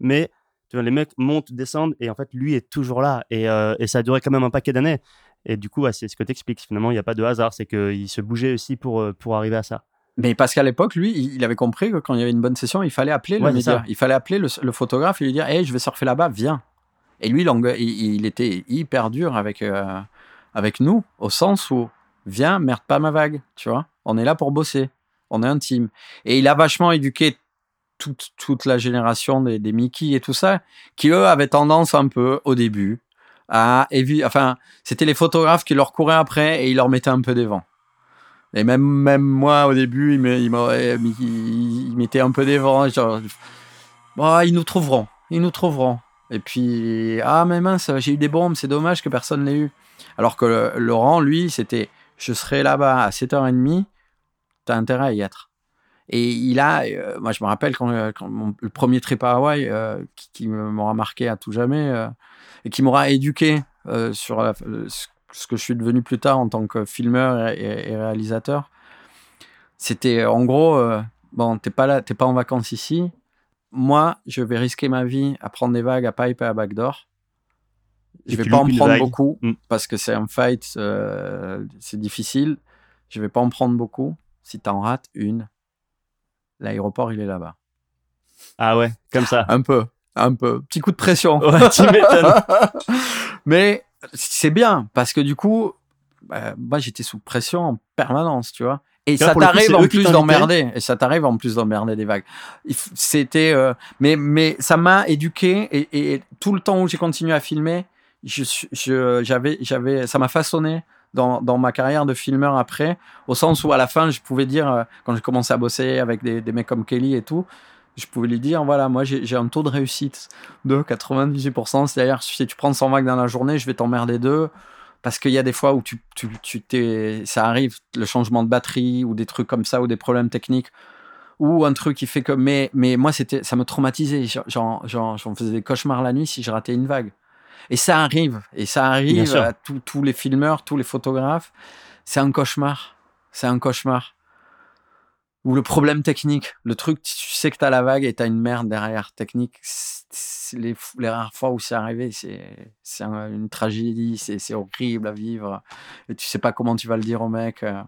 Mais tu vois, les mecs montent, descendent, et en fait, lui est toujours là. Et, euh, et ça a duré quand même un paquet d'années. Et du coup, ouais, c'est ce que t'expliques. Finalement, il n'y a pas de hasard. C'est qu'il se bougeait aussi pour, pour arriver à ça. Mais parce qu'à l'époque, lui, il avait compris que quand il y avait une bonne session, il fallait appeler le Ouais, média. Il fallait appeler le, le photographe et lui dire Hey, je vais surfer là-bas, viens. Et lui, il, il était hyper dur avec, euh, avec nous, au sens où Viens, merde pas ma vague, tu vois. On est là pour bosser. On est un team. Et il a vachement éduqué toute, toute la génération des, des Mickey et tout ça, qui eux avaient tendance un peu, au début, à évi- Enfin, c'était les photographes qui leur couraient après et ils leur mettaient un peu des vents. Et même, même moi, au début, il me- il m'aurait- il- il mettait un peu des vents. Bon, ils nous trouveront. Ils nous trouveront. Et puis, ah, mais mince, j'ai eu des bombes, c'est dommage que personne l'ait eu. Alors que Laurent, lui, c'était je serai là-bas à 7h30, t'as intérêt à y être. Et il a, euh, moi je me rappelle quand, euh, quand mon- le premier trip à Hawaï, euh, qui, qui m'aura marqué à tout jamais, euh, et qui m'aura éduqué sur la- ce que je suis devenu plus tard en tant que filmeur et, réalisateur, c'était en gros, bon, t'es pas là, t'es pas en vacances ici, moi je vais risquer ma vie à prendre des vagues à pipe et à backdoor. Je vais pas en prendre vague. beaucoup Mm. parce que c'est un fight, c'est difficile. Je vais pas en prendre beaucoup. Si t'en rates une, l'aéroport il est là-bas. Ah ouais, comme ça. Un peu, un peu, petit coup de pression. Ouais, tu m'étonnes. Mais c'est bien parce que du coup, bah, moi j'étais sous pression en permanence, tu vois. Et ça t'arrive en plus d'emmerder. Et ça t'arrive en plus d'emmerder des vagues. C'était, euh, mais mais ça m'a éduqué et, et tout le temps où j'ai continué à filmer, je- j'avais j'avais ça m'a façonné. Dans, ma carrière de filmeur après, au sens où à la fin, je pouvais dire, euh, quand j'ai commencé à bosser avec des, mecs comme Kelly et tout, je pouvais lui dire, voilà, moi j'ai un taux de réussite de 98%. C'est-à-dire, si tu prends 100 vagues dans la journée, je vais t'emmerder deux. Parce qu'il y a des fois où ça arrive, le changement de batterie ou des trucs comme ça, ou des problèmes techniques, ou un truc qui fait que. Mais, moi, ça me traumatisait. J'en faisais des cauchemars la nuit si je ratais une vague. Et ça arrive. Et ça arrive à tous les filmeurs, tous les photographes. C'est un cauchemar. C'est un cauchemar. Ou le problème technique. Le truc, tu sais que tu as la vague et tu as une merde derrière technique. Les, les rares fois où c'est arrivé, c'est c'est un- une tragédie. C'est horrible à vivre. Et tu sais pas comment tu vas le dire au mec. euh.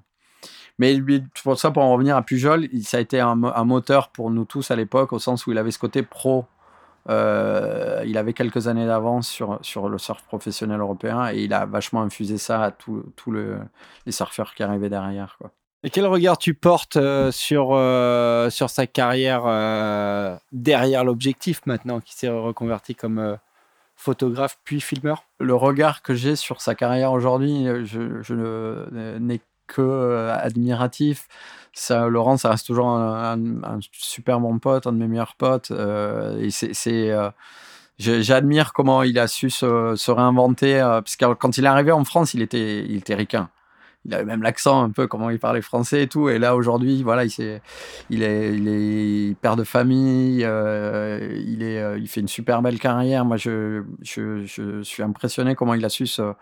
Mais pour ça, pour en revenir à Pujol, ça a été un, un moteur pour nous tous à l'époque, au sens où il avait ce côté pro. Euh, il avait quelques années d'avance sur, sur le surf professionnel européen et il a vachement infusé ça à tous le, les surfeurs qui arrivaient derrière. Quoi. Et quel regard tu portes euh, sur, euh, sur sa carrière derrière l'objectif maintenant, qui s'est reconverti comme photographe puis filmeur? Le regard que j'ai sur sa carrière aujourd'hui, je, n'ai euh, admiratif. Laurent, ça reste toujours un, super bon pote, un de mes meilleurs potes. euh, et c'est, euh, j'admire comment il a su se, réinventer. parce que quand il est arrivé en France, il était, il était ricain. Il avait même l'accent un peu, comment il parlait français et tout. Et là, aujourd'hui, voilà, il, est, père de famille. il, fait une super belle carrière. Moi, je, suis impressionné comment il a su se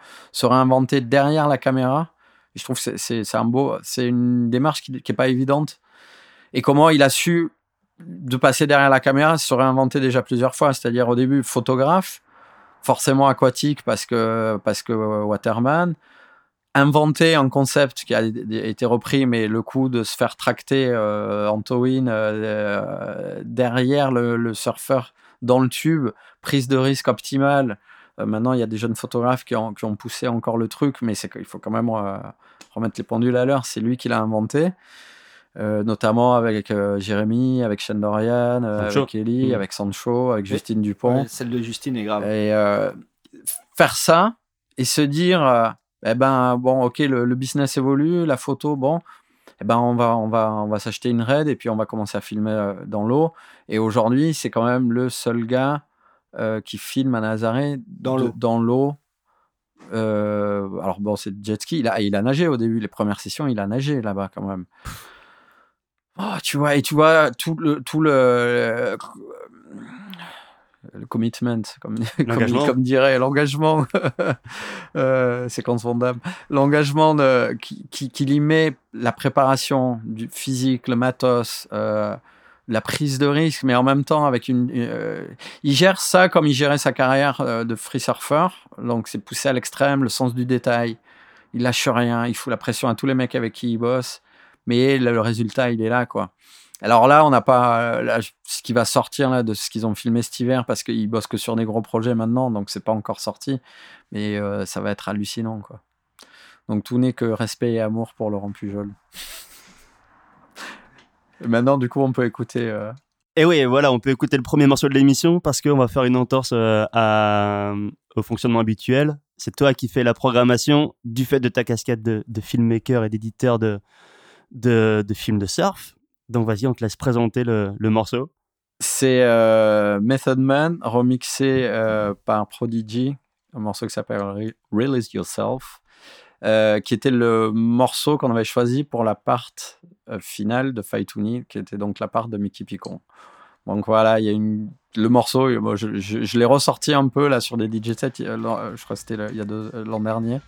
réinventer derrière la caméra. Je trouve que c'est- un beau, c'est une démarche qui n'est pas évidente. Et comment il a su, de passer derrière la caméra, se réinventer déjà plusieurs fois. C'est-à-dire au début photographe, forcément aquatique parce que, parce que Waterman, inventer un concept qui a été repris, mais le coup de se faire tracter euh, en towing euh, derrière le, le surfeur dans le tube, prise de risque optimale. Euh, maintenant, il y a des jeunes photographes qui ont, qui ont poussé encore le truc, mais c'est qu'il faut quand même euh, remettre les pendules à l'heure. C'est lui qui l'a inventé. Euh, notamment avec euh, Jérémy, avec Shane Dorian, euh, avec Ellie, Mm. avec Sancho, avec Oui. Justine Dupont. Celle de Justine est grave. Et faire ça et se dire, eh ben bon, ok, le, le business évolue, la photo, bon, eh ben on va, on va, on va s'acheter une raid et puis on va commencer à filmer dans l'eau. Et aujourd'hui, c'est quand même le seul gars euh, qui filme à Nazaré Dans l'eau. Dans l'eau. Euh, alors bon, c'est jet ski. Il a, il a nagé au début, les premières sessions, il a nagé là-bas quand même. Oh, tu vois, et tu vois tout le, tout le, le commitment, comme, comme, dirait l'engagement, euh, séquence Van Damme, l'engagement de- qui, qui, qu'il y met, la préparation du physique, le matos, euh, la prise de risque, mais en même temps avec une, euh, il gère ça comme il gérait sa carrière euh, de free surfer, donc c'est poussé à l'extrême, le sens du détail, il lâche rien, il fout la pression à tous les mecs avec qui il bosse, mais le, résultat, il est là, quoi. Alors là, on n'a pas euh, ce qui va sortir là de ce qu'ils ont filmé cet hiver parce qu'ils bossent que sur des gros projets maintenant, donc c'est pas encore sorti, mais ça va être hallucinant, quoi. Donc tout n'est que respect et amour pour Laurent Pujol. Et maintenant, du coup, on peut écouter. euh, Et oui, voilà, on peut écouter le premier morceau de l'émission parce qu'on va faire une entorse euh, à- au fonctionnement habituel. C'est toi qui fais la programmation du fait de ta casquette de, de filmmaker et d'éditeur de, de, de films de surf. Donc vas-y, on te laisse présenter le, le morceau. C'est euh, Method Man remixé euh, par Prodigy, un morceau qui s'appelle Re- Release Yourself, euh, qui était le morceau qu'on avait choisi pour la part euh, finale de Fight to qui était donc la part de Mickey Picon. Donc voilà, il y a le morceau, euh, je, l'ai ressorti un peu là sur des DJ sets, je crois que c'était il y a l'an dernier,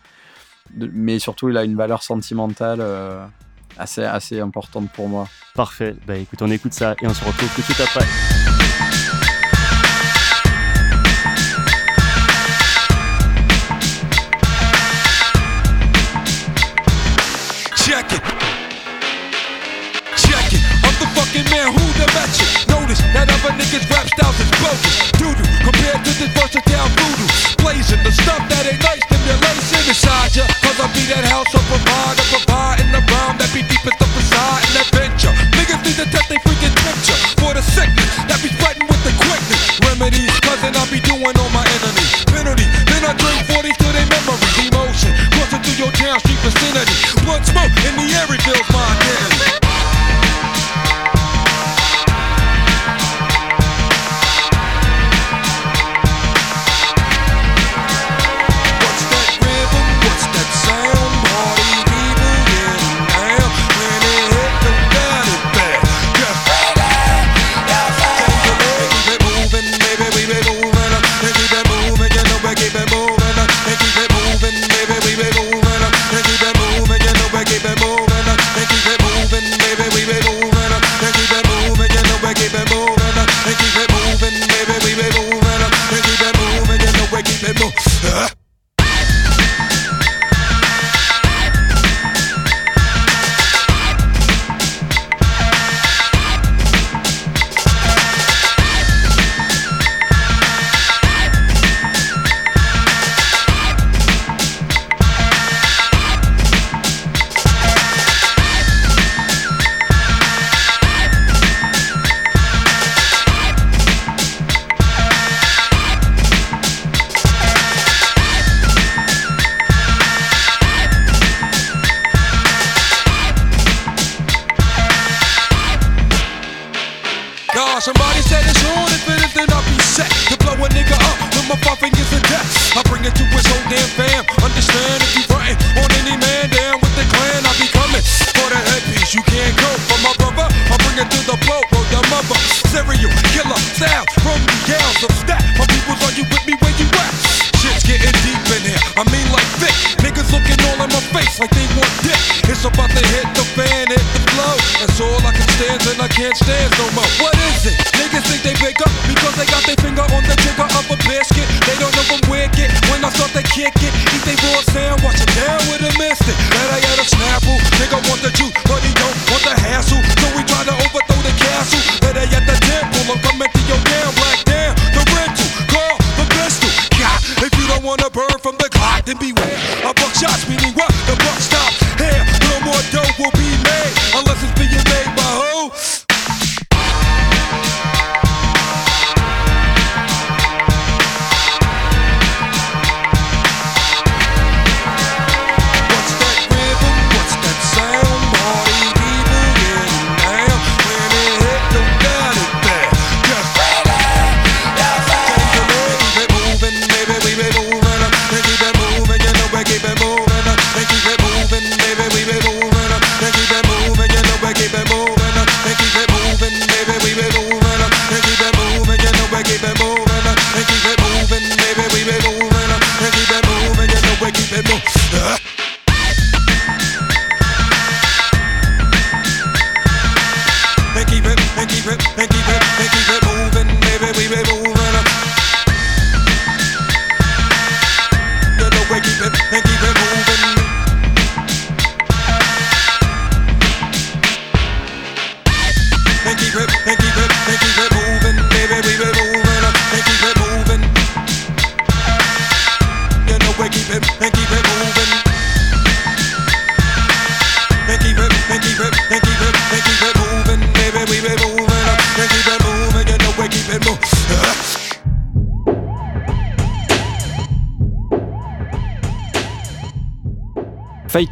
De- mais surtout il a une valeur sentimentale assez, assez importante pour moi. Parfait. Bah écoute, on écoute ça et on se retrouve tout de suite après. Bogus. Doodoo compared to this versatile voodoo. Blazing the stuff that ain't nice stimulation inside ya. Cause I be that house of provider, providing the rhyme that be deep as the facade and adventure. Niggas need to test they freaking picture for the sickness that be spreading with the quickness. Remedies, cousin, I be doing on my enemies. Penalty, then I drink 40s to their memories. Emotion, coursing through your town street vicinity. Blood smoke in the air reveals my What is it? Niggas think they big up because they got their finger on the trigger of a biscuit. They don't know I'm wicked. When I start to kick it, eat they raw sound, watch it down with a mystic. That I had a snapple. Nigga want the juice, but he don't want the hassle.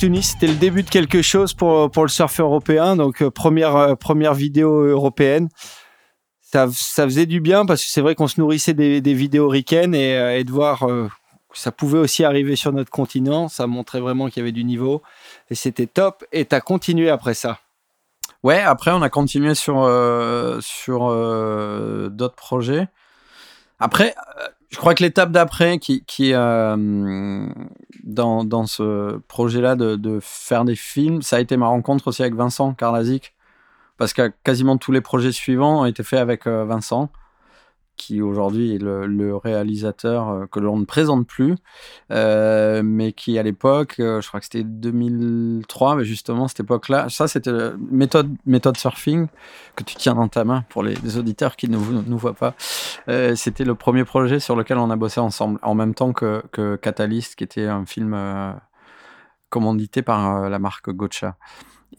Tunis, c'était le début de quelque chose pour, pour le surf européen. Donc, euh, première, euh, première vidéo européenne. Ça, ça faisait du bien parce que c'est vrai qu'on se nourrissait des, des vidéos ricaines et, euh, et de voir que ça pouvait aussi arriver sur notre continent. Ça montrait vraiment qu'il y avait du niveau et c'était top. Et tu as continué après ça? Ouais, après, on a continué sur, sur d'autres projets. Après, je crois que l'étape d'après, qui, qui euh, dans, ce projet-là de, de faire des films, ça a été ma rencontre aussi avec Vincent Karlazik. Parce que quasiment tous les projets suivants ont été faits avec euh, Vincent, qui aujourd'hui est le, réalisateur euh, que l'on ne présente plus, euh, mais qui à l'époque, euh, je crois que c'était 2003, mais justement cette époque-là, ça c'était méthode, méthode surfing que tu tiens dans ta main pour les, auditeurs qui ne nous voient pas. C'était le premier projet sur lequel on a bossé ensemble, en même temps que, Catalyst, qui était un film commandité par la marque Gotcha.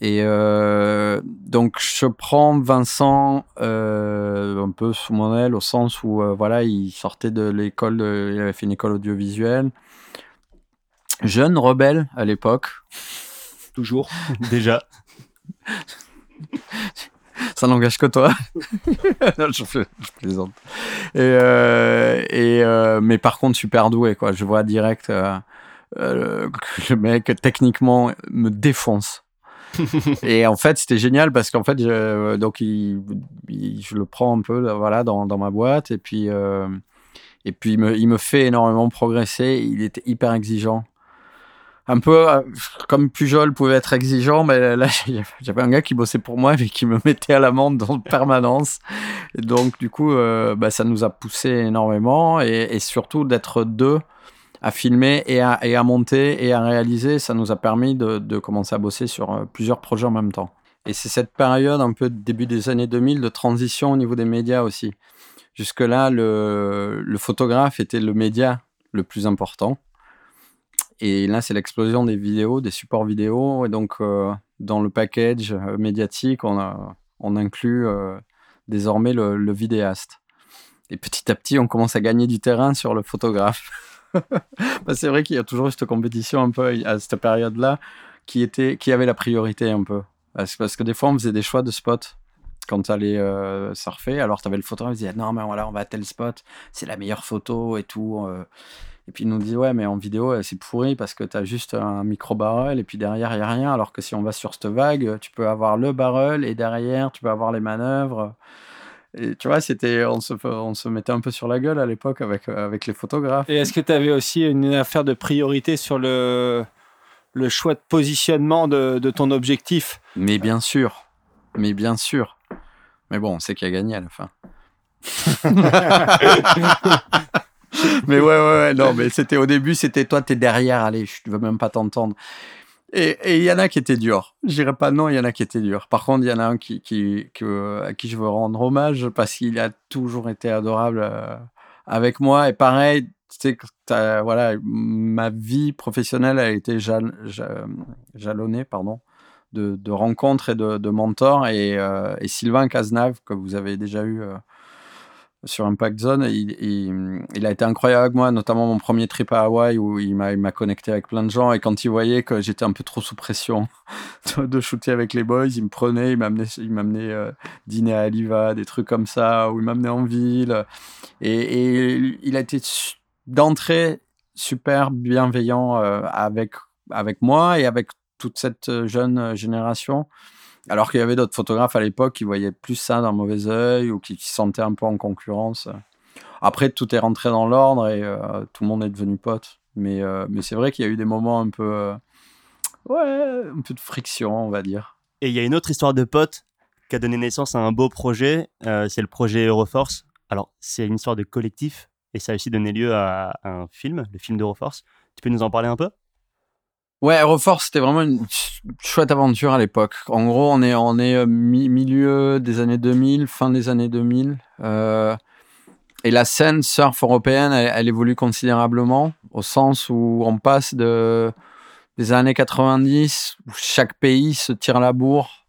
Et euh, donc je prends Vincent euh, un peu sous mon aile au sens où euh, voilà il sortait de l'école, de- il avait fait une école audiovisuelle, jeune rebelle à l'époque, Toujours. Déjà. ça n'engage que toi. Non, je, plaisante. Et, euh, et euh, mais par contre super doué quoi. Je vois direct euh, que le mec techniquement me défonce. et en fait c'était génial parce qu'en fait je, donc je le prends un peu là, voilà dans, ma boîte et puis euh, et puis il me, fait énormément progresser. Il était hyper exigeant. Un peu euh, comme Pujol pouvait être exigeant, mais là j'avais un gars qui bossait pour moi et qui me mettait à l'amende en permanence. Et donc du coup, euh, bah, ça nous a poussé énormément et surtout d'être deux à filmer et à, monter et à réaliser, ça nous a permis de, commencer à bosser sur euh, plusieurs projets en même temps. Et c'est cette période un peu début des années 2000 de transition au niveau des médias aussi. Jusque-là, le, photographe était le média le plus important. Et là, c'est l'explosion des vidéos, des supports vidéo. Et donc, euh, dans le package euh, médiatique, on, inclut désormais le vidéaste. Et petit à petit, on commence à gagner du terrain sur le photographe. Bah, c'est vrai qu'il y a toujours cette compétition un peu à cette période-là qui, était, qui avait la priorité un peu. Parce, parce que des fois, on faisait des choix de spots quand tu allais euh, surfer. Alors, tu avais le photographe qui disait Non, mais voilà, on va à tel spot, c'est la meilleure photo et tout. euh. Et puis, il nous dit Ouais, mais en vidéo, euh, c'est pourri parce que tu as juste un micro-barrel et puis derrière, il n'y a rien. Alors que si on va sur cette vague, tu peux avoir le barrel et derrière, tu peux avoir les manœuvres. Et tu vois, c'était, on, se, on se mettait un peu sur la gueule à l'époque avec, euh, avec les photographes. Et est-ce que tu avais aussi une affaire de priorité sur le, le choix de positionnement de, de ton objectif? Mais bien sûr. Mais bien sûr. Mais bon, on sait qui a gagné à la fin. mais ouais, ouais, ouais, non, mais c'était au début, c'était toi, t'es derrière, allez, je veux même pas t'entendre. Et il y en a qui étaient durs. Je dirais pas non, il y en a qui étaient durs. Par contre, il y en a un à qui je veux rendre hommage parce qu'il a toujours été adorable euh, avec moi. Et pareil, tu sais, voilà, ma vie professionnelle a été jal- ja- jalonnée, pardon, de, rencontres et de, de mentors. Et, euh, et Sylvain Cazenave, que vous avez déjà eu euh, sur Impact Zone, il, a été incroyable avec moi, notamment mon premier trip à Hawaï où il m'a connecté avec plein de gens. Et quand il voyait que j'étais un peu trop sous pression de, shooter avec les boys, il me prenait, il m'amenait euh, dîner à Aliva, des trucs comme ça, ou il m'amenait en ville. Et, il a été d'entrée super bienveillant euh, avec, avec moi et avec toute cette euh, jeune euh, génération. Alors qu'il y avait d'autres photographes à l'époque qui voyaient plus ça d'un mauvais œil ou qui, se sentaient un peu en concurrence. Après, tout est rentré dans l'ordre et euh, tout le monde est devenu pote. Mais, euh, mais c'est vrai qu'il y a eu des moments un peu. euh, ouais, un peu de friction, on va dire. Et il y a une autre histoire de pote qui a donné naissance à un beau projet. c'est le projet Euroforce. Alors, c'est une histoire de collectif et ça a aussi donné lieu à, à un film, le film d'Euroforce. Tu peux nous en parler un peu? Ouais, Aeroforce, c'était vraiment une ch- chouette aventure à l'époque. En gros, on est, on euh, mi- milieu des années 2000, fin des années 2000. euh, et la scène surf européenne, elle, évolue considérablement, au sens où on passe de, des années 90, où chaque pays se tire la bourre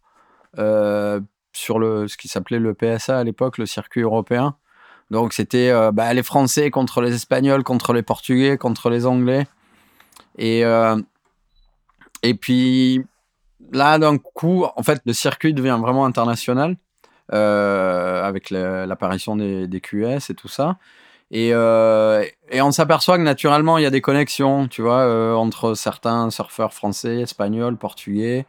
euh, sur le, ce qui s'appelait le PSA à l'époque, le circuit européen. Donc c'était bah, les Français contre les Espagnols, contre les Portugais, contre les Anglais. Et, Et puis là, d'un coup, en fait, le circuit devient vraiment international euh, avec l'apparition des, QS et tout ça. Et, euh, et on s'aperçoit que naturellement, il y a des connexions, tu vois, euh, entre certains surfeurs français, espagnols, portugais,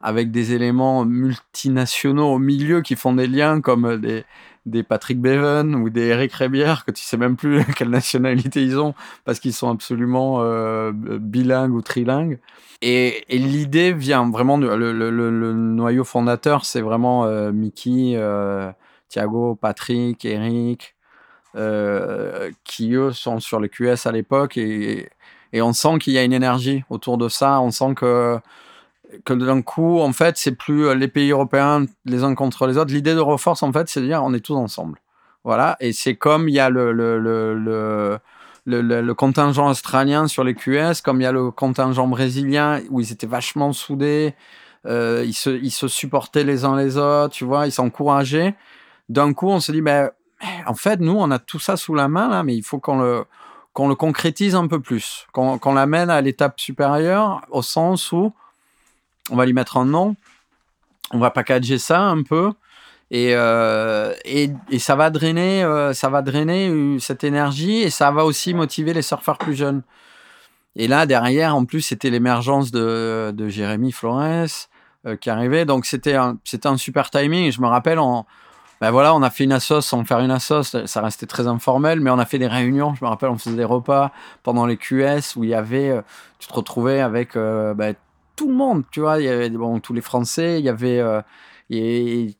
avec des éléments multinationaux au milieu qui font des liens comme des, des Patrick Bevan ou des Eric Rébière, que tu sais même plus quelle nationalité ils ont, parce qu'ils sont absolument euh, bilingues ou trilingues. Et, l'idée vient vraiment, de- le- le noyau fondateur, c'est vraiment euh, Mickey, euh, Thiago, Patrick, Eric, euh, qui eux sont sur le QS à l'époque et, et on sent qu'il y a une énergie autour de ça. On sent que, que d'un coup, en fait, c'est plus euh, les pays européens les uns contre les autres. L'idée de Reforce, en fait, c'est de dire on est tous ensemble. Voilà. Et c'est comme il y a le, le, le, le, contingent australien sur les QS, comme il y a le contingent brésilien où ils étaient vachement soudés. euh, ils, se, ils se supportaient les uns les autres, tu vois, ils s'encourageaient. D'un coup, on se dit, ben, en fait, nous, on a tout ça sous la main, là, mais il faut qu'on le, qu'on le concrétise un peu plus, qu'on qu'on l'amène à l'étape supérieure, au sens où on va lui mettre un nom, on va packager ça un peu, et, euh, et, ça va drainer, euh, ça va drainer euh, cette énergie, et ça va aussi motiver les surfeurs plus jeunes. Et là, derrière, en plus, c'était l'émergence de, Jérémy Flores qui arrivait, donc c'était un, un super timing. Je me rappelle, en, ben voilà, on a fait une assos sans faire une assos, ça restait très informel, mais on a fait des réunions. Je me rappelle, on faisait des repas pendant les QS où il y avait, tu te retrouvais avec ben, tout le monde, tu vois, il y avait bon, tous les Français, il y avait, euh, les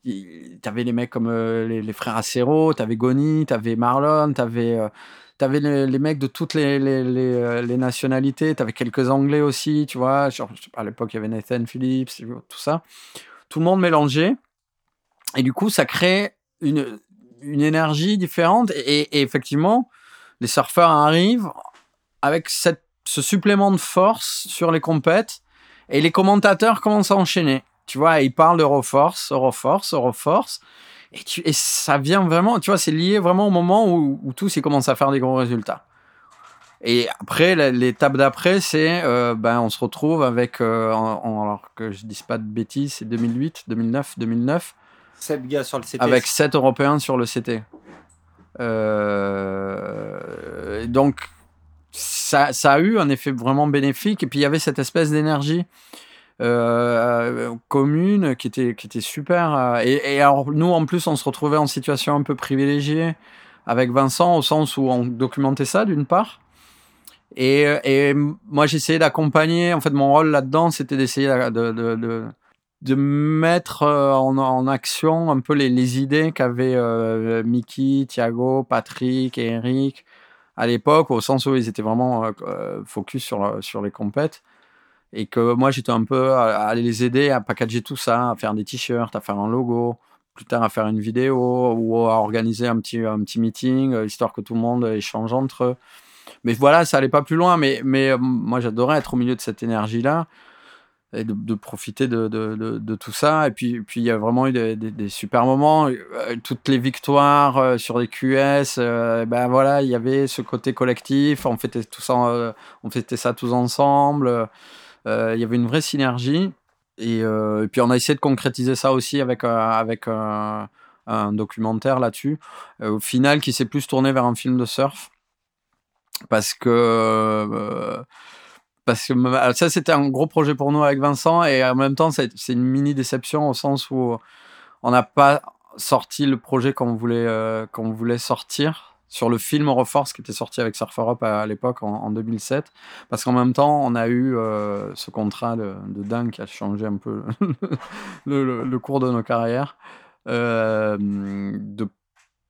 mecs comme euh, les, les frères Acero, tu avais Goni, tu avais Marlon, tu avais, les, les mecs de toutes les, les, les, euh, nationalités, tu avais quelques Anglais aussi, tu vois, à l'époque il y avait Nathan Phillips, tout ça, tout le monde mélangé. Et du coup, ça crée une, une énergie différente. Et, et effectivement, les surfeurs arrivent avec cette, ce supplément de force sur les compètes. Et les commentateurs commencent à enchaîner. Tu vois, ils parlent d'Euroforce, Euroforce, Euroforce. Et, tu, et ça vient vraiment, tu vois, c'est lié vraiment au moment où, où tous ils commencent à faire des gros résultats. Et après, l'étape d'après, c'est, euh, ben, on se retrouve avec, euh, en, en, alors que je dise pas de bêtises, c'est 2008, 2009, 2009. 7 gars sur le CT. Avec 7 Européens sur le CT. Euh, donc, ça, ça, a eu un effet vraiment bénéfique. Et puis, il y avait cette espèce d'énergie euh, commune qui était, qui était super. Et, et, alors, nous, en plus, on se retrouvait en situation un peu privilégiée avec Vincent, au sens où on documentait ça, d'une part. Et, et moi, j'essayais d'accompagner. En fait, mon rôle là-dedans, c'était d'essayer de, de, de de mettre en, en, action un peu les, les idées qu'avaient euh, Mickey, Thiago, Patrick et Eric à l'époque, au sens où ils étaient vraiment euh, focus sur, sur les compètes. Et que moi, j'étais un peu à, à, les aider à packager tout ça, à faire des t-shirts, à faire un logo, plus tard à faire une vidéo ou à organiser un petit, un petit meeting, euh, histoire que tout le monde échange entre eux. Mais voilà, ça allait pas plus loin. Mais, mais euh, moi, j'adorais être au milieu de cette énergie-là et de, profiter de, de, de, tout ça. Et puis, puis il y a vraiment eu des, super moments. Euh, toutes les victoires euh, sur les QS, euh, ben voilà, il y avait ce côté collectif. On fêtait tout ça, on fêtait ça tous ensemble. Il y avait une vraie synergie. Et, et, puis on a essayé de concrétiser ça aussi avec, avec un, documentaire là-dessus. Au final, qui s'est plus tourné vers un film de surf. Parce que parce que ça c'était un gros projet pour nous avec Vincent et en même temps c'est une mini déception au sens où on n'a pas sorti le projet qu'on voulait euh, qu'on voulait sortir sur le film Reforce qui était sorti avec Surf Europe à, l'époque en, en, 2007 parce qu'en même temps on a eu euh, ce contrat de, dingue qui a changé un peu le, cours de nos carrières euh, de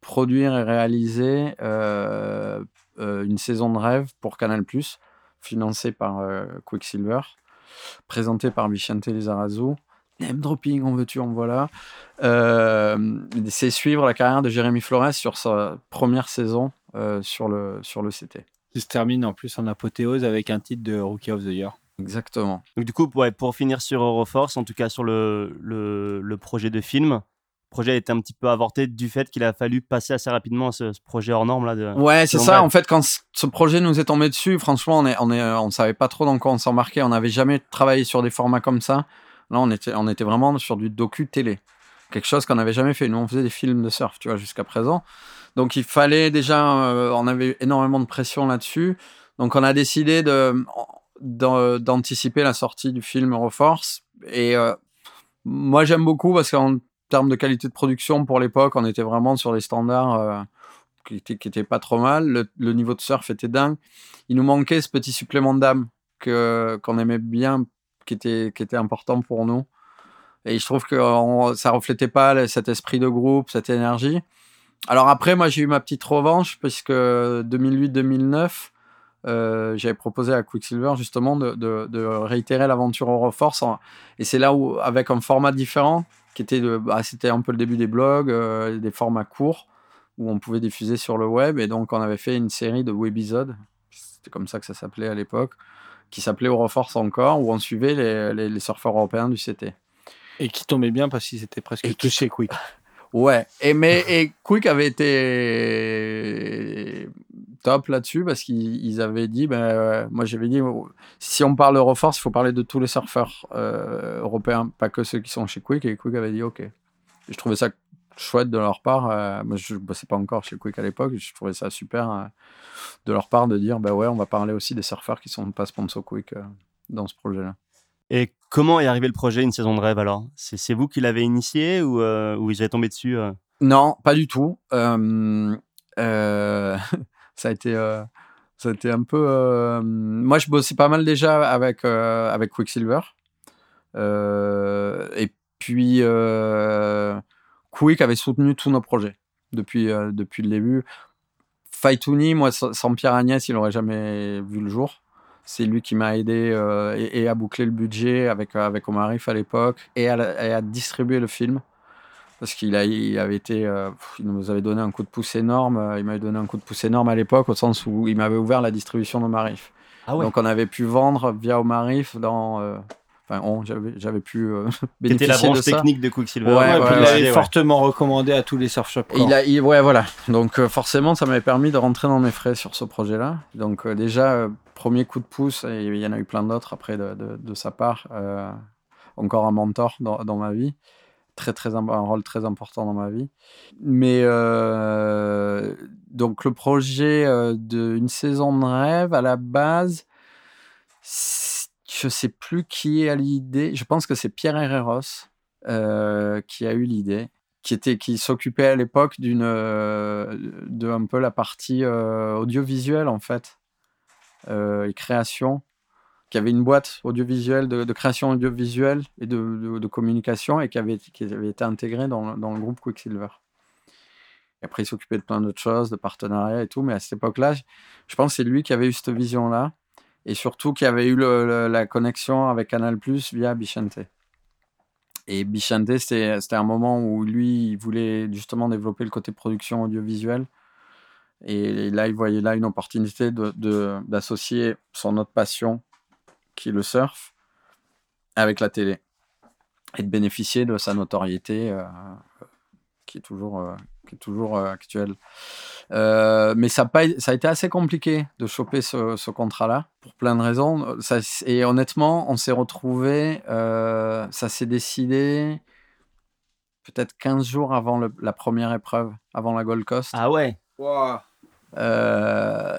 produire et réaliser une saison de rêve pour Canal+ financé par euh, Quicksilver, présenté par Vicente Lizarazu. Name dropping, en veux-tu, en voilà. Euh, c'est suivre la carrière de Jérémy Flores sur sa première saison euh, sur, le, sur le CT. Qui se termine en plus en apothéose avec un titre de Rookie of the Year. Exactement. Donc, du coup, ouais, pour finir sur Euroforce, en tout cas sur le, le, le projet de film, projet a été un petit peu avorté du fait qu'il a fallu passer assez rapidement à ce, ce projet hors norme là. De... Ouais, c'est ça. En fait, quand ce projet nous est tombé dessus, franchement, on est, on est, euh, on savait pas trop dans quoi on s'embarquait. On n'avait jamais travaillé sur des formats comme ça. Là, on était, on était vraiment sur du docu télé. Quelque chose qu'on n'avait jamais fait. Nous, on faisait des films de surf, tu vois, jusqu'à présent. Donc, il fallait déjà, euh, on avait énormément de pression là-dessus. Donc, on a décidé de, d'an- d'anticiper la sortie du film Euroforce. Et euh, moi, j'aime beaucoup parce qu'en termes de qualité de production, pour l'époque, on était vraiment sur des standards euh, qui étaient, pas trop mal. Le, niveau de surf était dingue. Il nous manquait ce petit supplément d'âme que qu'on aimait bien, qui était, qui était important pour nous. Et je trouve que on- ça reflétait pas cet esprit de groupe, cette énergie. Alors après, moi, j'ai eu ma petite revanche puisque 2008-2009, euh, j'avais proposé à Quicksilver justement de réitérer l'aventure Euroforce. en- Et c'est là où, avec un format différent, qui était, de- bah, c'était un peu le début des blogs, euh, des formats courts où on pouvait diffuser sur le web. Et donc, on avait fait une série de webisodes, c'était comme ça que ça s'appelait à l'époque, qui s'appelait Euroforce encore, où on suivait les, les, les surfeurs européens du CT. Et qui tombait bien parce qu'ils étaient presque Et tous chez Quick. Ouais, et, mais, et Quick avait été là-dessus parce qu'ils ils avaient dit, ben, euh, moi j'avais dit, oh, si on parle Euroforce, il faut parler de tous les surfeurs euh, européens, pas que ceux qui sont chez Quick, et Quick avait dit ok. Et je trouvais ça chouette de leur part, euh, moi je bossais pas encore chez Quick à l'époque, je trouvais ça super de leur part de dire, bah ouais, on va parler aussi des surfeurs qui sont pas sponsor Quick dans ce projet-là. Et comment est arrivé le projet Une saison de rêve alors? C'est vous qui l'avez initié ou, ou ils avaient tombé dessus Non, pas du tout. Euh, ça a été, euh, ça a été un peu. euh, moi, je bossais pas mal déjà avec euh, avec Quicksilver. Et puis Quick avait soutenu tous nos projets depuis depuis le début. Faitouni, moi, sans Pierre Agnès, il n'aurait jamais vu le jour. C'est lui qui m'a aidé et, et à boucler le budget avec, avec Omar Arif à l'époque et et à distribuer le film parce qu'il il avait été, euh, il nous avait donné un coup de pouce énorme. euh, Il m'avait donné un coup de pouce énorme à l'époque, au sens où il m'avait ouvert la distribution d'Omarif. Ah Donc on avait pu vendre via Omarif dans, euh, enfin, on, j'avais, j'avais pu euh, C'était bénéficier la branche de ça. technique de Quicksilver. Ouais, Ouais, ouais, puis il l'avait ouais. fortement recommandé à tous les surf shops. Il a, il- ouais, voilà. Donc euh, forcément, ça m'avait permis de rentrer dans mes frais sur ce projet-là. Donc euh, déjà, euh, premier coup de pouce, et il y en a eu plein d'autres après de, de- de sa part. Euh, encore un mentor dans, dans ma vie. Très, très, un rôle très important dans ma vie. Mais euh, donc le projet euh, d'une saison de rêve, à la base, je sais plus qui a l'idée. Je pense que c'est Pierre Herreros euh, qui a eu l'idée qui qui s'occupait à l'époque d'une de un peu la partie audiovisuelle en fait et création qui avait une boîte audiovisuelle de, création audiovisuelle et de, communication et qui avait été intégrée dans, le- groupe Quicksilver. Et après il s'occupait de plein d'autres choses, de partenariats et tout, mais à cette époque-là, je, pense que c'est lui qui avait eu cette vision-là et surtout qui avait eu la connexion avec Canal+ via Bichente. Et Bichente, c'était un moment où lui, il voulait justement développer le côté production audiovisuelle. Et là, il voyait là une opportunité de- de- d'associer son autre passion, qui le surf, avec la télé. Et de bénéficier de sa notoriété, euh, qui est toujours, euh, qui est toujours euh, actuelle. Euh, mais ça a, pas, ça a été assez compliqué de choper ce, ce contrat-là, pour plein de raisons. Ça, et honnêtement, on s'est retrouvé, ça s'est décidé peut-être 15 jours avant le- la première épreuve, avant la Gold Coast. Ah ouais Euh,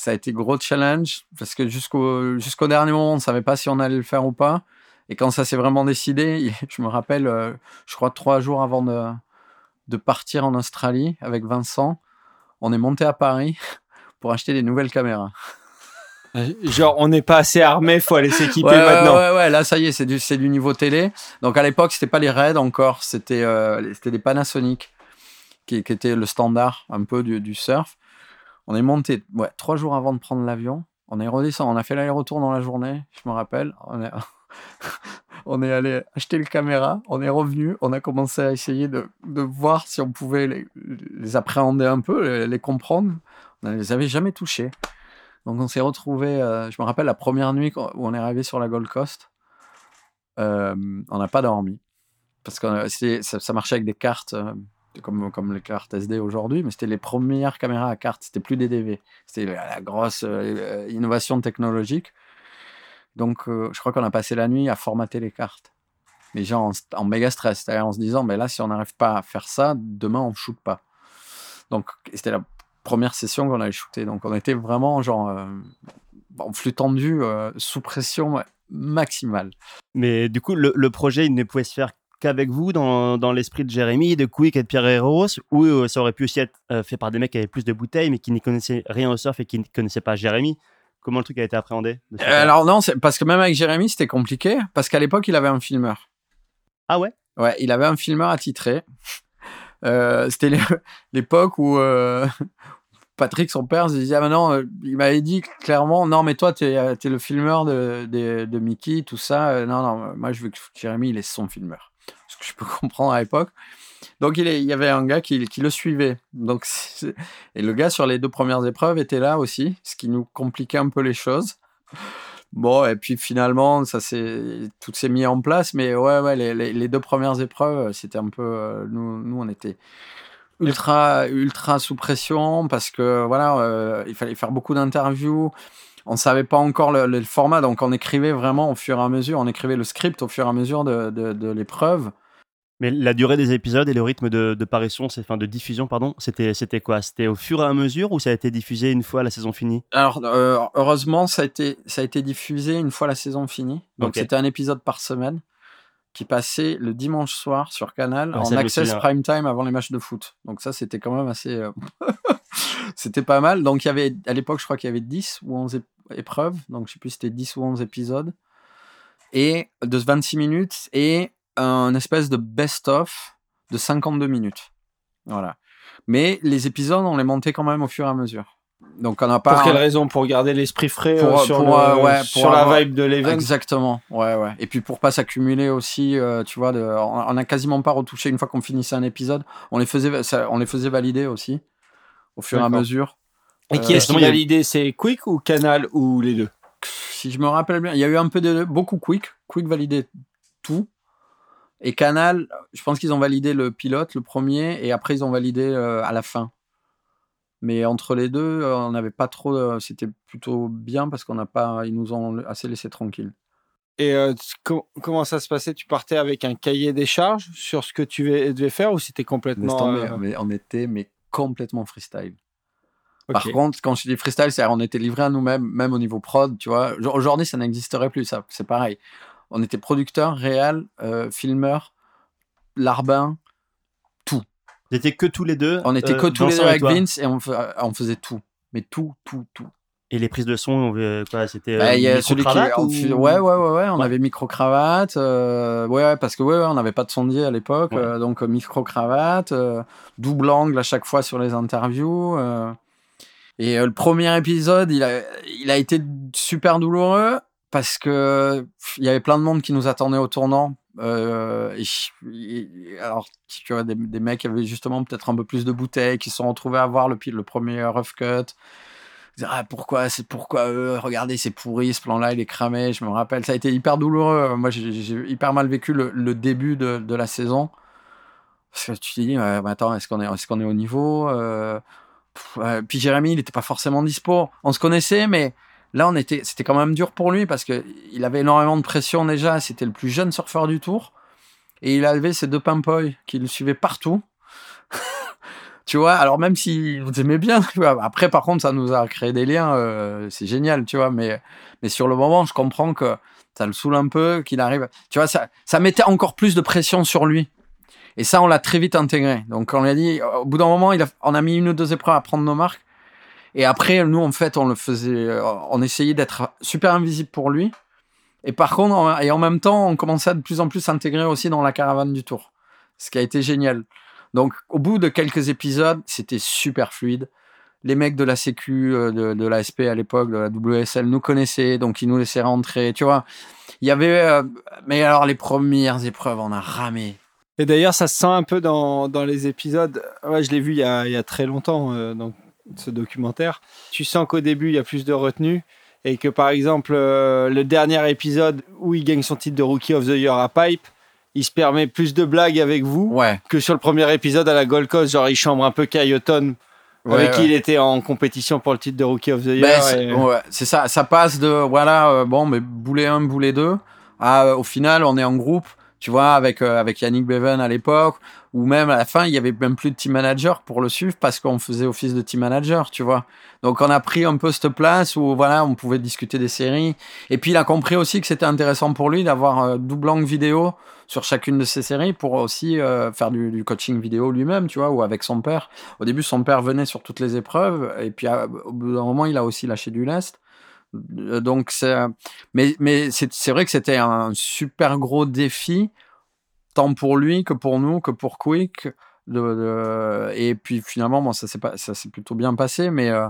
ça a été gros challenge parce que jusqu'au jusqu'au dernier moment, on ne savait pas si on allait le faire ou pas. Et quand ça s'est vraiment décidé, je me rappelle, euh, je crois trois jours avant de, de partir en Australie avec Vincent, on est monté à Paris pour acheter des nouvelles caméras. Genre, on n'est pas assez armé, faut aller s'équiper Ouais, ouais, maintenant. Ouais, ouais, là, ça y est, c'est du, c'est du niveau télé. Donc, à l'époque, c'était pas les Red encore, c'était euh, c'était des Panasonic, qui, qui était le standard un peu du, du surf. On est monté ouais, trois jours avant de prendre l'avion. On est redescendu, on a fait l'aller-retour dans la journée, je me rappelle. On est, allé acheter le caméra, on est revenu, on a commencé à essayer de, voir si on pouvait les, appréhender un peu, les, les comprendre. On ne les avait jamais touchés. Donc on s'est retrouvé, je me rappelle la première nuit où on est arrivé sur la Gold Coast, euh, on n'a pas dormi. parce que euh, ça, marchait avec des cartes, euh, comme, comme les cartes SD aujourd'hui, mais c'était les premières caméras à carte, c'était plus des DV. C'était la, grosse euh, innovation technologique. Donc, euh, je crois qu'on a passé la nuit à formater les cartes. Les gens en, en méga stress, c'est-à-dire en se disant, mais là, si on n'arrive pas à faire ça, demain, on ne shoot pas. Donc, c'était la première session qu'on allait shooter. Donc, on était vraiment genre euh, en flux tendu, euh, sous pression maximale. Mais du coup, le, le projet, il ne pouvait se faire qu'avec vous, dans, dans l'esprit de Jérémy, de Quick et de Pierre Héros, ou euh, ça aurait pu aussi être euh, fait par des mecs qui avaient plus de bouteilles, mais qui n'y connaissaient rien au surf et qui ne connaissaient pas Jérémy Comment le truc a été appréhendé Euh, alors non, parce que même avec Jérémy, c'était compliqué, parce qu'à l'époque, il avait un filmeur. Ah ouais? Ouais, il avait un filmeur attitré. Euh, c'était l'é- l'époque où Patrick, son père, se disait ah, non, il m'avait dit clairement non mais toi t'es es le filmeur de, de, de Mickey, tout ça. Non non, moi je veux que Jérémy il est son filmeur. Que je peux comprendre à l'époque. Donc il, y avait un gars qui, le suivait. Donc et le gars sur les deux premières épreuves était là aussi, ce qui nous compliquait un peu les choses. Bon, et puis finalement, ça tout s'est mis en place, mais ouais, ouais, les, deux premières épreuves, c'était un peu, euh, nous, nous, on était ultra, ultra sous pression parce que voilà, euh, il fallait faire beaucoup d'interviews. On savait pas encore le, format, donc on écrivait vraiment au fur et à mesure, on écrivait le script au fur et à mesure de l'épreuve. Mais la durée des épisodes et le rythme de, de parution, c'est- enfin de diffusion, pardon, c'était c'était quoi? C'était au fur et à mesure ou ça a été diffusé une fois la saison finie? Alors, euh, heureusement, ça a, été, ça a été diffusé une fois la saison finie. Donc, c'était un épisode par semaine qui passait le dimanche soir sur Canal Ah, en access prime time avant les matchs de foot. Donc, ça, c'était quand même assez. euh, c'était pas mal. Donc, il y avait, à l'époque, je crois qu'il y avait 10 ou 11 ép- épreuves. Donc, je sais plus si c'était 10 ou 11 épisodes. Et de 26 minutes et un espèce de best-of de 52 minutes. Voilà. Mais les épisodes, on les montait quand même au fur et à mesure. Donc, on n'a pas. Pour quelle raison? Pour garder l'esprit frais Pour- euh, sur, pour, le- euh, ouais, pour sur la avoir- vibe de l'event? Exactement, ouais, ouais. Et puis pour pas s'accumuler aussi, euh, tu vois, de, on, on a quasiment pas retouché une fois qu'on finissait un épisode. On les faisait, ça- on les faisait valider aussi au fur et à mesure. Et qui est-ce qui validé C'est Quick ou Canal ou les deux? Si je me rappelle bien, il y a eu un peu de beaucoup Quick, Quick validait tout. Et Canal, je pense qu'ils ont validé le pilote, le premier, et après ils ont validé euh, à la fin. Mais entre les deux, euh, on n'avait pas trop. euh, C'était plutôt bien parce qu'on n'a pas, ils nous ont assez laissé tranquilles. Et euh, com- comment ça se passait? Tu partais avec un cahier des charges sur ce que tu vais- devais faire ou c'était complètement euh, mais on était mais complètement freestyle. Par contre, quand je dis freestyle, c'est on était livré à nous-mêmes, même au niveau prod, tu vois. Aujourd'hui, ça n'existerait plus, ça. C'est pareil. On était producteur, réel, euh, filmeur, larbin. Vous étiez que tous les deux On était euh, que tous les deux avec Vince et on, euh, on faisait tout. Mais tout, tout, tout. Et les prises de son, euh, quoi, c'était. Bah, euh, celui qui. on ou- Ouais, ouais, ouais, ouais. On Ouais. avait micro-cravate. euh, ouais, ouais, parce que ouais, ouais, on n'avait pas de sondier à l'époque. Ouais. euh, donc, euh, micro-cravate, euh, double angle à chaque fois sur les interviews. euh. et euh, le premier épisode, il a, il a été super douloureux parce que il y avait plein de monde qui nous attendait au tournant. Euh, alors, tu vois, des, mecs qui avaient justement peut-être un peu plus de bouteilles, qui se sont retrouvés à voir le, le premier rough cut. Ah, pourquoi, c'est pourquoi eux, regardez, c'est pourri, ce plan-là, il est cramé. Je me rappelle, ça a été hyper douloureux. Moi, j'ai hyper mal vécu le, début de, la saison. Parce que tu te dis, attends, est-ce qu'on est, est, qu'on est au niveau Euh. Puis Jérémy, il n'était pas forcément dispo. On se connaissait, mais là, on était, c'était quand même dur pour lui parce que il avait énormément de pression déjà. C'était le plus jeune surfeur du tour. Et il avait ses deux pimpoys qui le suivaient partout. tu vois, alors même s'il nous aimait bien. Après, par contre, ça nous a créé des liens. euh, c'est génial, tu vois. Mais, mais sur le moment, je comprends que ça le saoule un peu, qu'il arrive. Tu vois, ça, ça mettait encore plus de pression sur lui. Et ça, on l'a très vite intégré. Donc, on lui a dit, au bout d'un moment, il on a mis une ou deux épreuves à prendre nos marques. Et après, nous, en fait, on le faisait, euh, on essayait d'être super invisible pour lui. Et par contre, et en même temps, on commençait à de plus en plus s'intégrer aussi dans la caravane du tour. Ce qui a été génial. Donc, au bout de quelques épisodes, c'était super fluide. Les mecs de la Sécu, euh, de, de l'ASP à l'époque, de la WSL, nous connaissaient, donc ils nous laissaient rentrer. Tu vois, il y avait. euh, mais alors, les premières épreuves, on a ramé. Et d'ailleurs, ça se sent un peu dans, dans les épisodes. Ouais, je l'ai vu il y a, très longtemps, dans ce documentaire. Tu sens qu'au début, il y a plus de retenue. Et que par exemple, euh, le dernier épisode où il gagne son titre de Rookie of the Year à Pipe, il se permet plus de blagues avec vous Ouais. que sur le premier épisode à la Gold Coast. Genre, il chambre un peu Kayoton, ouais, avec qui il était en compétition pour le titre de Rookie of the Year. Ben, c'est et- ouais, c'est ça, ça passe de voilà, euh, bon, mais boulet 1, boulet 2, à euh, au final, on est en groupe, tu vois, avec, euh, avec Yannick Beven à l'époque, ou même à la fin, il y avait même plus de team manager pour le suivre parce qu'on faisait office de team manager, tu vois. Donc on a pris un peu cette place où voilà, on pouvait discuter des séries. Et puis il a compris aussi que c'était intéressant pour lui d'avoir euh, double angle vidéo sur chacune de ces séries pour aussi euh, faire du, coaching vidéo lui-même, tu vois, ou avec son père. Au début, son père venait sur toutes les épreuves, et puis à- au bout d'un moment, il a aussi lâché du lest. Euh, Donc, c'est, mais, mais c'est vrai que c'était un super gros défi, tant pour lui que pour nous, que pour Quick. De, de- et puis finalement, bon, ça s'est pas, ça s'est plutôt bien passé, mais, euh,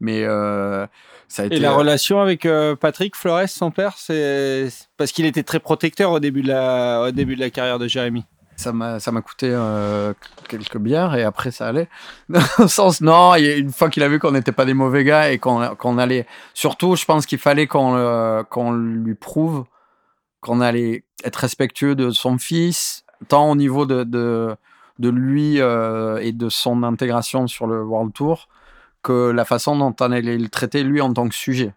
mais euh, ça a été. Et la relation avec euh, Patrick Flores, son père, c'est parce qu'il était très protecteur au début de la, au début de la carrière de Jérémy. ça m'a ça m'a coûté euh, quelques bières et après ça allait dans le sens non une fois qu'il a vu qu'on n'était pas des mauvais gars et qu'on qu'on allait surtout je pense qu'il fallait qu'on qu'on lui prouve qu'on allait être respectueux de son fils tant au niveau de de, de lui euh, et de son intégration sur le World Tour que la façon dont on allait le traiter lui en tant que sujet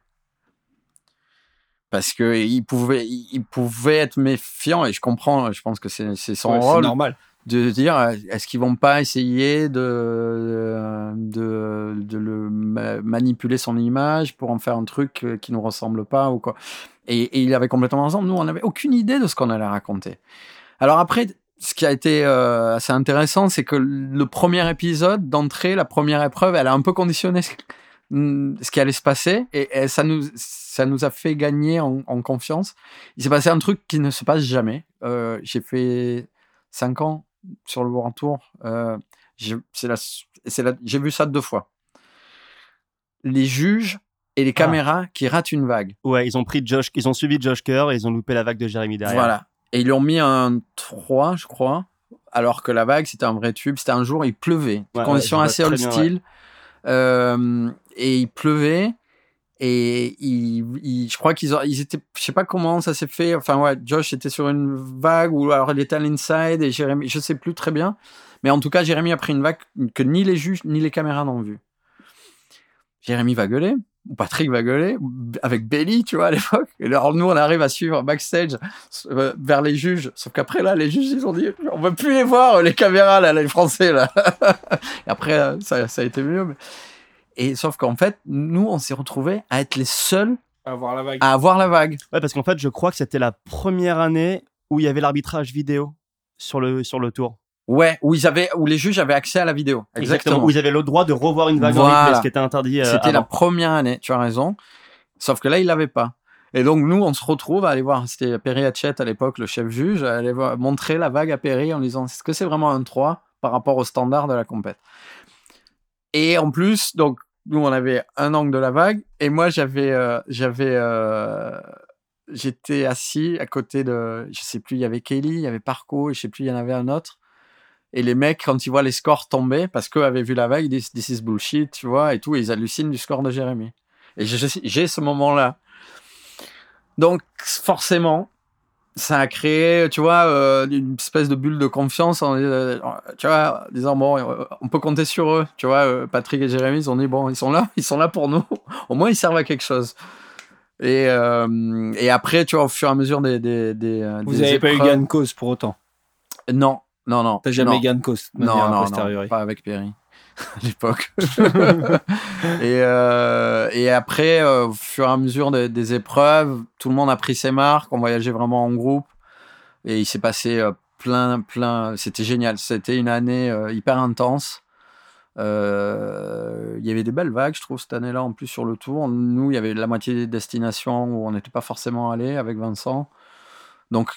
parce que il pouvait il pouvait être méfiant et je comprends je pense que c'est c'est son Ouais, c'est rôle normal. De dire euh, est-ce qu'ils vont pas essayer de de, de le ma- manipuler son image pour en faire un truc euh, qui nous ressemble pas ou quoi. Et, il avait complètement raison. Nous on n'avait aucune idée de ce qu'on allait raconter. Alors après ce qui a été euh, assez intéressant c'est que le premier épisode d'entrée la première épreuve elle a un peu conditionné ce, qui allait se passer et, ça nous ça nous a fait gagner en, confiance. Il s'est passé un truc qui ne se passe jamais. J'ai fait 5 ans sur le World Tour. Euh, j'ai- vu ça deux fois. Les juges et les caméras qui ratent une vague. Ouais, ils ont pris Josh, ils ont suivi Josh Kerr et ils ont loupé la vague de Jérémy derrière. Voilà. Et ils lui ont mis un 3, je crois, alors que la vague, c'était un vrai tube. C'était un jour, il pleuvait. Ouais, Conditions ouais, assez hostiles. Euh, et il pleuvait. Et il, il- je crois qu'ils ils étaient, je sais pas comment ça s'est fait. Enfin, ouais, Josh était sur une vague ou alors il était à l'inside et Jérémy, je sais plus très bien. Mais en tout cas, Jérémy a pris une vague que ni les juges ni les caméras n'ont vue. Jérémy va gueuler, ou Patrick va gueuler, avec Belly, tu vois, à l'époque. Et alors, nous, on arrive à suivre backstage euh, vers les juges. Sauf qu'après, là, les juges, ils ont dit, on veut plus les voir, les caméras, là, les Français, là. et après, euh, ça, ça a été mieux. mais- Et sauf qu'en fait, nous, on s'est retrouvés à être les seuls Avoir la vague. à avoir la vague. Ouais, parce qu'en fait, je crois que c'était la première année où il y avait l'arbitrage vidéo sur le, sur le tour. Ouais, où ils avaient, où les juges avaient accès à la vidéo. Où ils avaient le droit de revoir une vague en Voilà. replay, ce qui était interdit. euh, C'était la première année, tu as raison. Sauf que là, il l'avait pas. Et donc, nous, on se retrouve à aller voir, c'était Perry Hatchett à l'époque, le chef juge, à aller voir- montrer la vague à Perry en lui disant est-ce que c'est vraiment un 3 par rapport au standard de la compète? Et en plus, donc, nous, on avait un angle de la vague, et moi, j'avais. euh, j'avais euh, J'étais assis à côté de. Je sais plus, il y avait Kelly, il y avait Parco, et je sais plus, il y en avait un autre. Et les mecs, quand ils voient les scores tomber, parce qu'eux avaient vu la vague, ils disent This is bullshit, tu vois, et tout, ils hallucinent du score de Jérémy. Et j'ai ce moment-là. Donc, forcément, ça a créé, tu vois, euh, une espèce de bulle de confiance, en, euh, tu vois, en disant, bon, euh, on peut compter sur eux, tu vois, Patrick et Jérémy, ils ont dit, bon, ils sont là, ils sont là pour nous, au moins ils servent à quelque chose. Et, euh, et après, tu vois, au fur et à mesure des. des, des Vous n'avez pas eu gain de cause pour autant? Non, non, non. T'as jamais non. gain de cause. de Non, non, non, pas avec Perry à l'époque. et, euh, et après, euh, au fur et à mesure des, épreuves, tout le monde a pris ses marques, on voyageait vraiment en groupe et il s'est passé euh, plein, plein. C'était génial. C'était une année hyper intense. Il y avait des belles vagues, je trouve, cette année-là, en plus sur le tour. Nous, il y avait la moitié des destinations où on n'était pas forcément allé avec Vincent. Donc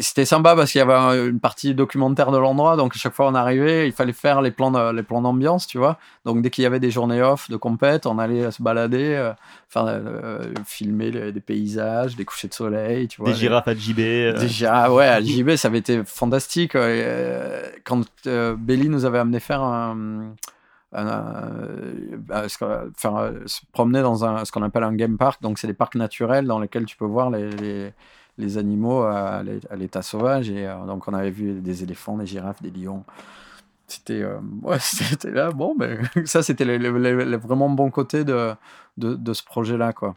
c'était sympa parce qu'il y avait une partie documentaire de l'endroit. Donc à chaque fois on arrivait, il fallait faire les plans de- les plans d'ambiance, tu vois. Donc dès qu'il y avait des journées off de compète, on allait se balader, euh, faire, euh, filmer les- des paysages, des couchers de soleil, tu vois. Des girafes à JB. euh, Déjà, ouais, à JB, ça avait été fantastique. Quand Belly nous avait amené faire un. euh, faire, se promener dans un, ce qu'on appelle un game park, donc c'est des parcs naturels dans lesquels tu peux voir les, les, les animaux à, l'é- à l'état sauvage. Et euh, donc, on avait vu des éléphants, des girafes, des lions. C'était euh, ouais, c'était là. Bon, ben, ça, c'était le, le- vraiment bon côté de, de, de ce projet-là, quoi.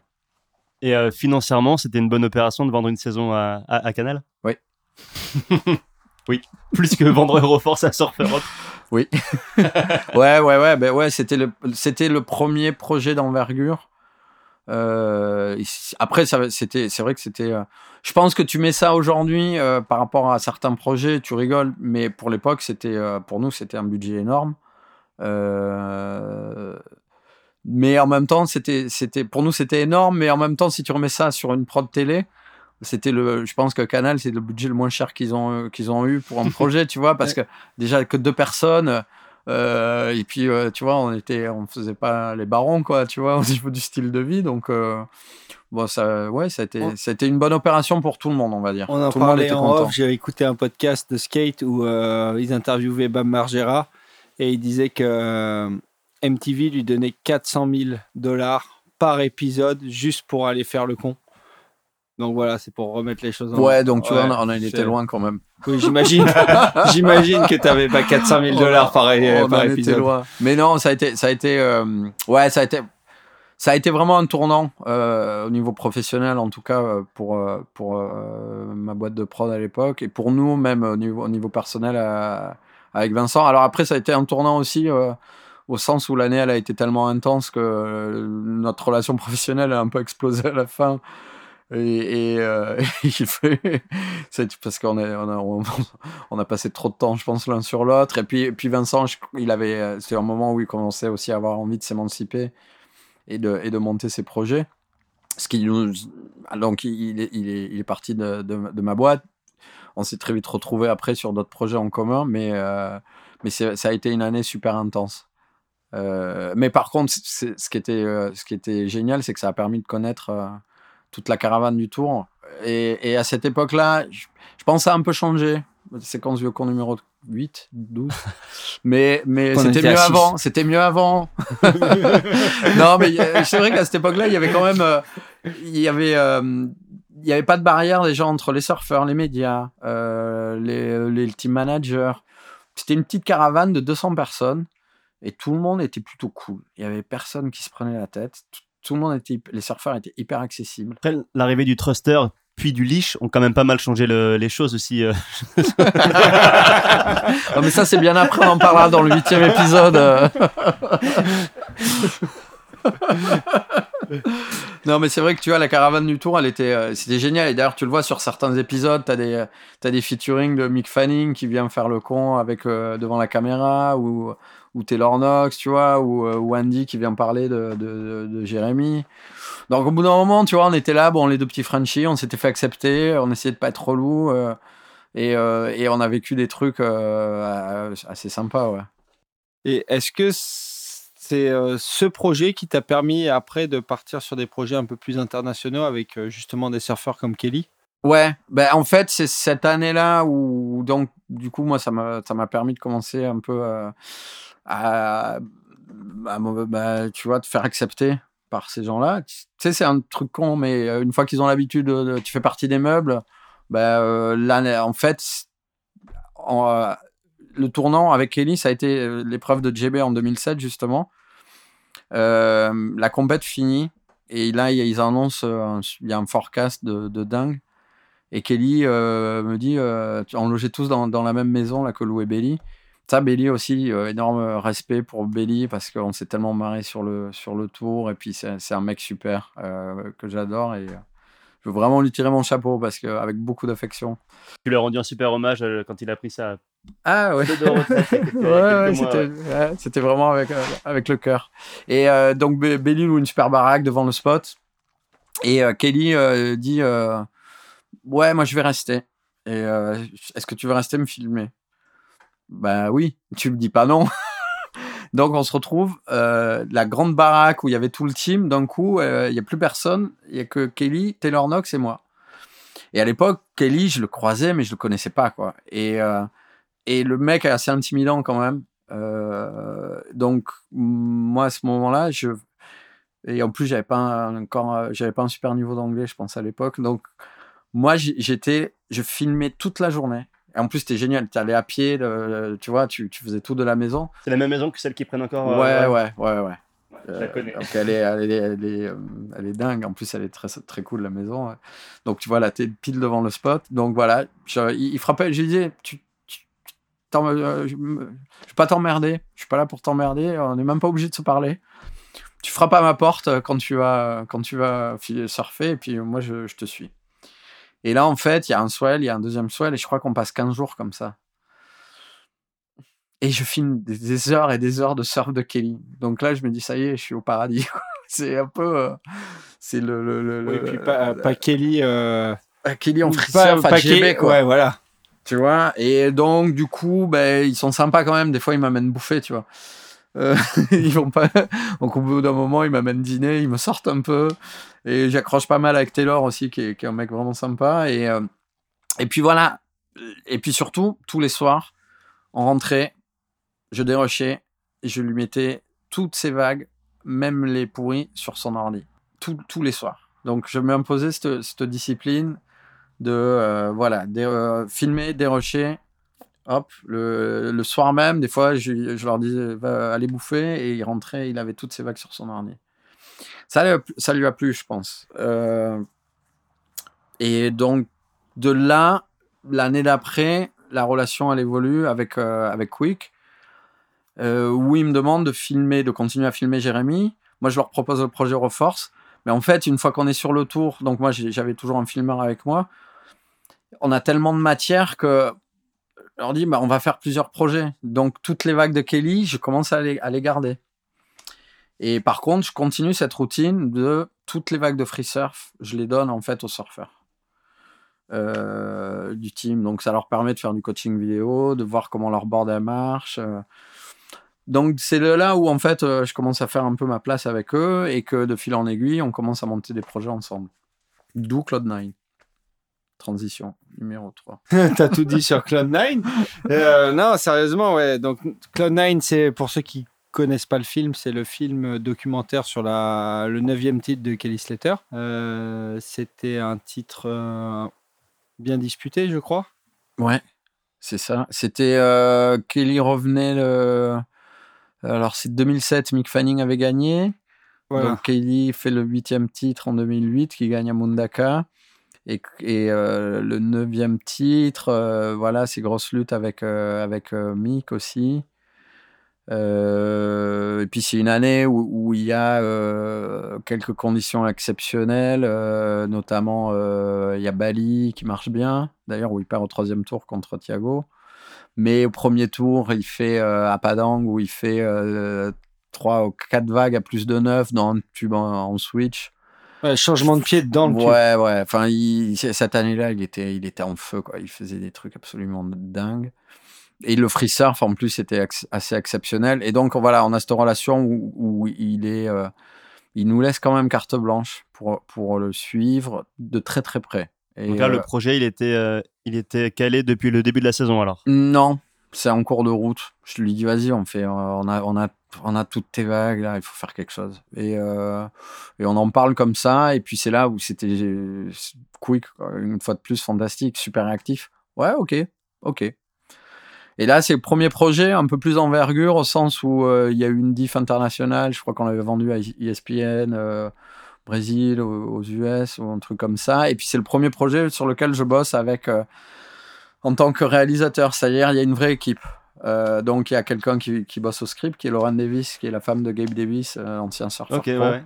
Et euh, financièrement, c'était une bonne opération de vendre une saison à, à- à Canal? Oui. oui, plus que vendre Euroforce à Surf Europe. Ouais, ouais, ouais, ben ouais, c'était le, c'était le premier projet d'envergure. Euh, après, c'était, c'est vrai que c'était. euh, je pense que tu mets ça aujourd'hui euh, par rapport à certains projets, tu rigoles, mais pour l'époque, c'était, pour nous, c'était un budget énorme. Mais en même temps, c'était, c'était, pour nous, c'était énorme, mais en même temps, si tu remets ça sur une prod télé, c'était le, je pense que Canal, c'est le budget le moins cher qu'ils ont, qu'ils ont eu pour un projet, tu vois, parce que déjà que deux personnes. Euh, et puis, euh, tu vois, on était, on faisait pas les barons, quoi, tu vois, au niveau du style de vie. Donc, euh, bon, ça, ouais, a été une bonne opération pour tout le monde, on va dire. On en tout le monde parlait était en content. off. J'ai écouté un podcast de skate où euh, ils interviewaient Bam Margera et il disait que MTV lui donnait 400 000 dollars par épisode juste pour aller faire le con. Donc voilà, c'est pour remettre les choses en Ouais, donc tu Ouais, vois, on, été c'est- loin quand même. Oui, j'imagine. j'imagine que tu n'avais pas 400 000 dollars par, On par en était épisode. loin. Mais non, ça a été, ça a été, euh, ouais, ça a été, ça a été vraiment un tournant euh, au niveau professionnel, en tout cas euh, pour pour euh, ma boîte de prod à l'époque et pour nous même au niveau, au niveau personnel avec Vincent. Alors après, ça a été un tournant aussi. au sens où l'année elle a été tellement intense que notre relation professionnelle a un peu explosé à la fin et, et, euh, c'est parce qu'on a, on, a passé trop de temps je pense l'un sur l'autre. Et puis puis Vincent je- il avait euh, c'était un moment où il commençait aussi à avoir envie de s'émanciper et de et de monter ses projets. Ce qui donc il est, il est, il est parti de, de, ma boîte. On s'est très vite retrouvé après sur d'autres projets en commun mais euh, mais c'est- ça a été une année super intense. Euh, mais par contre, c'est- ce qui était, ce qui était génial, c'est que ça a permis de connaître toute la caravane du Tour. Et, et à cette époque-là, je, je pense que ça a un peu changé. Séquence vieux con numéro 8, 12. Mais, mais c'était était à mieux avant. C'était mieux avant. non, mais euh, c'est vrai qu'à cette époque-là, il y avait quand même. euh, il y avait. euh, il n'y avait pas de barrière déjà entre les surfeurs, les médias, euh, les, les team managers. C'était une petite caravane de 200 personnes et tout le monde était plutôt cool. Il y avait personne qui se prenait la tête. Tout, tout le monde était, les surfeurs étaient hyper accessibles. Après, l'arrivée du thruster puis du leash ont quand même pas mal changé le- les choses aussi. euh. Oh, mais ça, c'est bien après, on en parlera dans le huitième épisode. euh. non, mais c'est vrai que tu vois, la caravane du tour, elle était, euh, c'était génial. Et d'ailleurs, tu le vois sur certains épisodes, t'as des, t'as des featuring de Mick Fanning qui vient faire le con avec, devant la caméra, ou, ou Taylor Knox, tu vois, ou, euh, ou Andy qui vient parler de, de, de, de Jérémy. Donc, au bout d'un moment, tu vois, on était là, bon, les deux petits Frenchies, on s'était fait accepter, on essayait de pas être relou. euh, et, euh, et on a vécu des trucs euh, assez sympas, ouais. Et est-ce que c'est ce projet qui t'a permis après de partir sur des projets un peu plus internationaux avec justement des surfeurs comme Kelly? Ouais, ben en fait, c'est cette année-là où, donc, du coup, moi, ça m'a ça m'a permis de commencer un peu euh, à, bah, tu vois, de faire accepter par ces gens-là. Tu sais, c'est un truc con, mais euh, une fois qu'ils ont l'habitude, de, de- tu fais partie des meubles, ben, euh, là, en fait, euh, le tournant avec Kelly, ça a été euh, l'épreuve de JB en 2007, justement. La compète finie, et là, ils annoncent, il y a un forecast de, dingue. Et Kelly me dit, on logeait tous dans, dans la même maison, là, que Lou et Belly. Ça, Belly aussi, euh, énorme respect pour Belly parce qu'on s'est tellement marré sur le, sur le tour. Et puis, c'est un mec super euh, que j'adore. Et euh, je veux vraiment lui tirer mon chapeau parce qu'avec beaucoup d'affection. Tu lui as rendu un super hommage euh, quand il a pris sa Ah ouais. c'était ouais, vraiment avec, euh, avec le cœur. Et euh, donc, Be- Belly loue une super baraque devant le spot. Et euh, Kelly euh, dit euh, Ouais, moi je vais rester. Et euh, est-ce que tu veux rester me filmer? Ben oui, tu me dis pas non. donc, on se retrouve, euh, la grande baraque où il y avait tout le team, d'un coup, euh, il n'y a plus personne. Il n'y a que Kelly, Taylor Knox et moi. Et à l'époque, Kelly, je le croisais, mais je le connaissais pas, quoi. Et. euh, et le mec est assez intimidant quand même. Euh, donc moi à ce moment-là, je et en plus j'avais pas encore euh, j'avais pas un super niveau d'anglais, je pense à l'époque. Donc Moi, j'étais, je filmais toute la journée. Et en plus, c'était génial. Tu allais à pied, le- tu vois, tu, tu faisais tout de la maison. C'est la même maison que celle qui prennent encore. euh, ouais, ouais, ouais, ouais. Je la Euh, connais. donc elle est, elle est, elle est, euh, elle est dingue. En plus, elle est très, très cool la maison. ouais. Donc tu vois, là, t'es pile devant le spot. Donc voilà, je- il, il frappait. Je lui disais, tu, tu- t'en- euh, je, je vais pas t'emmerder. Je suis pas là pour t'emmerder. On n'est même pas obligé de se parler. Tu frappes à ma porte euh, quand tu vas, quand tu vas surfer. Et puis moi, je, je te suis. Et là, en fait, il y a un swell, il y a un deuxième swell, et je crois qu'on passe 15 jours comme ça. Et je filme des, heures et des heures de surf de Kelly. Donc là, je me dis, ça y est, je suis au paradis. c'est un peu. euh, c'est le. le, le, Oui, le- puis pas, pas Kelly. euh, euh, Kelly en free pas, surf pas GB, Kelly- quoi. Ouais, voilà. Tu vois Et donc, du coup, ben, ils sont sympas quand même. Des fois, ils m'amènent bouffer, tu vois. Euh, ils vont pas. Donc, au bout d'un moment, ils m'amènent dîner, ils me sortent un peu. Et j'accroche pas mal avec Taylor aussi, qui est, un mec vraiment sympa. Et, euh, et puis voilà. Et puis surtout, tous les soirs, on rentrait, je dérochais, je lui mettais toutes ces vagues, même les pourris, sur son ordi. Tous- tous les soirs. Donc, je m'imposais cette, cette discipline de euh, voilà euh, filmer dérocher hop le, soir même des fois je, leur disais va aller bouffer et il rentrait il avait toutes ses vagues sur son ordi. Ça lui a, plu- je pense. Euh, et donc de là l'année d'après la relation elle évolue avec euh, avec Quick. Euh, où ils me demandent de filmer de continuer à filmer Jérémy. Moi je leur propose le projet Reforce. Mais en fait, une fois qu'on est sur le tour, donc moi j'avais toujours un filmeur avec moi, on a tellement de matière que je leur dis bah, on va faire plusieurs projets. Donc toutes les vagues de Kelly, je commence à les, garder. Et par contre, je continue cette routine de toutes les vagues de free surf, je les donne en fait aux surfeurs euh, du team. Donc ça leur permet de faire du coaching vidéo, de voir comment leur board marche. euh. Donc c'est là où en fait euh, je commence à faire un peu ma place avec eux et que de fil en aiguille, on commence à monter des projets ensemble. D'où Cloud9. Transition numéro 3. T'as tout dit sur Cloud9. Euh, non, sérieusement, ouais. Donc, Cloud9, c'est pour ceux qui connaissent pas le film, c'est le film documentaire sur la, le neuvième titre de Kelly Slater. Euh, C'était un titre euh, bien disputé, je crois. Ouais, c'est ça. C'était Kelly revenait le. Alors c'est 2007, Mick Fanning avait gagné. Voilà. Donc Kelly fait le huitième titre en 2008 qui gagne à Mundaka. Et, euh, le neuvième titre, euh, voilà, c'est grosse lutte avec, euh, avec Mick aussi. Et puis c'est une année où, il y a quelques conditions exceptionnelles, notamment il y a Bali qui marche bien, d'ailleurs où il perd au troisième tour contre Thiago. Mais au premier tour, il fait à Padang où il fait euh, 3 ou 4 vagues à plus de 9 dans un tube en switch. Ouais, changement de pied dans le. Ouais, ouais. Enfin, il- cette année-là, il était, il était en feu, quoi. Il faisait des trucs absolument dingues. Et le free surf, en plus, était assez exceptionnel. Et donc, voilà, on a cette relation où, où il est, euh, il nous laisse quand même carte blanche pour, pour le suivre de très, très près. Et, Donc là, euh, le projet, il était, euh, il était calé depuis le début de la saison alors? Non, c'est en cours de route. Je lui dis, vas-y, on fait, euh, on a, on a, on a toutes tes vagues là, il faut faire quelque chose. Et, euh, et on en parle comme ça. Et puis c'est là où c'était euh, quick, quoi. une fois de plus, fantastique, super réactif. Ouais, ok, ok. Et là, c'est le premier projet un peu plus envergure au sens où euh, il y a eu une diff internationale. Je crois qu'on l'avait vendu à ESPN, euh, Brésil, aux, US ou un truc comme ça. Et puis c'est le premier projet sur lequel je bosse avec euh, en tant que réalisateur. C'est-à-dire, il y a une vraie équipe. Euh, donc, il y a quelqu'un qui, qui bosse au script, qui est Lauren Davis, qui est la femme de Gabe Davis, euh, ancien surfeur. Pro. ouais.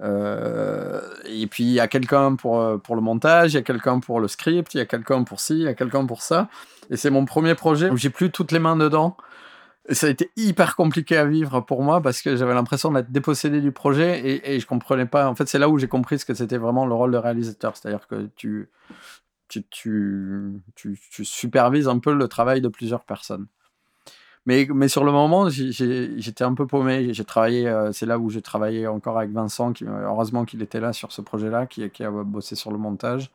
Euh, et puis, il y a quelqu'un pour, euh, pour le montage, il y a quelqu'un pour le script, il y a quelqu'un pour ci, il y a quelqu'un pour ça. Et c'est mon premier projet où j'ai plus toutes les mains dedans. Et ça a été hyper compliqué à vivre pour moi parce que j'avais l'impression d'être dépossédé du projet et, et je comprenais pas. En fait, c'est là où j'ai compris ce que c'était vraiment le rôle de réalisateur. C'est-à-dire que tu, tu, tu, tu, supervises un peu le travail de plusieurs personnes. Mais, mais sur le moment, j'étais un peu paumé. J'ai travaillé, euh, c'est là où j'ai travaillé encore avec Vincent, qui, heureusement qu'il était là sur ce projet-là, qui, a bossé sur le montage.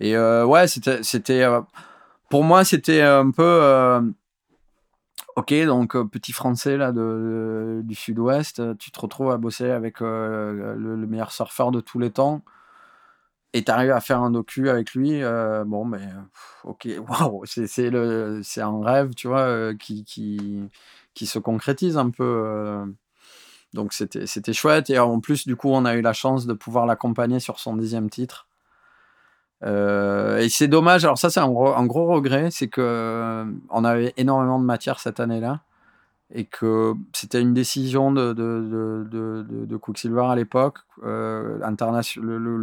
Et euh, ouais, c'était, euh, pour moi, c'était un peu, euh, ok, donc euh, petit français là de, du Sud-Ouest, euh, tu te retrouves à bosser avec euh, le meilleur surfeur de tous les temps. Et t'arrives à faire un docu avec lui, euh, bon, mais ok, waouh, c'est un rêve, tu vois, euh, qui, qui, qui se concrétise un peu. euh. donc c'était, chouette. Et en plus, du coup, on a eu la chance de pouvoir l'accompagner sur son dixième titre. Et c'est dommage. Alors ça, c'est un gros, un gros regret, c'est que on avait énormément de matière cette année-là et que c'était une décision de, de, de, de, Quicksilver à l'époque, euh, le, le,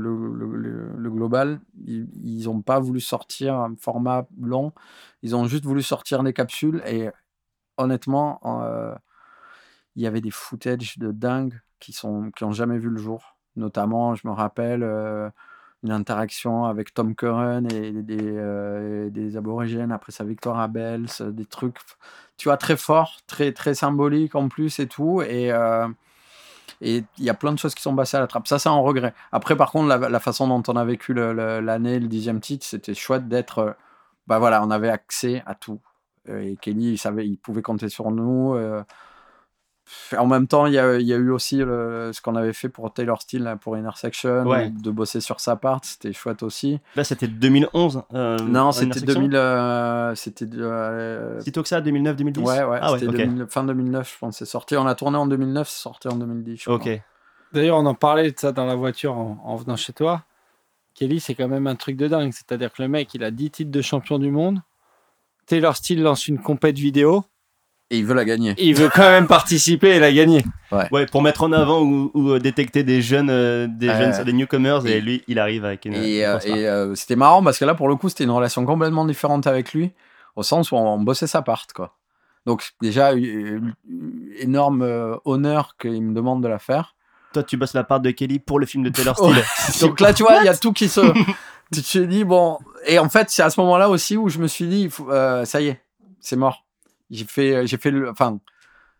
le, global, ils n'ont pas voulu sortir un format long, ils ont juste voulu sortir des capsules et honnêtement, euh, il y avait des footages de dingue qui sont qui jamais vu le jour. Notamment, je me rappelle euh, une interaction avec Tom Curran et des, euh, des aborigènes après sa victoire à Bells, des trucs, tu vois, très forts, très, très symboliques en plus et tout. Et euh, et il y a plein de choses qui sont passées à la trappe. Ça, c'est un regret. Après, par contre, la, façon dont on a vécu l'année, le, dixième titre, c'était chouette d'être. euh, bah voilà, on avait accès à tout. Euh, Et Kelly, il, savait, il pouvait compter sur nous. euh. En même temps, il y a, il y a eu aussi le- ce qu'on avait fait pour Taylor Steele, là, pour Intersection, Ouais. de bosser sur sa part. C'était chouette aussi. Là, c'était 2011. euh, non, c'était intersection 2000. euh, c'était. euh, que ça, 2009, 2010 ouais, ouais, Ah ouais, c'était. 2000 fin 2009, je pense. C'est sorti. On a tourné en 2009, c'est sorti en 2010. je Ok. crois. D'ailleurs, on en parlait de ça dans la voiture en, en venant chez toi. Kelly, c'est quand même un truc de dingue. C'est-à-dire que le mec, il a 10 titres de champion du monde. Taylor Steele lance une compète vidéo. Et il veut la gagner. Il veut quand même participer et la gagner. Ouais, pour mettre en avant ou, ou, euh, détecter des jeunes, euh, des Euh, jeunes, des newcomers, et, et- lui, il arrive avec une. Et, euh, et, euh, c'était marrant parce que là, pour le coup, c'était une relation complètement différente avec lui, au sens où on bossait sa part, quoi. Donc, déjà, énorme honneur qu'il me demande de la faire. Toi, tu bosses la part de Kelly pour le film de Taylor Steele. Donc là, tu vois, il y a tout qui se. tu te dis, bon. Et en fait, c'est à ce moment-là aussi où je me suis dit, faut- euh, ça y est, c'est mort. J'ai fait, j'ai fait le. Enfin,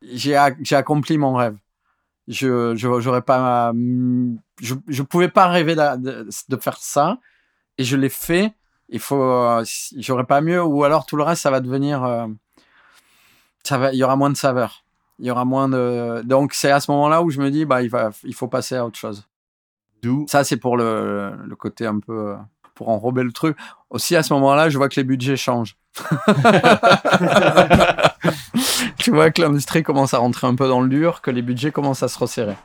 j'ai ac- j'ai accompli mon rêve. Je je- j'aurais pas. hum, Je, je pouvais pas rêver de, de faire ça. Et je l'ai fait. Il faut. euh, J'aurais pas mieux. Ou alors tout le reste, ça va devenir. euh, ça va, il y aura moins de saveur. Il y aura moins de. Donc c'est à ce moment-là où je me dis, bah, il, va, il faut passer à autre chose. D'où? Ça, c'est pour le, le côté un peu. euh, pour enrober le truc. Aussi, à ce moment-là, je vois que les budgets changent. tu vois que l'industrie commence à rentrer un peu dans le dur, que les budgets commencent à se resserrer.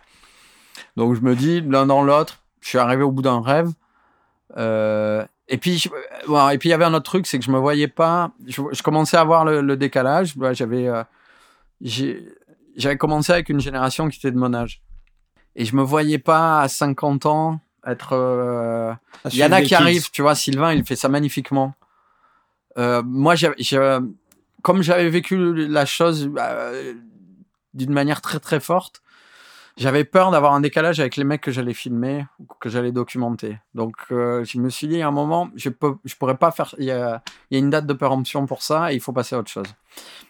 Donc, je me dis, l'un dans l'autre, je suis arrivé au bout d'un rêve. Euh, et puis, je- bon, et puis il y avait un autre truc, c'est que je me voyais pas. Je, je commençais à voir le, le décalage. Ouais, J'avais, euh, j'ai- j'avais commencé avec une génération qui était de mon âge. Et je me voyais pas à 50 ans être. euh, il y en a qui arrivent, tu vois. Sylvain, il fait ça magnifiquement. Euh, moi, comme j'avais vécu la chose euh, d'une manière très très forte, j'avais peur d'avoir un décalage avec les mecs que j'allais filmer ou que j'allais documenter. Donc, euh, je me suis dit à un moment, je peux, je pourrais pas faire. Il y a, il y a une date de péremption pour ça et il faut passer à autre chose.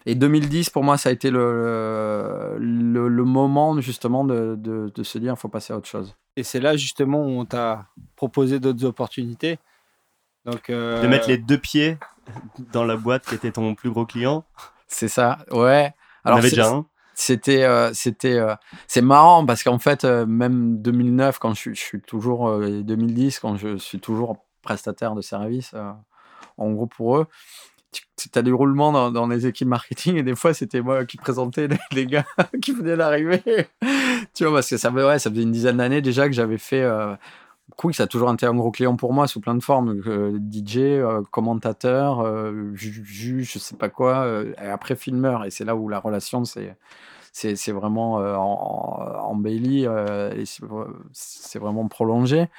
Et 2010, pour moi, ça a été le, le, le moment justement de, de, de se dire, il faut passer à autre chose. Et c'est là justement où on t'a proposé d'autres opportunités. Donc, euh, de mettre les deux pieds dans la boîte qui était ton plus gros client? C'est ça, ouais. On avait déjà un? C'était, euh, c'était, euh, c'est marrant parce qu'en fait, euh, même 2009, quand je, suis- je suis toujours, euh, 2010, quand je suis toujours prestataire de service, en gros pour eux, tu as des roulements dans, dans les équipes marketing et des fois c'était moi qui présentais les, les gars qui venaient d'arriver. tu vois, parce que ça, fait- ouais, ça faisait une dizaine d'années déjà que j'avais fait. Quick, ça a toujours été un gros client pour moi sous plein de formes. Euh, DJ, euh, commentateur, euh, ju- juge, je sais pas quoi, et après filmeur. Et c'est là où la relation c'est c'est vraiment en, en c'est vraiment prolongé.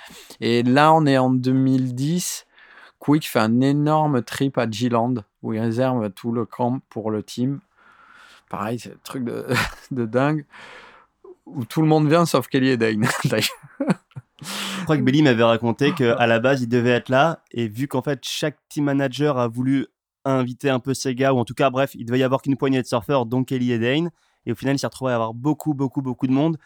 Et là, on est en 2010. Quick fait un énorme trip à G-Land où il réserve tout le camp pour le team. Pareil, c'est un truc de, de dingue où tout le monde vient sauf Kelly et Dane. Je crois que Belly m'avait raconté qu'à la base, il devait être là. Et vu qu'en fait, chaque team manager a voulu inviter un peu ses gars, ou en tout cas, bref, il devait y avoir qu'une poignée de surfeurs, dont Kelly et Dane. Et au final, il s'est retrouvé à avoir beaucoup, beaucoup, beaucoup de monde.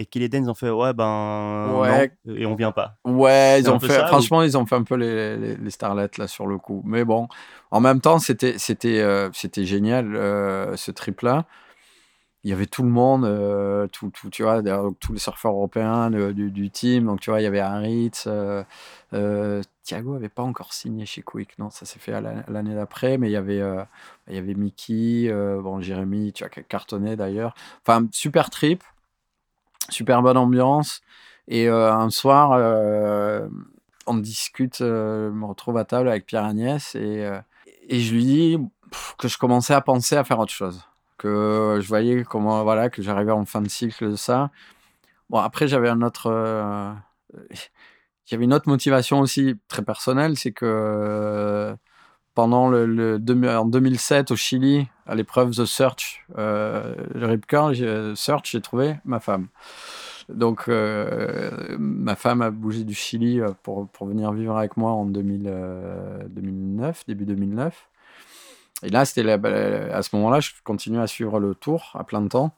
Et Kelly et Dane, ils ont fait Ouais, ben. Ouais. non, et on vient pas. Ouais, ils ont fait, ça, franchement, ils ont fait un peu les, les, les starlets là sur le coup. Mais bon, en même temps, c'était, c'était, euh, c'était génial euh, ce trip là. Il y avait tout le monde, euh, tout, tout, tu vois, tous les surfeurs européens du, team. Donc, tu vois, il y avait Haritz. Euh, euh, Thiago avait pas encore signé chez Quick, non, ça s'est fait l'année d'après. Mais il y avait, euh, il y avait Mickey, bon, Jérémy, tu vois, qui cartonné d'ailleurs. Enfin, super trip, super bonne ambiance. Et un soir, on discute, je me retrouve à table avec Pierre Agnès et, et je lui dis que je commençais à penser à faire autre chose. Que je voyais comment, voilà, que j'arrivais en fin de cycle de ça. Bon, après, j'avais un autre. euh, j'avais une autre motivation aussi très personnelle, c'est que euh, pendant le, en 2007 au Chili, à l'épreuve The Search, euh, le Rip Curl, j'ai- Search, j'ai trouvé ma femme. Donc, euh, ma femme a bougé du Chili euh, pour, pour venir vivre avec moi en 2000, euh, 2009, début 2009. Et là, c'était bah, à ce moment-là, je continuais à suivre le tour à plein temps.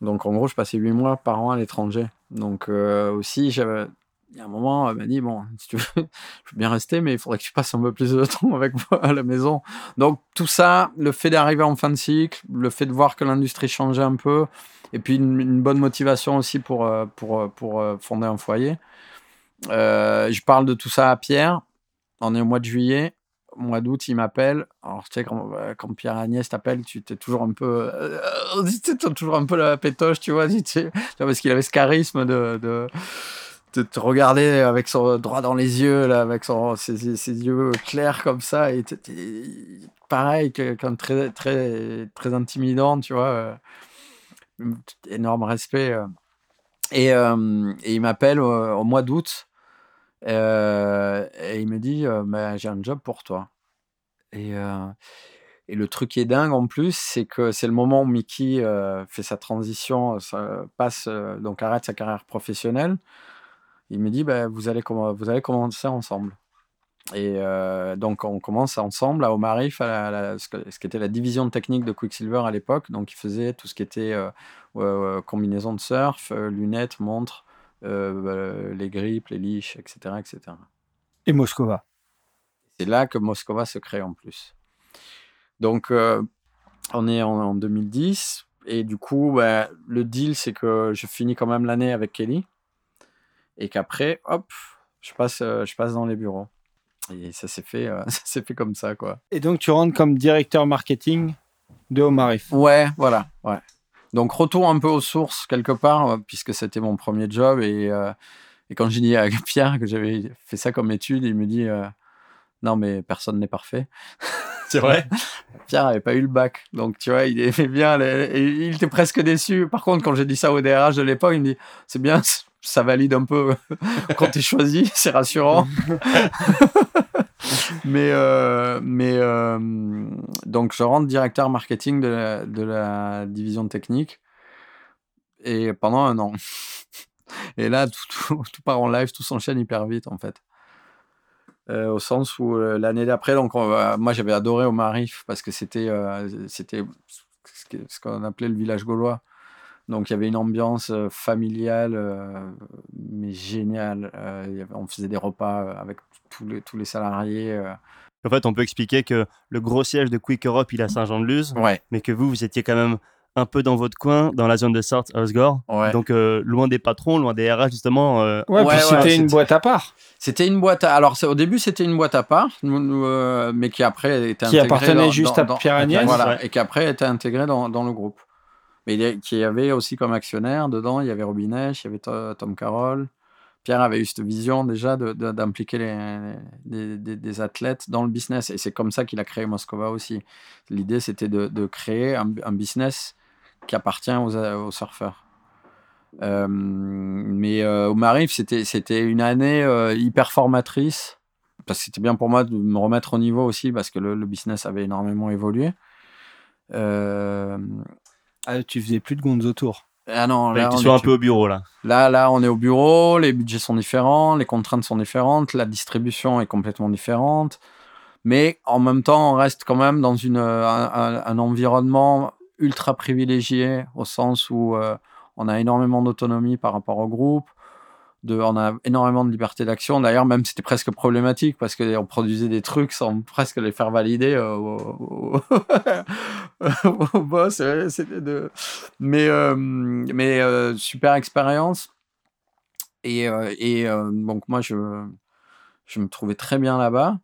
Donc, en gros, je passais huit mois par an à l'étranger. Donc, euh, aussi, j'avais. Il y a un moment, elle m'a dit Bon, si tu veux, je veux bien rester, mais il faudrait que tu passes un peu plus de temps avec moi à la maison. Donc, tout ça, le fait d'arriver en fin de cycle, le fait de voir que l'industrie changeait un peu, et puis une, bonne motivation aussi pour, euh, pour, euh, pour fonder un foyer. Je parle de tout ça à Pierre. On est au mois de juillet. Mois d'août, il m'appelle. Alors, tu sais, quand, euh, quand Pierre Agnès t'appelle, tu t'es toujours un peu. euh, tu t'as toujours un peu la pétoche, tu vois, tu sais, parce qu'il avait ce charisme de. de te regarder avec son droit dans les yeux, là, avec son, ses, ses yeux clairs comme ça, et pareil, que- comme très, très, très intimidant, tu vois. euh, énorme respect. euh. Et, euh, il m'appelle au mois d'août euh, et il me dit euh, Bah, J'ai un job pour toi. Et, euh, et le truc qui est dingue en plus, c'est que c'est le moment où Mickey euh, fait sa transition, passe, donc arrête sa carrière professionnelle. Il me dit bah, vous, allez vous allez commencer ensemble. Et donc on commence ensemble à Omarif, à ce, ce qui était la division technique de Quicksilver à l'époque. Donc il faisait tout ce qui était combinaison de surf, lunettes, montres, euh, les grippes, les leash, etc. etc. Et Moscova. C'est là que Moscova se crée en plus. Donc, euh, on est en, en 2010. Et du coup, bah, le deal, c'est que je finis quand même l'année avec Kelly. Et qu'après, hop, je passe, euh, je passe dans les bureaux. Et ça s'est fait, euh, ça s'est fait comme ça, quoi. Et donc, tu rentres comme directeur marketing de Omarif. Ouais, voilà, ouais. Donc, retour un peu aux sources, quelque part, euh, puisque c'était mon premier job. Et, euh, et quand j'ai dit à Pierre que j'avais fait ça comme étude, il me dit euh, Non, mais personne n'est parfait. C'est vrai Pierre avait pas eu le bac, donc tu vois, il aimait bien, les- et il était presque déçu. Par contre, quand j'ai dit ça au DRH de l'époque, il me dit c'est bien, ça valide un peu quand tu es choisi, c'est rassurant. Mais euh, mais euh, donc je rentre directeur marketing de la, division technique et pendant un an. Et là, tout, part en live, tout s'enchaîne hyper vite en fait. Euh, au sens où l'année d'après, donc moi j'avais adoré au Marif parce que c'était c'était ce qu'on appelait le village gaulois. Donc il y avait une ambiance familiale, mais géniale. On faisait des repas avec tous les, tous les salariés. euh. En fait, on peut expliquer que le gros siège de Quick Europe, il est à Saint-Jean-de-Luz, Ouais, mais que vous, vous étiez quand même un peu dans votre coin, dans la zone de Sarthe, Osgore. ouais. Donc, euh, loin des patrons, loin des RH, justement. euh, Ouais, Ouais, c'était une boîte à part C'était une boîte à... Alors au début c'était une boîte à part, nous- nous, euh, mais qui après était Qui appartenait dans- juste dans- à Pierre Agnès. Voilà, Ouais. et qui après était intégrée dans, dans le groupe. Mais il y a- qui avait aussi comme actionnaire dedans, il y avait Robinesh, il y avait To- Tom Carroll. Pierre avait eu cette vision déjà d'impliquer des, des- athlètes dans le business. Et c'est comme ça qu'il a créé Moscova aussi. L'idée, c'était de, de créer un, business qui appartient aux, aux surfeurs. Euh, mais euh, au Marif, c'était une année euh, hyper formatrice. Parce que c'était bien pour moi de me remettre au niveau aussi, parce que le, le business avait énormément évolué. Euh, Ah, Tu faisais plus de Gonzo Tour. Ah non, là, on est- un peu au bureau, là. Là, là, on est au bureau, les budgets sont différents, les contraintes sont différentes, la distribution est complètement différente. Mais en même temps, on reste quand même dans une, un, un- un environnement ultra privilégié, au sens où euh, on a énormément d'autonomie par rapport au groupe. On a énormément de liberté d'action. D'ailleurs, même c'était presque problématique parce qu'on produisait des trucs sans presque les faire valider euh, au, boss. euh, mais euh, super expérience. Et, donc, moi, je me trouvais très bien là-bas.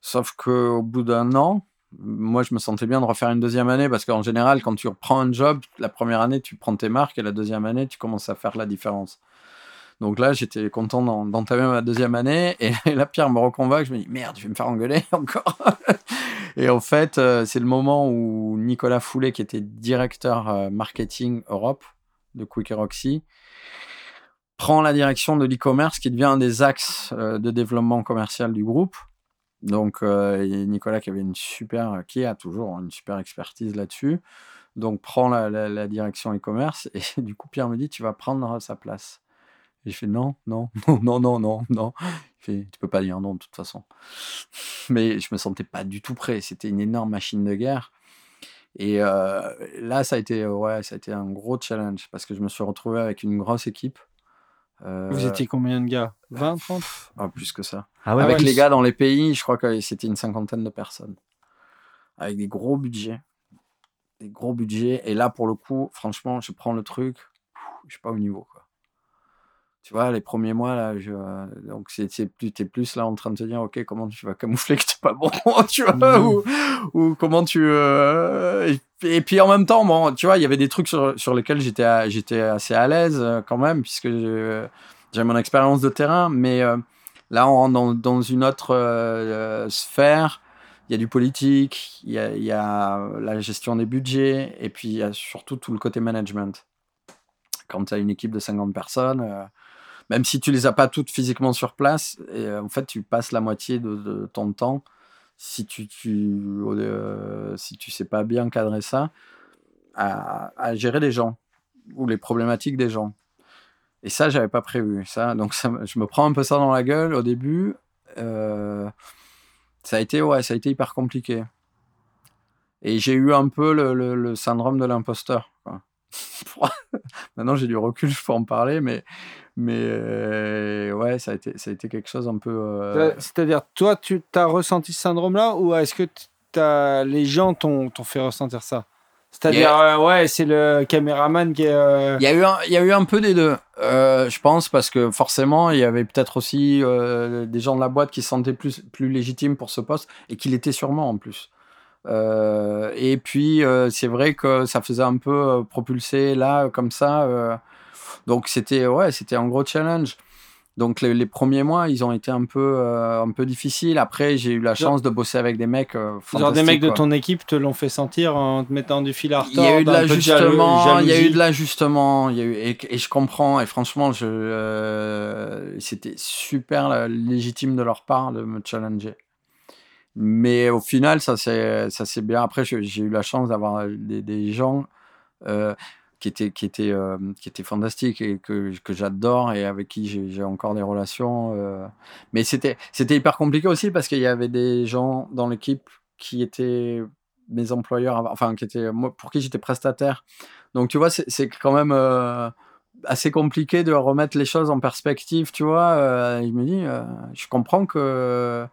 Sauf qu'au bout d'un an, moi, je me sentais bien de refaire une deuxième année parce qu'en général, quand tu reprends un job, la première année, tu prends tes marques et la deuxième année, tu commences à faire la différence. Donc là, j'étais content d'en- d'entamer ma deuxième année et là, Pierre me reconvoque. Je me dis merde, je vais me faire engueuler encore. et en fait, euh, c'est le moment où Nicolas Foulet, qui était directeur euh, marketing Europe de Quick Roxy, prend la direction de l'e-commerce qui devient un des axes euh, de développement commercial du groupe. Donc, Nicolas qui avait une super, qui a toujours une super expertise là-dessus, donc prend la direction e-commerce et du coup Pierre me dit tu vas prendre sa place. Et je fais non, non, non, non, non, non, non. Il fait tu peux pas dire non de toute façon. Mais je me sentais pas du tout prêt. C'était une énorme machine de guerre. Et euh, là, ça a été, ouais, ça a été un gros challenge parce que je me suis retrouvé avec une grosse équipe. Euh, Vous étiez combien de gars? 20, 30 ah, plus que ça. Ah ouais, avec ouais. les gars dans les pays, je crois que c'était une cinquantaine de personnes. Avec des gros budgets. Des gros budgets. Et là, pour le coup, franchement, je prends le truc, je suis pas au niveau. Quoi. Tu vois, les premiers mois, là, je, euh, donc c'est, c'est plus, t'es plus là en train de te dire, ok, comment tu vas camoufler que t'es pas bon, tu vois, Mhm. ou, ou comment tu. euh, et, et puis en même temps, bon, tu vois, il y avait des trucs sur, sur lesquels j'étais, à- j'étais assez à l'aise euh, quand même, puisque j'ai mon expérience de terrain, mais euh, là, on rentre dans, dans une autre sphère. Il y a du politique, il y a, il y a la gestion des budgets, et puis il y a surtout tout le côté management. Quand tu as une équipe de 50 personnes, euh, même si tu les as pas toutes physiquement sur place, euh, en fait, tu passes la moitié de, ton temps, si tu, tu, euh, si tu sais pas bien cadrer ça, à, gérer les gens ou les problématiques des gens. Et ça, j'avais pas prévu. Ça, donc, je me prends un peu ça dans la gueule au début. Euh, ça a été, ouais, ça a été hyper compliqué. Et j'ai eu un peu le syndrome de l'imposteur. Maintenant, j'ai du recul, je peux en parler, mais, mais euh, ouais, ça a, été, ça a été quelque chose un peu. euh, C'est-à-dire, toi, tu as ressenti ce syndrome-là ou est-ce que t'as- les gens t'ont fait ressentir ça? C'est-à-dire, euh, ouais, c'est le caméraman qui est. euh, Il y, a eu un, il y a eu un peu des deux, euh, je pense, parce que forcément, il y avait peut-être aussi euh, des gens de la boîte qui se sentaient plus, plus légitimes pour ce poste et qui l'étaient sûrement en plus. Euh, et puis, euh, c'est vrai que ça faisait un peu euh, propulser là, comme ça. euh, donc, c'était ouais, c'était un gros challenge. Donc, les, les premiers mois, ils ont été un peu, euh, un peu difficiles. Après, j'ai eu la chance de bosser avec des mecs. euh, Genre des mecs de ton équipe te l'ont fait sentir en te mettant du fil à Il y a eu de retordre, l'ajustement, il y a eu de l'ajustement, il y a eu et, et je comprends et franchement, je euh, c'était super légitime de leur part de me challenger. Mais au final, ça s'est bien. Après, j'ai eu la chance d'avoir des, gens euh, qui étaient qui étaient euh, qui étaient fantastiques et que que j'adore et avec qui j'ai encore des relations. euh. Mais c'était hyper compliqué aussi parce qu'il y avait des gens dans l'équipe qui étaient mes employeurs, enfin qui étaient moi pour qui j'étais prestataire. Donc tu vois, c'est quand même assez compliqué de remettre les choses en perspective, tu vois. Je me dis, je comprends que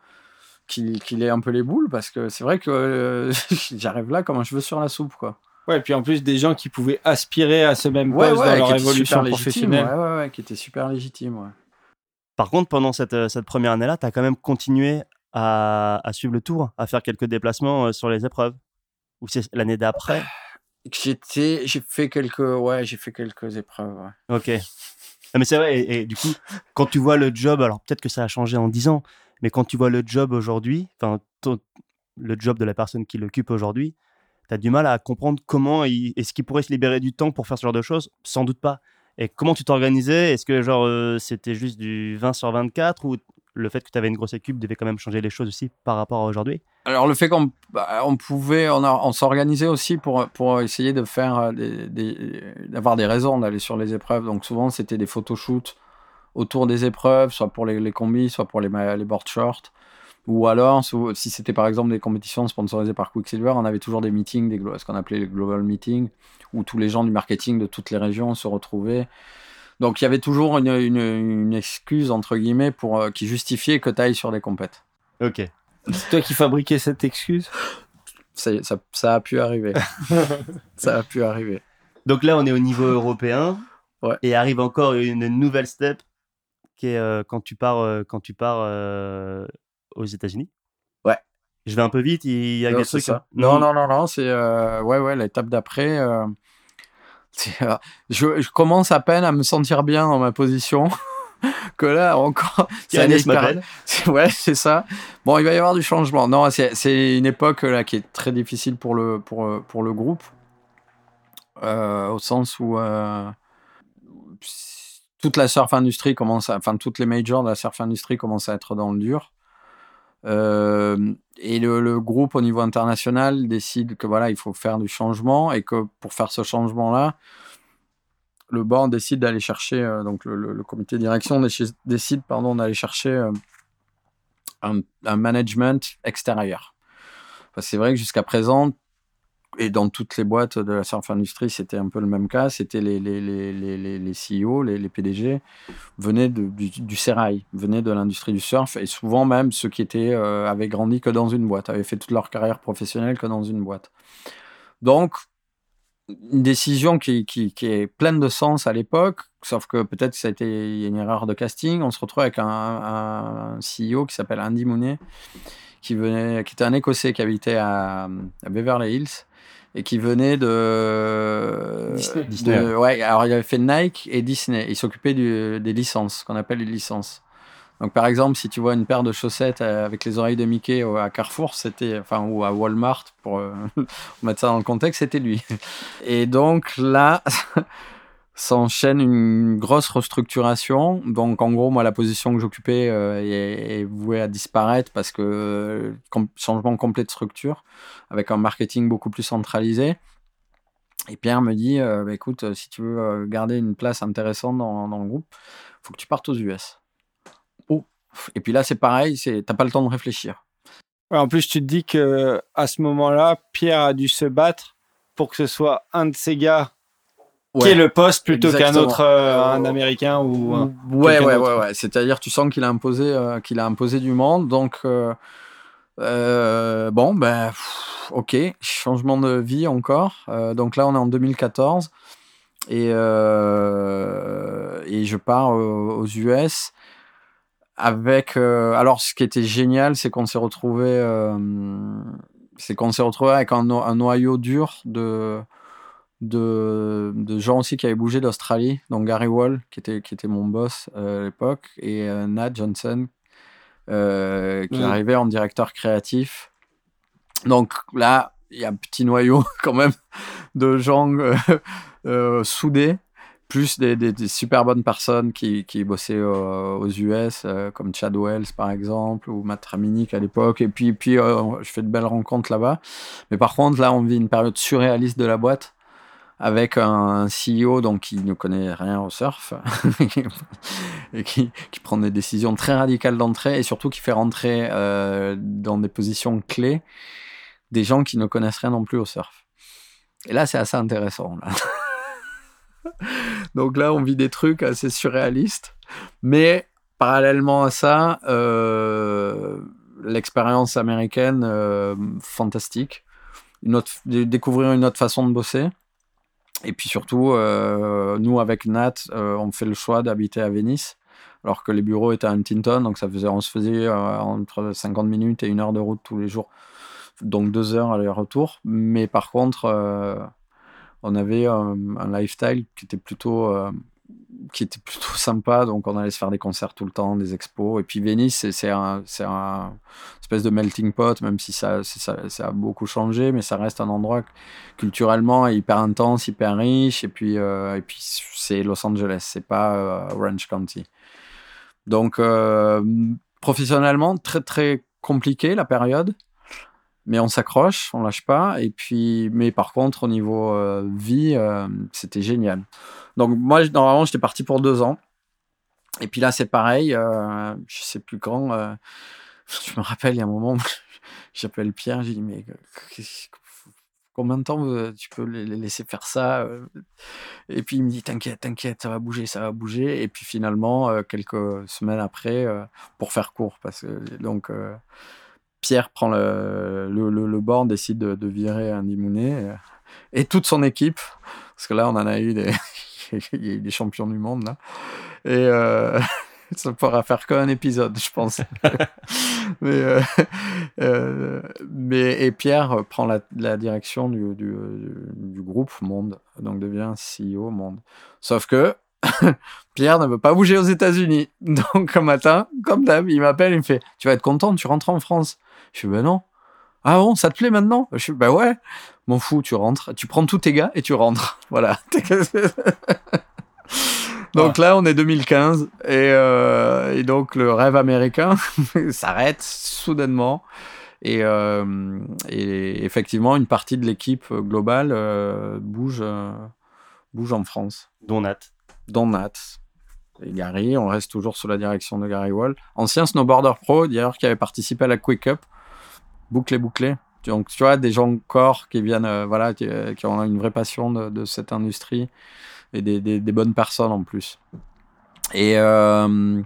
qu'il qu'il ait un peu les boules parce que c'est vrai que euh, j'arrive là comme un cheveu sur la soupe, quoi. Ouais, et puis en plus, des gens qui pouvaient aspirer à ce même Ouais, poste ouais, dans leur évolution super légitime, professionnelle. ouais, ouais, ouais, qui était super légitime, ouais. Par contre, pendant cette, euh, cette première année-là, tu as quand même continué à, à suivre le tour, à faire quelques déplacements euh, sur les épreuves. Ou c'est l'année d'après? J'étais, j'ai fait quelques, ouais, j'ai fait quelques épreuves. ouais. Ok. Ah, mais c'est vrai, et, et du coup, quand tu vois le job, alors peut-être que ça a changé en 10 ans, mais quand tu vois le job aujourd'hui, enfin, le job de la personne qui l'occupe aujourd'hui, tu as du mal à comprendre comment est-ce qu'il pourrait se libérer du temps pour faire ce genre de choses? Sans doute pas. Et comment tu t'organisais? Est-ce que genre euh, c'était juste du 20 sur 24 ou le fait que tu avais une grosse équipe devait quand même changer les choses aussi par rapport à aujourd'hui? Alors le fait qu'on bah, on pouvait, on, s'organisait aussi pour, pour essayer de faire euh, des- d'avoir des raisons d'aller sur les épreuves. Donc souvent c'était des photoshoots autour des épreuves, soit pour les, les combis, soit pour les, les board shorts. Ou alors, si c'était par exemple des compétitions sponsorisées par Quicksilver, on avait toujours des meetings, des, ce qu'on appelait les global meetings, où tous les gens du marketing de toutes les régions se retrouvaient. Donc il y avait toujours une, une- une excuse, entre guillemets, pour, euh, qui justifiait que tu ailles sur des compètes. Ok. C'est toi qui fabriquais cette excuse Ça, ça, ça a pu arriver. ça a pu arriver. Donc là, on est au niveau européen. Ouais. Et arrive encore une nouvelle step qui est quand tu pars, quand tu pars aux États-Unis. Ouais. Je vais un peu vite. Il y a Non, des trucs. ça. hein. Non, non, non, non, c'est ouais, ouais, l'étape d'après. euh, euh, je, je commence à peine à me sentir bien dans ma position. que là encore, m'appelle Ouais, c'est ça. Bon, il va y avoir du changement. Non, c'est, une époque là qui est très difficile pour le, pour, pour le groupe. Euh, au sens où euh, toute la surf industrie commence à, enfin, toutes les majors de la surf industrie commencent à être dans le dur. Euh, et le, groupe au niveau international décide que voilà, il faut faire du changement et que pour faire ce changement-là, le board décide d'aller chercher, euh, donc le, le- le comité de direction décide pardon, d'aller chercher euh, un, un management extérieur. Que c'est vrai que jusqu'à présent, et dans toutes les boîtes de la surf industrie, c'était un peu le même cas, c'était les, les, les, les, les, CEO, les, les PDG, venaient du, du sérail, venaient de l'industrie du surf, et souvent même ceux qui étaient, euh, avaient grandi que dans une boîte, avaient fait toute leur carrière professionnelle que dans une boîte. Donc, une décision qui, qui, qui est pleine de sens à l'époque, sauf que peut-être ça a été une erreur de casting. On se retrouve avec un, un CEO qui s'appelle Andy Mooney, qui, venait, qui était un Écossais qui habitait à, à Beverly Hills et qui venait de Disney. de- Disney. ouais, alors il avait fait Nike et Disney. Il s'occupait des licences, qu'on appelle les licences. Donc par exemple, si tu vois une paire de chaussettes euh, avec les oreilles de Mickey à Carrefour, c'était, enfin ou à Walmart pour euh, mettre ça dans le contexte, c'était lui. Et donc là, s'enchaîne une grosse restructuration. Donc en gros, moi, la position que j'occupais euh, est, vouée à disparaître parce que euh, changement complet de structure avec un marketing beaucoup plus centralisé. Et Pierre me dit, euh, Bah, écoute, si tu veux garder une place intéressante dans, le groupe, faut que tu partes aux US. Oh. Et puis là, c'est pareil, t'as pas le temps de réfléchir. En plus, tu te dis que à ce moment-là, Pierre a dû se battre pour que ce soit un de ces gars qui est le poste plutôt qu'un autre, euh, un américain ou un. Ouais, ouais, ouais, ouais. C'est-à-dire, tu sens qu'il a imposé, euh, qu'il a imposé du monde. Donc, euh, euh, bon, ben, pff, ok, changement de vie encore. Euh, donc là, on est en 2014 et euh, et je pars aux, US avec. euh, alors, ce qui était génial, c'est qu'on s'est retrouvé, euh, c'est qu'on s'est retrouvé avec un, no- un noyau dur de de, de gens aussi qui avaient bougé d'Australie, donc Gary Wall, qui était, qui était mon boss euh, à l'époque, et euh, Nat Johnson, euh, qui arrivait en directeur créatif. Donc là, il y a un petit noyau quand même de gens soudés, plus des, des- des super bonnes personnes qui, qui bossaient aux US, comme Chad Wells par exemple, ou Matt Raminick à l'époque. Et puis, puis je fais de belles rencontres là-bas. Mais par contre, là, on vit une période surréaliste de la boîte avec un CEO donc qui ne connaît rien au surf et qui, qui prend des décisions très radicales d'entrée et surtout qui fait rentrer euh, dans des positions clés des gens qui ne connaissent rien non plus au surf. Et là, c'est assez intéressant. donc là, on vit des trucs assez surréalistes, mais parallèlement à ça, euh, l'expérience américaine euh, fantastique, une autre, dé- découvrir une autre façon de bosser. Et puis surtout, euh, nous avec Nat, euh, on fait le choix d'habiter à Venise, alors que les bureaux étaient à Huntington, donc ça faisait, on se faisait euh, entre 50 minutes et une heure de route tous les jours, donc deux heures aller-retour. Mais par contre, on avait un, lifestyle qui était plutôt qui était plutôt sympa, donc on allait se faire des concerts tout le temps, des expos. Et puis Venise, c'est- un, un espèce de melting pot, même si ça, ça, a beaucoup changé, mais ça reste un endroit culturellement hyper intense, hyper riche. Et puis, euh, et puis c'est Los Angeles, c'est pas euh, Orange County. Donc, euh, professionnellement, très très compliqué la période, mais on s'accroche, on lâche pas. Et puis, mais par contre, au niveau vie, c'était génial. Donc, moi, normalement, j'étais parti pour deux ans. Et puis là, c'est pareil, euh, je sais plus quand. euh, je me rappelle, il y a un moment j'appelle Pierre, j'ai dit, mais combien de temps euh, tu peux les, laisser faire ça euh? Et puis il me dit T'inquiète, t'inquiète, ça va bouger, ça va bouger. Et puis finalement, quelques semaines après, pour faire court, parce que donc Pierre prend le, le, bord, décide de, virer Mooney euh, et toute son équipe, parce que là, on en a eu des, il y a eu des champions du monde là. Et euh, ça pourra faire qu'un épisode, je pense. mais, euh, euh, mais, et Pierre prend la, direction du, du, du, groupe Monde, donc devient CEO Monde. Sauf que Pierre ne veut pas bouger aux États-Unis. Donc un matin, comme d'hab, il m'appelle, il me fait Tu vas être content, tu rentres en France. Je suis Ben non. Ah bon, ça te plaît maintenant? Je suis Bah ouais. M'en fous, tu rentres, tu prends tous tes gars et tu rentres. Voilà. Donc là, on est 2015 et, euh, et donc le rêve américain s'arrête soudainement. Et, euh, et, effectivement, une partie de l'équipe globale euh, bouge, bouge en France. Dont Nat. Dont Nat. Et Gary, on reste toujours sous la direction de Gary Wall. Ancien snowboarder pro, d'ailleurs, qui avait participé à la Quick Up. Bouclé, bouclé. Donc, tu vois, des gens encore qui viennent, euh, voilà, qui, qui, ont une vraie passion de, cette industrie et des, des, bonnes personnes en plus. Et, euh,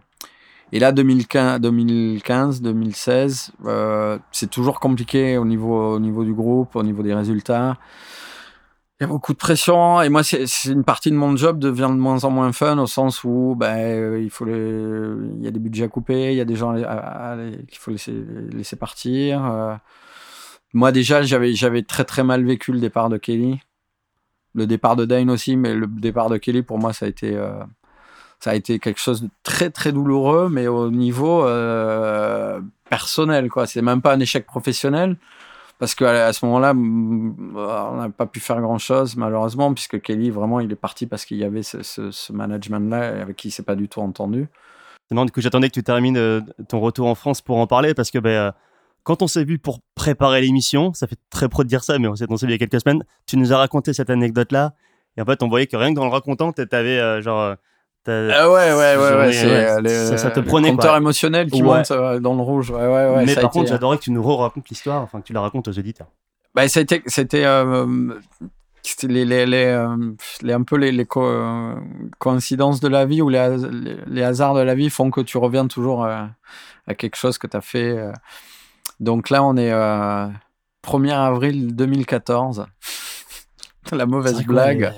et là, 2015, 2015 2016, euh, c'est toujours compliqué au niveau, au niveau du groupe, au niveau des résultats. Il y a beaucoup de pression et moi, c'est une partie de mon job devient de moins en moins fun au sens où ben, les, il y a des budgets à couper, il y a des gens qu'il faut laisser, laisser partir. Euh, moi déjà, j'avais j'avais très très mal vécu le départ de Kelly le départ de Dane aussi, mais le départ de Kelly pour moi ça a été euh, ça a été quelque chose de très très douloureux, mais au niveau euh, personnel quoi. C'est même pas un échec professionnel parce qu'à à ce moment-là, on n'a pas pu faire grand chose malheureusement puisque Kelly vraiment il est parti parce qu'il y avait ce, ce, ce management là avec qui il s'est pas du tout entendu. Non, du coup j'attendais que tu termines euh, ton retour en France pour en parler parce que ben quand on s'est vu pour préparer l'émission, ça fait très pro de dire ça, mais on s'est vu il y a quelques semaines, tu nous as raconté cette anecdote-là. Et en fait, on voyait que rien que dans le racontant, t'avais euh, genre. Ah ouais, ouais, ouais, ouais, c'est les, ça, ça, te prenait. Le compteur émotionnel qui ouais. monte euh, dans le rouge. Ouais, ouais, ouais. Mais par contre, été... j'adorais que tu nous racontes l'histoire, enfin que tu la racontes aux auditeurs. Bah, c'était, c'était, euh, les, les, les, euh, les, un peu les, les co coïncidences de la vie ou les, les, hasards de la vie font que tu reviens toujours à quelque chose que tu as fait. Donc là, on est euh, 1er avril 2014. la mauvaise blague.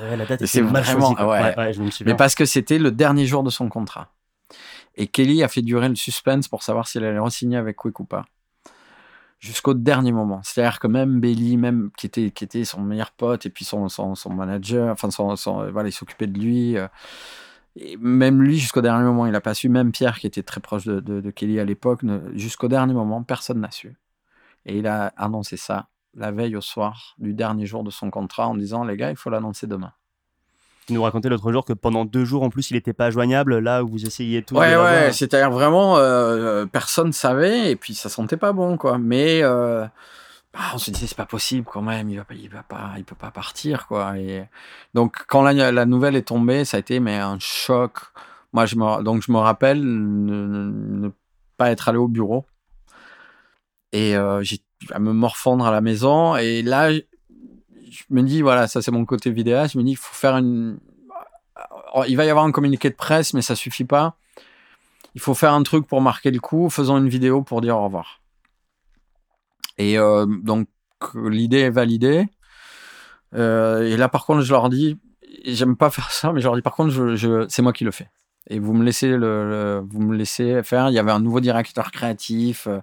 c'est vraiment. Ouais. Ouais, Mais parce que c'était le dernier jour de son contrat. Et Kelly a fait durer le suspense pour savoir s'il allait re-signer avec Quick ou pas. Jusqu'au dernier moment. C'est-à-dire que même Bailey, même qui était, qui était son meilleur pote, et puis son, son, son manager, enfin, son, son, voilà, il s'occupait de lui. Euh, et même lui, jusqu'au dernier moment, il n'a pas su. Même Pierre, qui était très proche de, de, de Kelly à l'époque, jusqu'au dernier moment, personne n'a su. Et il a annoncé ça la veille au soir du dernier jour de son contrat en disant les gars, il faut l'annoncer demain. Tu nous racontais l'autre jour que pendant deux jours en plus, il n'était pas joignable là où vous essayiez tout. Ouais, ouais, c'est-à-dire vraiment euh, personne savait et puis ça sentait pas bon quoi. Mais euh, bah, on se disait c'est pas possible quand même, il va pas, il va pas, il peut pas partir quoi. Et donc quand la, la nouvelle est tombée, ça a été mais un choc. Moi je me donc je me rappelle ne, ne, ne pas être allé au bureau et euh, j'ai à me morfondre à la maison. Et là je me dis voilà ça c'est mon côté vidéaste. Je me dis il faut faire une il va y avoir un communiqué de presse mais ça suffit pas. Il faut faire un truc pour marquer le coup. Faisons une vidéo pour dire au revoir. Et euh, donc l'idée est validée. Euh, et là par contre je leur dis j'aime pas faire ça mais je leur dis par contre je, je c'est moi qui le fais. Et vous me laissez le, vous me laissez faire. Il y avait un nouveau directeur créatif. Euh,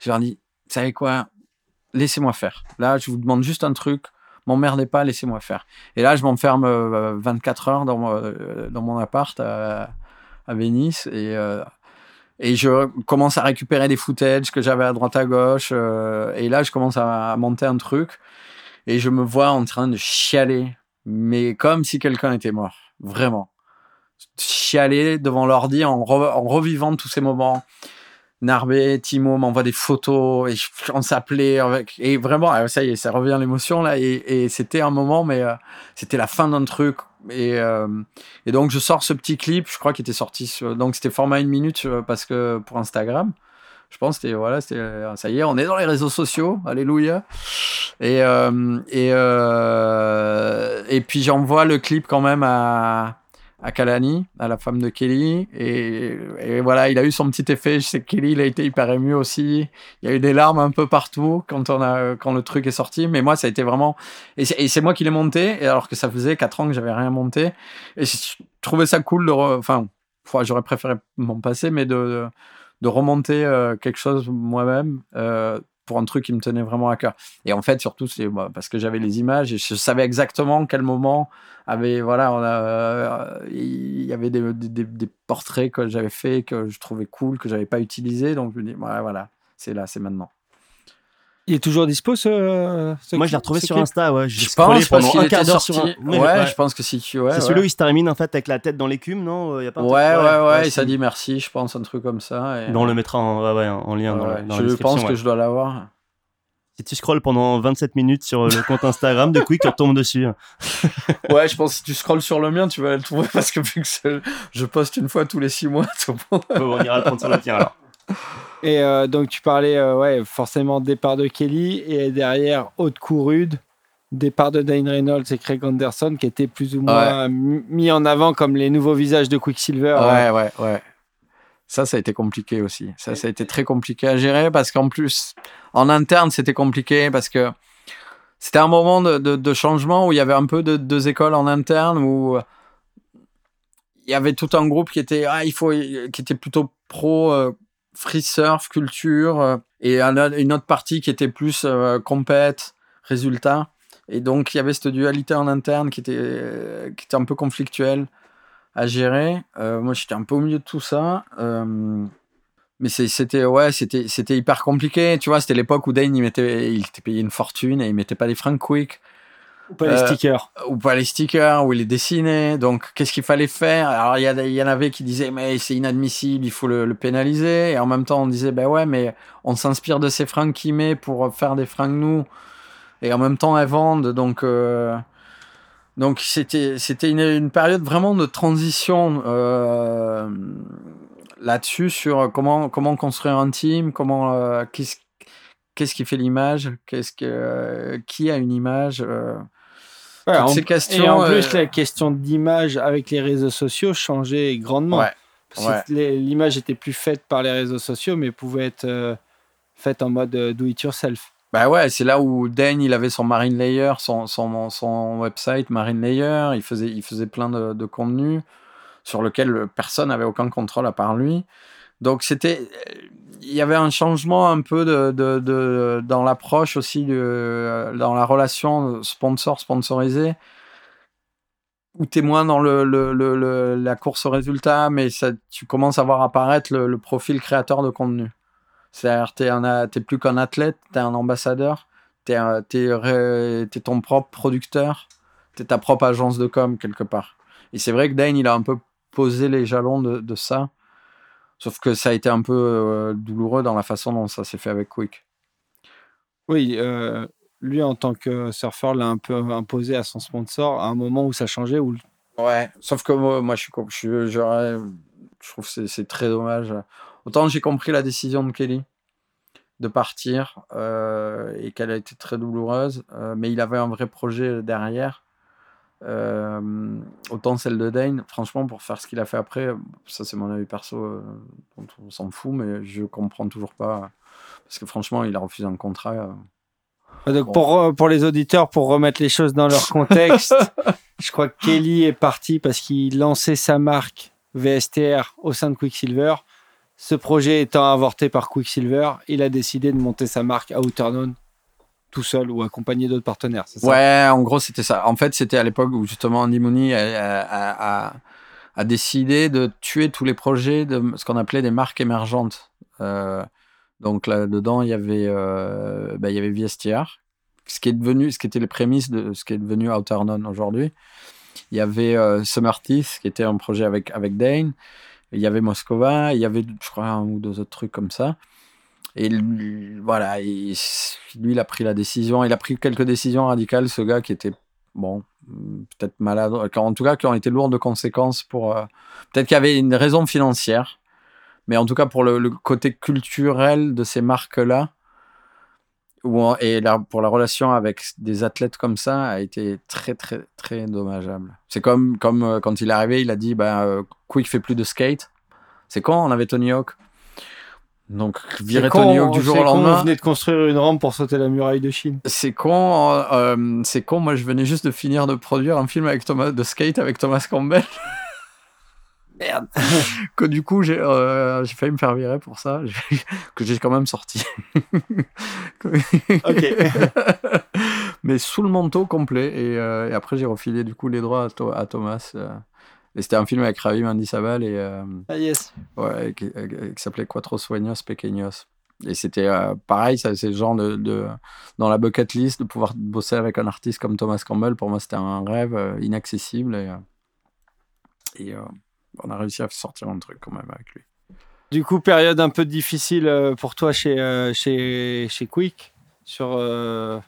je leur dis vous savez quoi? Laissez-moi faire. Là, je vous demande juste un truc. M'emmerdez pas, laissez-moi faire. Et là, je m'enferme euh, 24 heures dans, euh, dans mon appart à, à Venise et, euh, et je commence à récupérer des footages que j'avais à droite à gauche. euh, et là, je commence à, monter un truc et je me vois en train de chialer, mais comme si quelqu'un était mort. Vraiment. Chialer devant l'ordi en revivant tous ces moments. Narbé, Timo m'envoie des photos et on s'appelait avec et vraiment ah, ça y est ça revient l'émotion là et, c'était un moment mais euh, c'était la fin d'un truc et, euh, et donc je sors ce petit clip je crois qu'il était sorti donc c'était format une minute euh, parce que pour Instagram Je pense que voilà, euh, ça y est, on est dans les réseaux sociaux, alléluia. Euh, euh, et puis j'envoie le clip quand même à, à Kalani, à la femme de Kelly. Et, voilà, il a eu son petit effet. Je sais que Kelly, il a été hyper ému aussi. Il y a eu des larmes un peu partout quand, on a, quand le truc est sorti. Mais moi, ça a été vraiment. Et c'est, moi qui l'ai monté, alors que ça faisait 4 ans que j'avais rien monté. Et je trouvais ça cool de. Enfin, j'aurais préféré m'en passer, mais de, de remonter euh, quelque chose moi-même. euh, pour un truc qui me tenait vraiment à cœur. Et en fait, surtout, c'est bah, parce que j'avais les images et je savais exactement quel moment avait, voilà, on euh, il y avait des, des, portraits que j'avais fait que je trouvais cool, que j'avais pas utilisé. Donc je me dis, voilà, c'est là, c'est maintenant. Il est toujours dispo ce. ce Moi, je l'ai retrouvé sur clip Insta, ouais. Je pense pendant qu'il un quart d'heure sur un. sorti. Ouais, je pense que si tu, ouais, C'est ouais. celui où il se termine en fait avec la tête dans l'écume, non Il y a pas un Ouais, truc- ouais, ouais, il s'est dit merci, je pense, un truc comme ça. Et... On le mettra en, ouais, ouais, en lien dans, Ouais, la, dans la je pense que je dois l'avoir. Si tu scrolles pendant 27 minutes sur le compte Instagram de Quick, tu retombes dessus. Ouais, je pense que si tu scrolles sur le mien, tu vas le trouver parce que vu que je poste une fois tous les six mois, tout le monde- Bon, on ira le prendre sur le tien alors. Et euh, donc, tu parlais, euh, ouais, forcément, départ de Kelly et derrière, haute courude, départ de Dane Reynolds et Craig Anderson qui étaient plus ou moins mis en avant comme les nouveaux visages de Quicksilver. Ouais, ouais, ouais. Ça, ça a été compliqué aussi. Ça, ça a été très compliqué à gérer parce qu'en plus, en interne, c'était compliqué parce que c'était un moment de, de- de changement où il y avait un peu de deux écoles en interne où il y avait tout un groupe qui était, ah, il faut, qui était plutôt pro euh, free surf, culture, euh, et une autre partie qui était plus euh, compète, résultat. Et donc, il y avait cette dualité en interne qui était, euh, qui était un peu conflictuelle à gérer. Moi, j'étais un peu au milieu de tout ça. Mais c'était ouais, c'était c'était hyper compliqué. Tu vois, c'était l'époque où Dane il mettait, il était payé une fortune et il mettait pas des francs quick Ou pas les Euh, stickers. ou pas les stickers, ou il les dessinait. Donc, qu'est-ce qu'il fallait faire? Alors, il y, en avait qui disaient, mais c'est inadmissible, il faut le, le pénaliser. Et en même temps, on disait, ben ouais, mais on s'inspire de ces fringues qu'il met pour faire des fringues nous. Et en même temps, elles vendent. Donc, euh, donc c'était, c'était une, une période vraiment de transition euh, là-dessus sur comment, comment construire un team, comment, euh, qu'est-ce, qu'est-ce qui fait l'image, qu'est-ce que, euh, qui a une image. euh, Ouais, toutes en- ces et questions. en plus, euh, la question d'image avec les réseaux sociaux changeait grandement. Ouais, Parce ouais. que les- l'image était plus faite par les réseaux sociaux, mais pouvait être faite en mode do it yourself. Bah ouais, c'est là où Dane, il avait son Marine Layer, son, son, son website Marine Layer, il faisait, il faisait plein de, de contenus sur lequel personne n'avait aucun contrôle à part lui. Donc c'était, il y avait un changement un peu de, de, dans l'approche aussi, de, dans la relation sponsor-sponsorisé, où tu es moins dans le, le, le- la course au résultat, mais tu commences à voir apparaître le, profil créateur de contenu. C'est-à-dire, tu n'es plus qu'un athlète, tu es un ambassadeur, tu es, ton propre producteur, tu es ta propre agence de com quelque part. Et c'est vrai que Dane, il a un peu posé les jalons de ça, sauf que ça a été un peu euh, douloureux dans la façon dont ça s'est fait avec Quick. Oui, euh, lui, en tant que surfeur, l'a un peu imposé à son sponsor à un moment où ça changeait. Où... Ouais, sauf que moi, moi je, suis, trouve que c'est- très dommage. Autant j'ai compris la décision de Kelly de partir euh, et qu'elle a été très douloureuse, mais il avait un vrai projet derrière. Euh, autant celle de Dane, franchement, pour faire ce qu'il a fait après, ça c'est mon avis perso, euh, dont on s'en fout, mais je comprends toujours pas. Parce que franchement, il a refusé un contrat. euh. Donc, Bon. pour, pour les auditeurs, pour remettre les choses dans leur contexte, je crois que Kelly est parti parce qu'il lançait sa marque VSTR au sein de Quicksilver. Ce projet étant avorté par Quicksilver, il a décidé de monter sa marque à Outerknown tout seul ou accompagné d'autres partenaires. Ouais, en gros, c'était ça. En fait, c'était à l'époque où justement Andy Mooney a, décidé de tuer tous les projets de ce qu'on appelait des marques émergentes. Euh, donc là-dedans, il y avait, euh, bah, il y avait VSTR, ce qui est devenu, ce qui était les prémices de ce qui est devenu Outerknown aujourd'hui. Il y avait euh, Summer Teeth, qui était un projet avec, avec Dane. Il y avait Moscova, il y avait, je crois, un ou deux autres trucs comme ça. Et voilà, il- lui, il a pris la décision. Il a pris quelques décisions radicales, ce gars qui était, bon, peut-être malade, en tout cas, qui ont été lourdes de conséquences pour. euh, peut-être qu'il y avait une raison financière, Mais en tout cas, pour le, côté culturel de ces marques-là, et pour la relation avec des athlètes comme ça, a été très, très, très dommageable. C'est comme, euh, quand il est arrivé, il a dit bah, euh, Quick fait plus de skate. C'est quand on avait Tony Hawk Donc, virer con, Tony Hawk du jour c'est au con, Vous lendemain. venez de construire une rampe pour sauter la muraille de Chine. C'est con, euh, euh, c'est con. Moi, je venais juste de finir de produire un film avec Thomas de skate avec Thomas Campbell. Merde. que du coup, j'ai euh, failli me faire virer pour ça, que j'ai quand même sorti. Ok. Mais sous le manteau complet. Et, euh, et après, j'ai refilé du coup les droits à Thomas. Et c'était un film avec Ravi Mandisabal et euh, Ah yes. ouais, qui, qui s'appelait Quattro Sueños Pequeños. Et c'était euh, pareil, ça, c'est le genre de, de- dans la bucket list de pouvoir bosser avec un artiste comme Thomas Campbell. Pour moi, c'était un rêve euh, inaccessible et, euh, et euh, on a réussi à sortir un truc quand même avec lui. Du coup, période un peu difficile pour toi chez, chez, chez Quick sur, euh,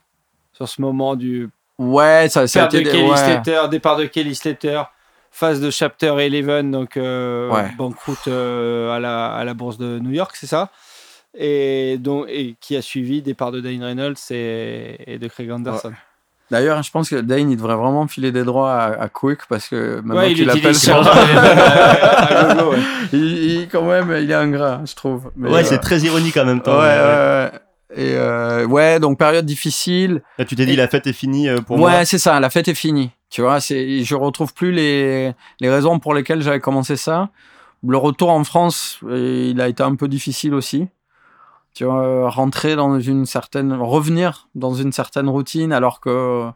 sur ce moment du Ouais, ça, ça a été des- Kelly ouais. Slater, départ de Kelly Slater, phase de Chapter 11, donc euh, Ouais. banqueroute euh, à, la, à la bourse de New York, c'est ça? Et, donc, et qui a suivi départ de Dane Reynolds et, et de Craig Anderson. D'ailleurs, je pense que Dane, il devrait vraiment filer des droits à, à Quick parce que maintenant Ouais, il qu'il appelle son- ouais. il, il- quand même, il est ingrat, je trouve. Mais, Ouais, euh, c'est très ironique en même Ouais, temps. ouais, Ouais. ouais. Et euh, ouais, donc période difficile. Là, tu t'es dit, la fête est finie pour ouais, moi. c'est ça, la fête est finie. Tu vois, c'est, je retrouve plus les, les raisons pour lesquelles j'avais commencé ça. Le retour en France, euh, il a été un peu difficile aussi. Tu vois, euh, rentrer dans une certaine, revenir dans une certaine routine, alors que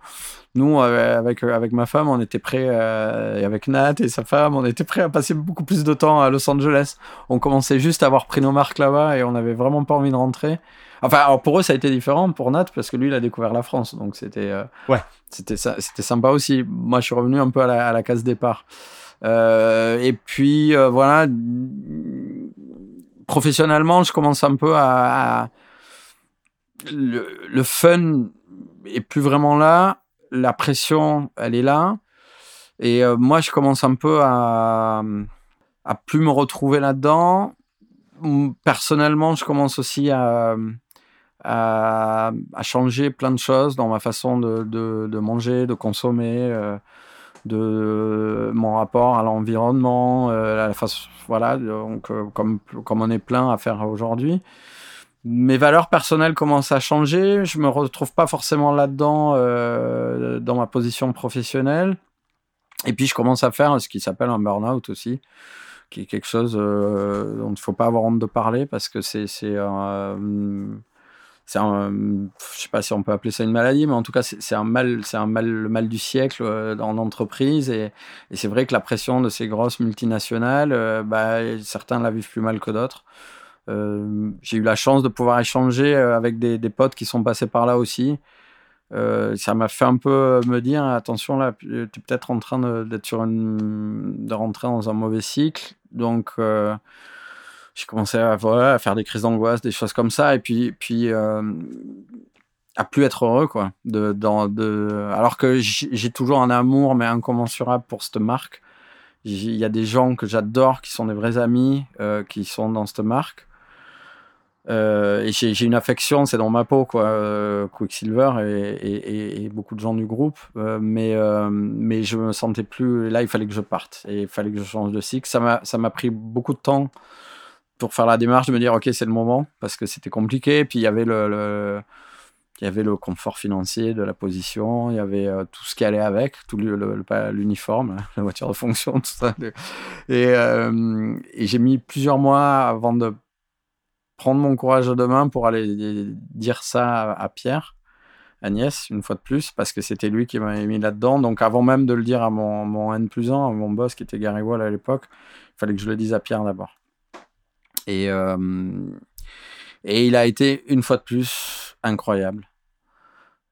nous, euh, avec avec ma femme, on était prêts, euh, et avec Nat et sa femme, on était prêts à passer beaucoup plus de temps à Los Angeles. On commençait juste à avoir pris nos marques là-bas et on n'avait vraiment pas envie de rentrer. Enfin, alors pour eux, ça a été différent pour Nat parce que lui, il a découvert la France, donc c'était euh, Ouais. c'était sympa aussi. Moi, je suis revenu un peu à la, à la case départ. Euh, et puis euh, voilà, professionnellement, je commence un peu à, à- le, le fun est plus vraiment là, la pression, elle est là, et moi, je commence un peu à à plus me retrouver là-dedans. Personnellement, je commence aussi à à, à changer plein de choses dans ma façon de, manger, de consommer, euh, de mon rapport à l'environnement, euh, voilà, donc euh, comme, comme on est plein à faire aujourd'hui. Mes valeurs personnelles commencent à changer, je me retrouve pas forcément là-dedans euh, dans ma position professionnelle. Et puis je commence à faire ce qui s'appelle un burn-out aussi, qui est quelque chose euh, dont il ne faut pas avoir honte de parler parce que c'est c'est euh, c'est un, je sais pas si on peut appeler ça une maladie, mais en tout cas c'est un mal, c'est un mal, le mal du siècle euh, en entreprise et, c'est vrai que la pression de ces grosses multinationales, euh, bah, certains la vivent plus mal que d'autres. Euh, j'ai eu la chance de pouvoir échanger avec des, potes qui sont passés par là aussi. Ça m'a fait un peu me dire attention là, tu es peut-être en train de- d'être sur une, de rentrer dans un mauvais cycle. Donc j'ai commencé à, faire des crises d'angoisse, des choses comme ça, et puis, puis euh, à plus être heureux, quoi. De, dans, de, alors que j'ai toujours un amour, mais incommensurable pour cette marque. Il y a des gens que j'adore, qui sont des vrais amis, euh, qui sont dans cette marque. Euh, et j'ai une affection, c'est dans ma peau, quoi. Quicksilver et, et, beaucoup de gens du groupe. Mais, mais je me sentais plus. Là, il fallait que je parte. Et il fallait que je change de cycle. Ça m'a pris beaucoup de temps pour faire la démarche de me dire, OK, c'est le moment. Parce que c'était compliqué. Puis il y avait le. il y avait le confort financier de la position, il y avait euh, tout ce qui allait avec, tout l'uniforme, la voiture de fonction, tout ça. Et, euh, et j'ai mis plusieurs mois avant de prendre mon courage à deux pour aller dire ça à, à Pierre, Agnès, une fois de plus, parce que c'était lui qui m'avait mis là-dedans. Donc avant même de le dire à mon, mon N plus 1, à mon boss qui était Gary Wall à l'époque, il fallait que je le dise à Pierre d'abord. Et, euh, et il a été, une fois de plus, incroyable.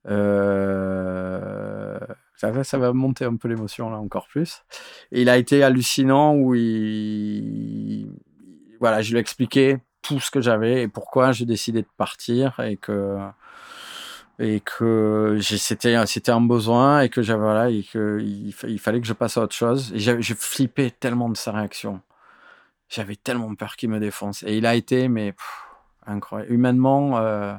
Euh, ça, ça va monter un peu l'émotion là encore plus. Et il a été hallucinant où il, voilà, je lui ai expliqué tout ce que j'avais et pourquoi j'ai décidé de partir et que et que c'était c'était un besoin et que j'avais voilà et que il, fa- il fallait que je passe à autre chose et j'ai flippé tellement de sa réaction j'avais tellement peur qu'il me défonce. Et il a été, mais incroyable. Humainement, euh,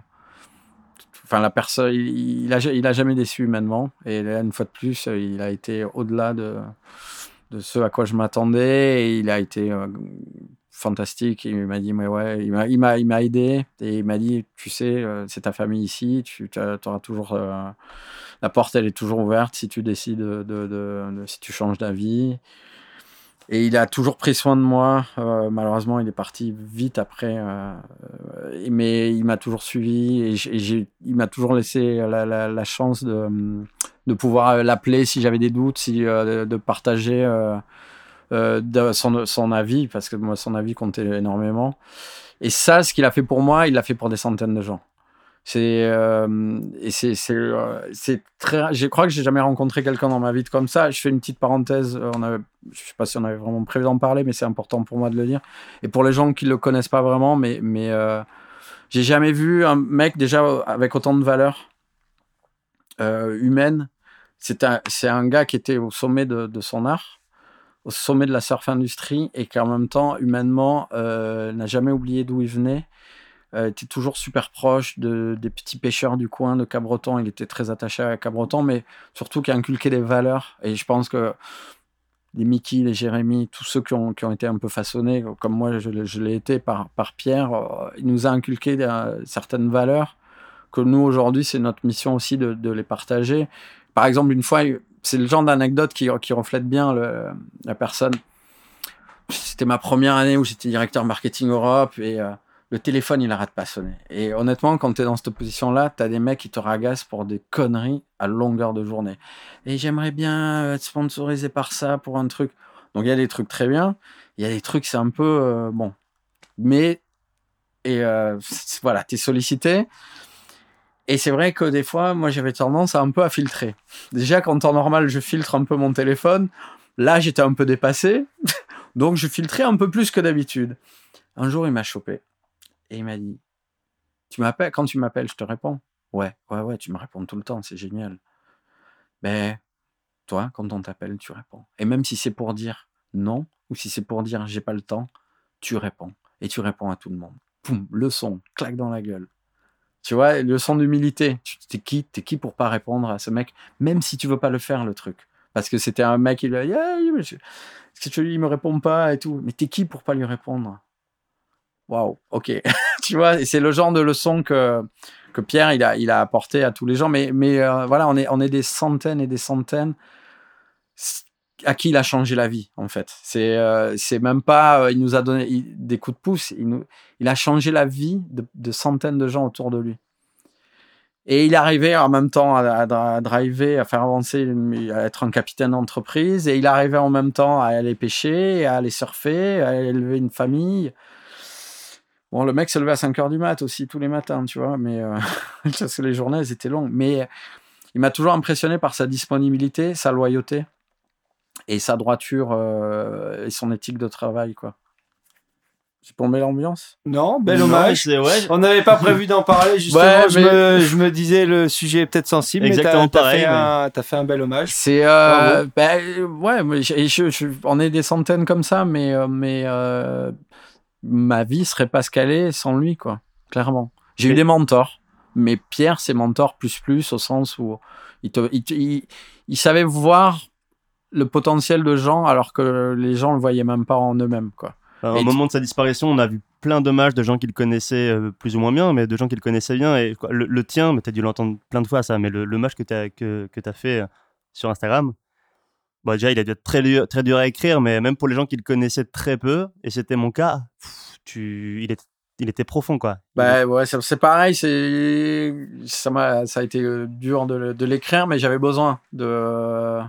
la personne, il, il a, il a jamais déçu humainement. Et là, une fois de plus, il a été au-delà de, de ce à quoi je m'attendais. Et il a été euh, fantastique. Il m'a dit, mais ouais, il m'a, aidé. Et il m'a dit, tu sais, euh, c'est ta famille ici, tu auras toujours. la porte, elle est toujours ouverte si tu décides de, de- de- de- si tu changes d'avis. Et il a toujours pris soin de moi. Euh, malheureusement, il est parti vite après. euh, euh, mais il m'a toujours suivi et, et il m'a toujours laissé la, la- la chance de, de pouvoir l'appeler si j'avais des doutes, si, euh, de partager euh, euh, de son, son avis, parce que moi, son avis comptait énormément. Et ça, ce qu'il a fait pour moi, il l'a fait pour des centaines de gens. C'est et c'est euh, c'est très. Je crois que j'ai jamais rencontré quelqu'un dans ma vie comme ça. Je fais une petite parenthèse. euh, On avait, je sais pas si on avait vraiment prévu d'en parler, mais c'est important pour moi de le dire. Et pour les gens qui le connaissent pas vraiment, mais mais euh, j'ai jamais vu un mec déjà avec autant de valeur euh, humaine. C'est un c'est un gars qui était au sommet de, de son art, au sommet de la surf industrie et qui en même temps humainement euh, n'a jamais oublié d'où il venait euh, était toujours super proche de, des petits pêcheurs du coin de Cabreton. Il était très attaché à Cabreton, mais surtout qui a inculqué des valeurs. Et je pense que les Mickey, les Jérémy, tous ceux qui ont, qui ont été un peu façonnés, comme moi je, l'ai- été par, Pierre, euh, il nous a inculqué euh, certaines valeurs que nous, aujourd'hui, c'est notre mission aussi de, les partager. Par exemple, une fois, c'est le genre d'anecdote qui, qui reflète bien la personne. C'était ma première année où j'étais directeur marketing Europe et euh, le téléphone, il arrête pas de sonner. Et honnêtement, quand tu es dans cette position-là, tu as des mecs qui te ragassent pour des conneries à longueur de journée. Et j'aimerais bien être sponsorisé par ça pour un truc. Donc il y a des trucs très bien, il y a des trucs, c'est un peu euh, bon. Mais, et euh, voilà, tu es sollicité. Et c'est vrai que des fois, moi, j'avais tendance à un peu à filtrer. Déjà, qu'en temps normal, je filtre un peu mon téléphone. Là, j'étais un peu dépassé. Donc, je filtrais un peu plus que d'habitude. Un jour, il m'a chopé. Et il m'a dit Tu m'appelles Quand tu m'appelles, je te réponds. Ouais, ouais, ouais, tu me réponds tout le temps, c'est génial. Ben, toi, quand on t'appelle, tu réponds. Et même si c'est pour dire non, ou si c'est pour dire j'ai pas le temps, tu réponds. Et tu réponds à tout le monde. Poum, leçon, claque dans la gueule. Tu vois, leçon d'humilité. Tu- T'es qui T'es qui pour pas répondre à ce mec, même si tu veux pas le faire, le truc. Parce que c'était un mec, il a Ah, mais lui, il me répond pas et tout. Mais t'es qui pour pas lui répondre? Waouh, ok. tu vois, c'est le genre de leçon que, Pierre, a, apporté à tous les gens. Mais, euh, voilà, on est, des centaines et des centaines à qui il a changé la vie, en fait. C'est euh, même pas, euh, il nous a donné des coups de pouce, il, a changé la vie de, centaines de gens autour de lui. Et il arrivait en même temps à, driver, à faire avancer, à être un capitaine d'entreprise. Et il arrivait en même temps à aller pêcher, à aller surfer, à élever une famille. Bon, le mec se levait à 5 heures du mat aussi, tous les matins, tu vois. Mais euh, parce que les journées, elles étaient longues. Mais il m'a toujours impressionné par sa disponibilité, sa loyauté et sa droiture euh, et son éthique de travail, quoi. J'ai plombé l'ambiance? Non, bel hommage. c'est- ouais. On n'avait pas prévu d'en parler, justement. Ouais, je, mais- me, je me disais, le sujet est peut-être sensible, Exactement mais t'as- pareil, fait, mais- un- t'as fait un bel hommage. C'est euh, ben, euh, ouais, je- je- on est des centaines comme ça, mais euh, mais euh, ma vie serait pas est sans lui, quoi. Clairement. J'ai eu des mentors, mais Pierre, c'est mentor plus plus au sens où il, te, il, te- il- il savait voir le potentiel de gens alors que les gens le voyaient même pas en eux-mêmes, quoi. Au tu- moment de sa disparition, on a vu plein d'hommages de gens qu'il connaissait euh, plus ou moins bien, mais de gens qu'il connaissait bien. Et quoi, le, le tien, mais t'as dû l'entendre plein de fois ça, mais le que t'as que, que as fait euh, sur Instagram, bon, déjà, il a dû être très, dur- très dur à écrire, mais même pour les gens qui le connaissaient très peu, et c'était mon cas, pff, tu, il, est, il était profond, quoi. Bah ouais, c'est pareil, c'est ça m'a ça a été euh, dur de, l'écrire, mais j'avais besoin de.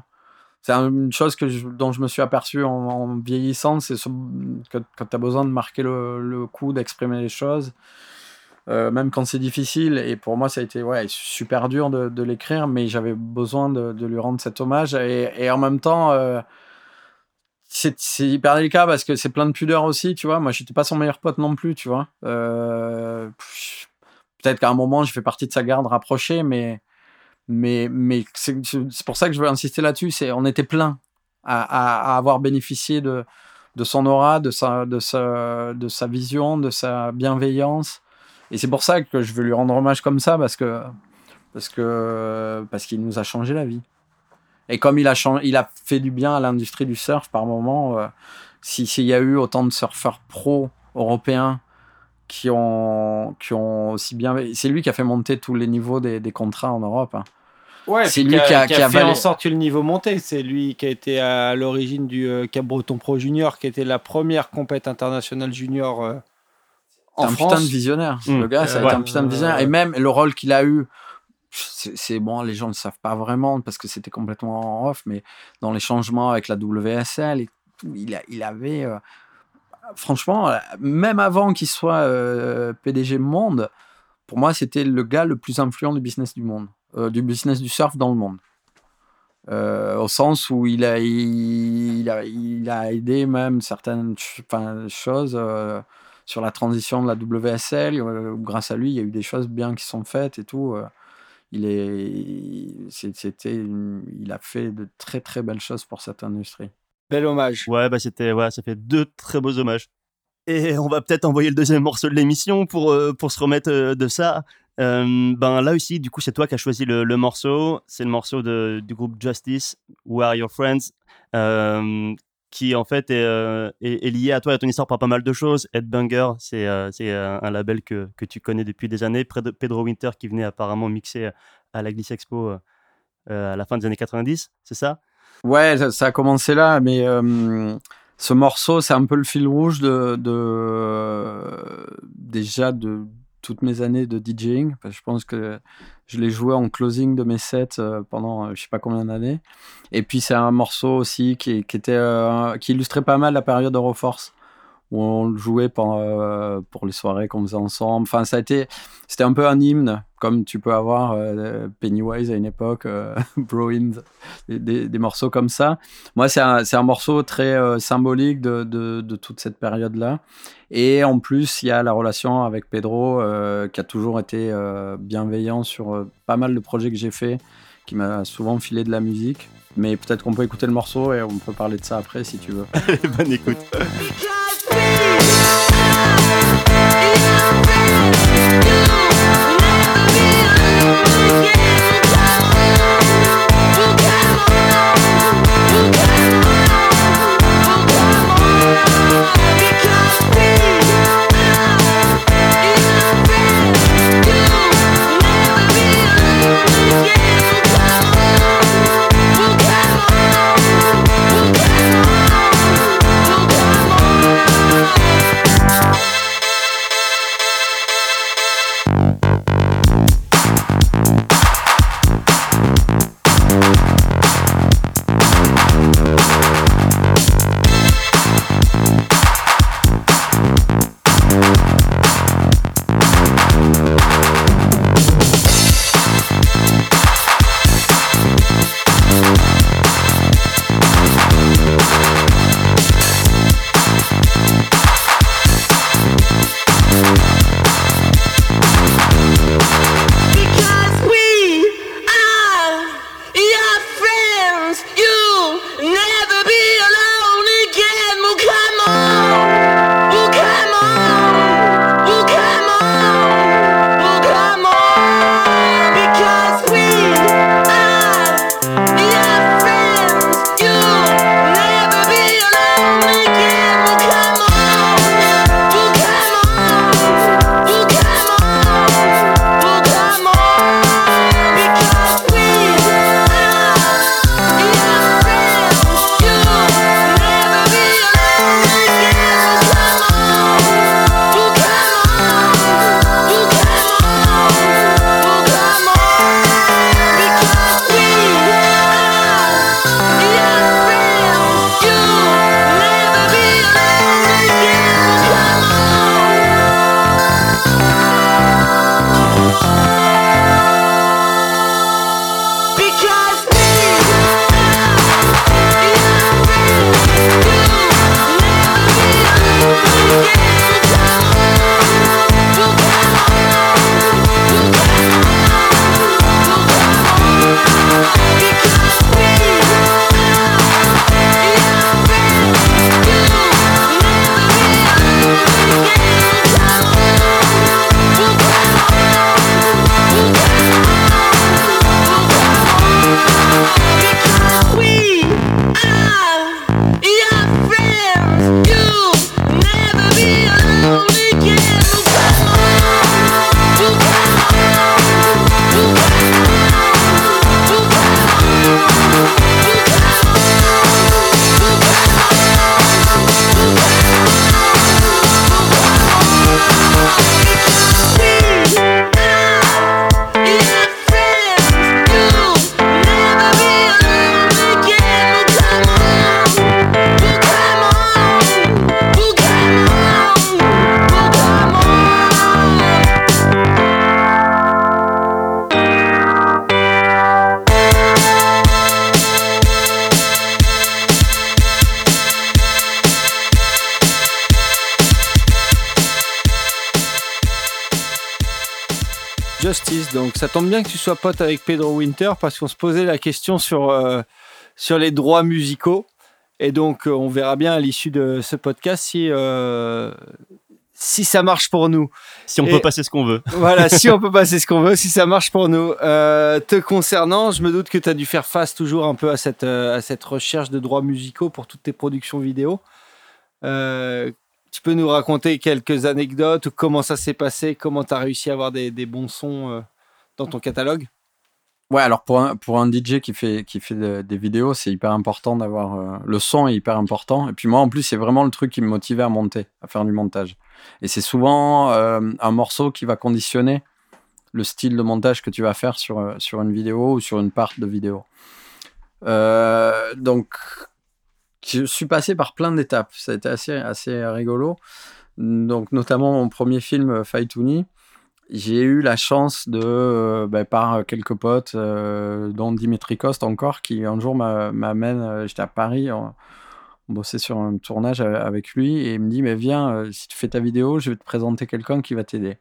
C'est une chose que je- dont je me suis aperçu en, en vieillissant, c'est ce- que quand tu as besoin de marquer le, le coup, d'exprimer les choses, euh, même quand c'est difficile. Et pour moi, ça a été ouais, super dur de, l'écrire, mais j'avais besoin de, lui rendre cet hommage. Et, en même temps, euh, c'est hyper délicat parce que c'est plein de pudeur aussi, tu vois. Moi, j'étais pas son meilleur pote non plus, tu vois. Euh, Peut-être qu'à un moment, je fais partie de sa garde rapprochée, mais, mais, mais c'est pour ça que je veux insister là-dessus. On était plein à avoir bénéficié de, de son aura, de sa, de sa, de sa vision, de sa bienveillance. Et c'est pour ça que je veux lui rendre hommage comme ça parce que parce que parce qu'il nous a changé la vie. Et comme il a changé, il a fait du bien à l'industrie du surf par moment. euh, si- S'il y a eu autant de surfeurs pro européens qui ont qui ont aussi bien, c'est lui qui a fait monter tous les niveaux des, des contrats en Europe. hein. Ouais, C'est lui qui a- qui a fait en sorte que le niveau montait. C'est lui qui a été à l'origine du euh, Cap Breton Pro Junior, qui était la première compète internationale junior euh, en un France. putain de visionnaire. Mm. Le gars, ça a Euh, été un putain de visionnaire. Et même le rôle qu'il a eu, c'est bon, les gens ne le savent pas vraiment parce que c'était complètement en off, mais dans les changements avec la WSL, et tout, il, a, il avait. euh, franchement, même avant qu'il soit euh, PDG Monde, pour moi, c'était le gars le plus influent du business du monde, euh, du business du surf dans le monde. Euh, au sens où il a, il, a, il a aidé même certaines ch- choses euh, sur la transition de la WSL. euh, grâce à lui, il y a eu des choses bien qui sont faites et tout. euh. il, est, c'est- c'était une- il a fait de très très belles choses pour cette industrie. Bel hommage. Ouais, bah c'était, ouais, ça fait deux très beaux hommages. Et on va peut-être envoyer le deuxième morceau de l'émission pour, euh, pour se remettre euh, de ça. Euh, ben là aussi, du coup, c'est toi qui as choisi le, le morceau. C'est le morceau de, du groupe Justice, Who Are Your Friends, euh, qui en fait est, euh, est, lié à toi et à ton histoire par pas mal de choses. Headbanger, c'est euh, c'est euh, un label que, tu connais depuis des années. Pedro Winter qui venait apparemment mixer à la Glisse Expo à la fin des années 90, c'est ça? Ouais, ça, a commencé là, mais ce morceau, c'est un peu le fil rouge de déjà de toutes mes années de DJing. Je pense que je l'ai joué en closing de mes sets euh, pendant euh, je sais pas combien d'années. Et puis c'est un morceau aussi qui, qui était euh, qui illustrait pas mal la période Euroforce où on le jouait pour, euh, pour les soirées qu'on faisait ensemble. Enfin, ça a été, c'était un peu un hymne, comme tu peux avoir euh, Pennywise à une époque, euh, des, des- des morceaux comme ça. Moi, c'est un, morceau très euh, symbolique de, de, de toute cette période-là. Et en plus, il y a la relation avec Pedro, euh, qui a toujours été euh, bienveillant sur euh, pas mal de projets que j'ai fait, qui m'a souvent filé de la musique. Mais peut-être qu'on peut écouter le morceau et on peut parler de ça après si tu veux. Bonne écoute. Yeah. Tombe bien que tu sois pote avec Pedro Winter parce qu'on se posait la question sur, euh, sur les droits musicaux. Et donc euh, on verra bien à l'issue de ce podcast si, euh, si ça marche pour nous. Si on Et- peut passer ce qu'on veut. Voilà, si on peut passer ce qu'on veut, si ça marche pour nous. Euh, te concernant, je me doute que tu as dû faire face toujours un peu à cette, à cette recherche de droits musicaux pour toutes tes productions vidéo. Euh, tu peux nous raconter quelques anecdotes ou comment ça s'est passé, comment tu as réussi à avoir des, des bons sons dans ton catalogue? Ouais, alors pour un, pour un DJ qui fait, qui fait de- des vidéos, c'est hyper important d'avoir. euh, le son est hyper important. Et puis moi, en plus, c'est vraiment le truc qui me motivait à monter, à faire du montage. Et c'est souvent euh, un morceau qui va conditionner le style de montage que tu vas faire sur, euh, sur une vidéo ou sur une part de vidéo. Donc, je suis passé par plein d'étapes. Ça a été assez, assez rigolo. Donc, notamment mon premier film, Faitouni, j'ai eu la chance de, euh, ben, par quelques potes, euh, dont Dimitri Coste encore, qui un jour m'a- m'amène, euh, j'étais à Paris, on, bossait sur un tournage avec lui, et il me dit, mais viens, euh, si tu fais ta vidéo, je vais te présenter quelqu'un qui va t'aider.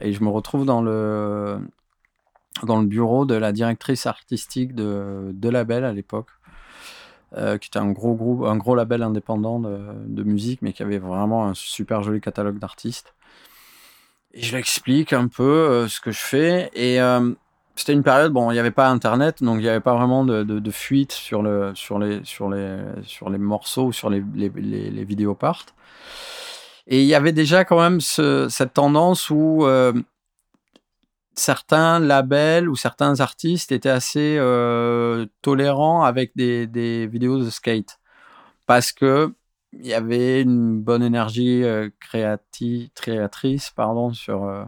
Et je me retrouve dans le, dans le bureau de la directrice artistique de, de Label à l'époque, euh, qui était un gros groupe, un gros label indépendant de, de musique, mais qui avait vraiment un super joli catalogue d'artistes. Et je lui explique un peu euh, ce que je fais. Et euh, c'était une période, bon, il n'y avait pas Internet, donc il n'y avait pas vraiment de, de, fuite sur, le, sur, les, sur, les, sur les morceaux ou sur les, les, vidéos parts. Et il y avait déjà quand même ce- cette tendance où euh, certains labels ou certains artistes étaient assez tolérants avec des, des vidéos de skate. Parce que il y avait une bonne énergie euh, créatrice pardon, sur, euh,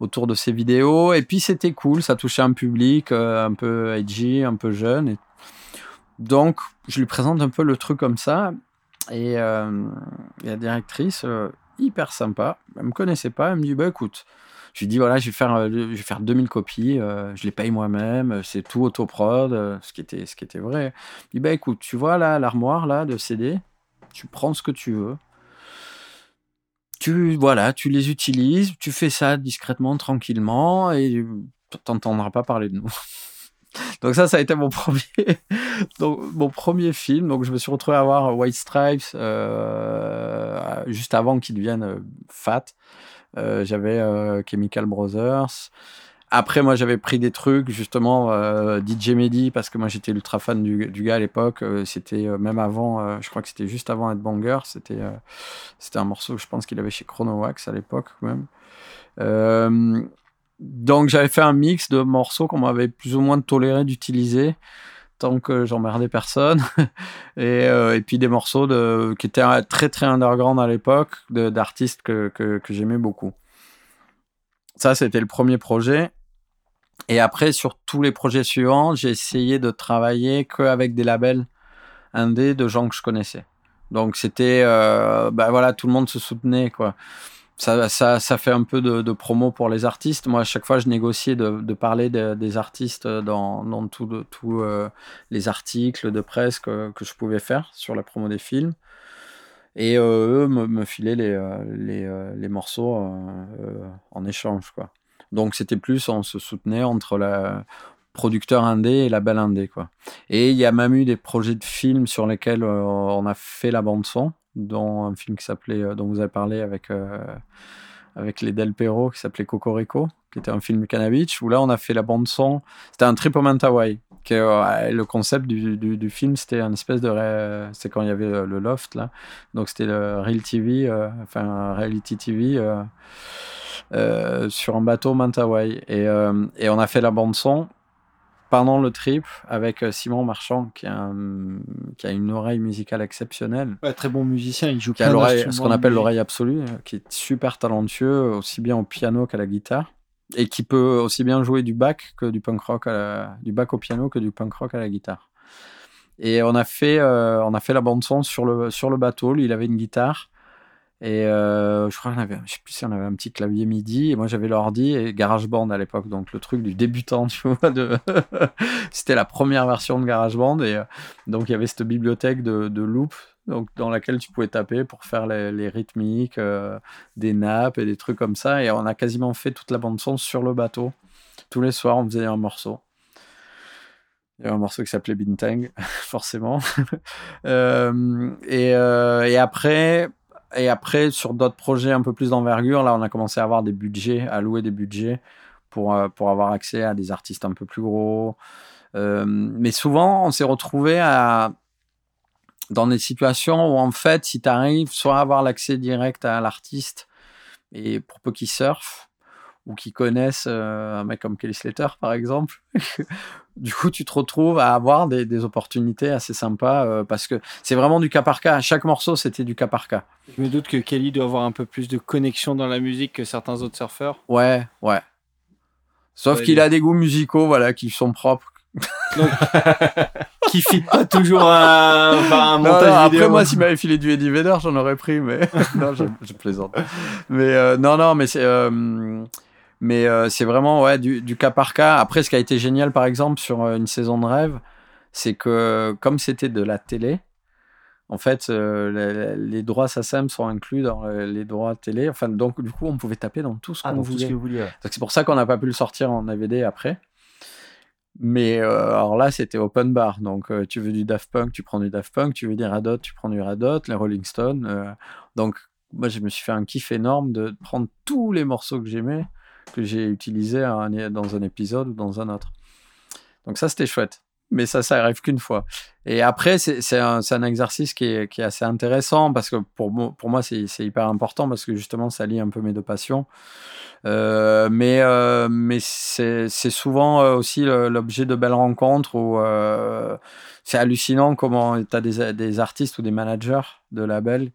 autour de ces vidéos. Et puis c'était cool, ça touchait un public euh, un peu edgy, un peu jeune. Donc je lui présente un peu le truc comme ça. Et la directrice, hyper sympa, elle me connaissait pas, elle me dit bah écoute, je lui dis voilà, je vais faire, je vais faire 2000 copies, je les paye moi-même, c'est tout autoprod, ce qui était, ce qui était vrai. Je dis bah écoute, tu vois là l'armoire là de CD, tu prends ce que tu veux. Tu voilà, tu les utilises, tu fais ça discrètement, tranquillement, et t'entendras pas parler de nous. Donc ça, ça a été mon premier, donc, mon premier film. Donc je me suis retrouvé à voir White Stripes euh, juste avant qu'ils deviennent euh, fat. Euh, j'avais Chemical Brothers. Après, moi, j'avais pris des trucs, justement, euh, DJ Mehdi, parce que moi, j'étais ultra fan du, gars à l'époque. Euh, c'était euh, même avant, je crois que c'était juste avant Headbanger. C'était c'était un morceau je pense qu'il avait chez Chronowax à l'époque, même. Euh, donc, j'avais fait un mix de morceaux qu'on m'avait plus ou moins toléré d'utiliser tant que j'emmerdais personne. et, et puis des morceaux de, qui étaient très très underground à l'époque, d'artistes que, que j'aimais beaucoup. Ça, c'était le premier projet. Et après, sur tous les projets suivants, j'ai essayé de travailler qu'avec des labels indés de gens que je connaissais. Donc c'était, bah voilà, tout le monde se soutenait quoi. Ça, ça, ça fait un peu de, promo pour les artistes. Moi, à chaque fois, je négociais de, parler de- des artistes dans, dans tous euh, les articles de presse que, que je pouvais faire sur la promo des films. Et euh, eux me, filaient les, les, les morceaux en échange. Quoi. Donc c'était plus, on se soutenait entre la producteur indé et label indé. Quoi. Et il y a même eu des projets de films sur lesquels euh, on a fait la bande-son, dont un film qui s'appelait, euh, dont vous avez parlé avec, euh, avec les Del Perro, qui s'appelait Cocorico, qui était un film de Canavich, où là on a fait la bande-son. C'était un trip au Mentawai. Euh, le concept du, du, du film, c'était un espèce de. C'est quand il y avait euh, le loft, là. Donc c'était le Real TV, euh, enfin Reality TV. sur un bateau Mentawai. Et, et on a fait la bande-son pendant le trip avec euh, Simon Marchand, qui a, un- qui a une oreille musicale exceptionnelle, Ouais, Très bon musicien, il joue qui a l'oreille, ce qu'on appelle l'oreille absolue, euh, qui est super talentueux, aussi bien au piano qu'à la guitare, et qui peut aussi bien jouer du back que du punk rock, à la- du back au piano que du punk rock à la guitare. Et on a fait, euh, on a fait la bande son sur le sur le bateau. Lui, il avait une guitare. Et euh, je crois qu'on avait, je sais plus si on avait un petit clavier MIDI. Et moi, j'avais l'ordi et GarageBand à l'époque. Donc, le truc du débutant, tu vois. C'était la première version de GarageBand. Et euh, donc, il y avait cette bibliothèque de, de loop donc, dans laquelle tu pouvais taper pour faire les, rythmiques, euh, des nappes et des trucs comme ça. Et on a quasiment fait toute la bande-son sur le bateau. Tous les soirs, on faisait un morceau. Il y avait un morceau qui s'appelait Bintang, forcément. Et, et après, et après, sur d'autres projets un peu plus d'envergure, là, on a commencé à avoir des budgets, à louer des budgets pour, euh, pour avoir accès à des artistes un peu plus gros. Euh, mais souvent, on s'est retrouvé dans des situations où, en fait, si tu arrives soit à avoir l'accès direct à l'artiste, et pour peu qu'il surfe, ou qu'ils connaissent euh, un mec comme Kelly Slater, par exemple, du coup, tu te retrouves à avoir des, des opportunités assez sympas euh, parce que c'est vraiment du cas par cas. Chaque morceau, c'était du cas par cas. Je me doute que Kelly doit avoir un peu plus de connexion dans la musique que certains autres surfeurs. Ouais, ouais. Sauf Ouais, qu'il il- a des goûts musicaux, voilà, qui sont propres. Qui fit pas toujours un, enfin, un Non, montage non, vidéo. après, moi, s'il m'avait filé du Eddie Vedder, j'en aurais pris, mais non, je, je plaisante. Mais euh, non, non, mais c'est. euh, Mais euh, c'est vraiment ouais, du, du cas par cas. Après, ce qui a été génial, par exemple, sur euh, une saison de rêve, c'est que comme c'était de la télé, en fait, euh, les, les droits SACEM sont inclus dans les droits télé. Enfin, donc, du coup, on pouvait taper dans tout ce Ah, qu'on tout ce voulait. que vous vouliez. ouais. Donc, C'est pour ça qu'on n'a pas pu le sortir en DVD après. Mais alors là, c'était open bar. Donc, tu veux du Daft Punk, tu prends du Daft Punk. Tu veux du Red Hot, tu prends du Red Hot, les Rolling Stones. donc, moi, je me suis fait un kiff énorme de prendre tous les morceaux que j'aimais, que j'ai un- dans un épisode ou dans un autre. Donc, ça, c'était chouette. Mais ça, ça arrive qu'une fois. Et après, c'est un, un exercice qui est, qui est assez intéressant parce que pour, moi- c'est hyper important parce que justement, ça lie un peu mes deux passions. Euh, mais euh, mais c'est souvent euh, aussi l'objet de belles rencontres où c'est hallucinant comment tu as des, des artistes ou des managers de labels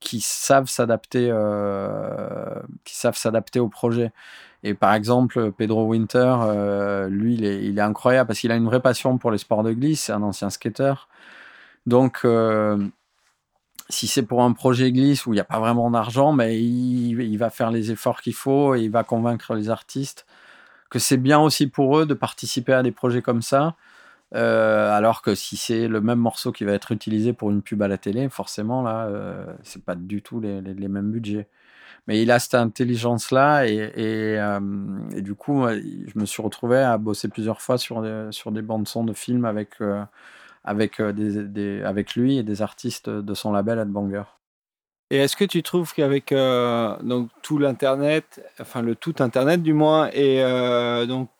qui savent s'adapter euh, qui savent s'adapter au projet. Et par exemple, Pedro Winter, euh, lui, il est, incroyable parce qu'il a une vraie passion pour les sports de glisse, c'est un ancien skater. Donc, euh, si c'est pour un projet glisse où il n'y a pas vraiment d'argent, mais il va faire les efforts qu'il faut et il va convaincre les artistes que c'est bien aussi pour eux de participer à des projets comme ça. Euh, alors que si c'est le même morceau qui va être utilisé pour une pub à la télé, forcément là, euh, c'est pas du tout les, mêmes budgets. Mais il a cette intelligence-là et, et, euh, du coup, je me suis retrouvé à bosser plusieurs fois sur des, sur des bandes son de films avec, euh, avec, euh, avec lui et des artistes de son label Headbanger. Et est-ce que tu trouves qu'avec euh, donc tout l'internet, enfin le tout internet du moins, et euh, donc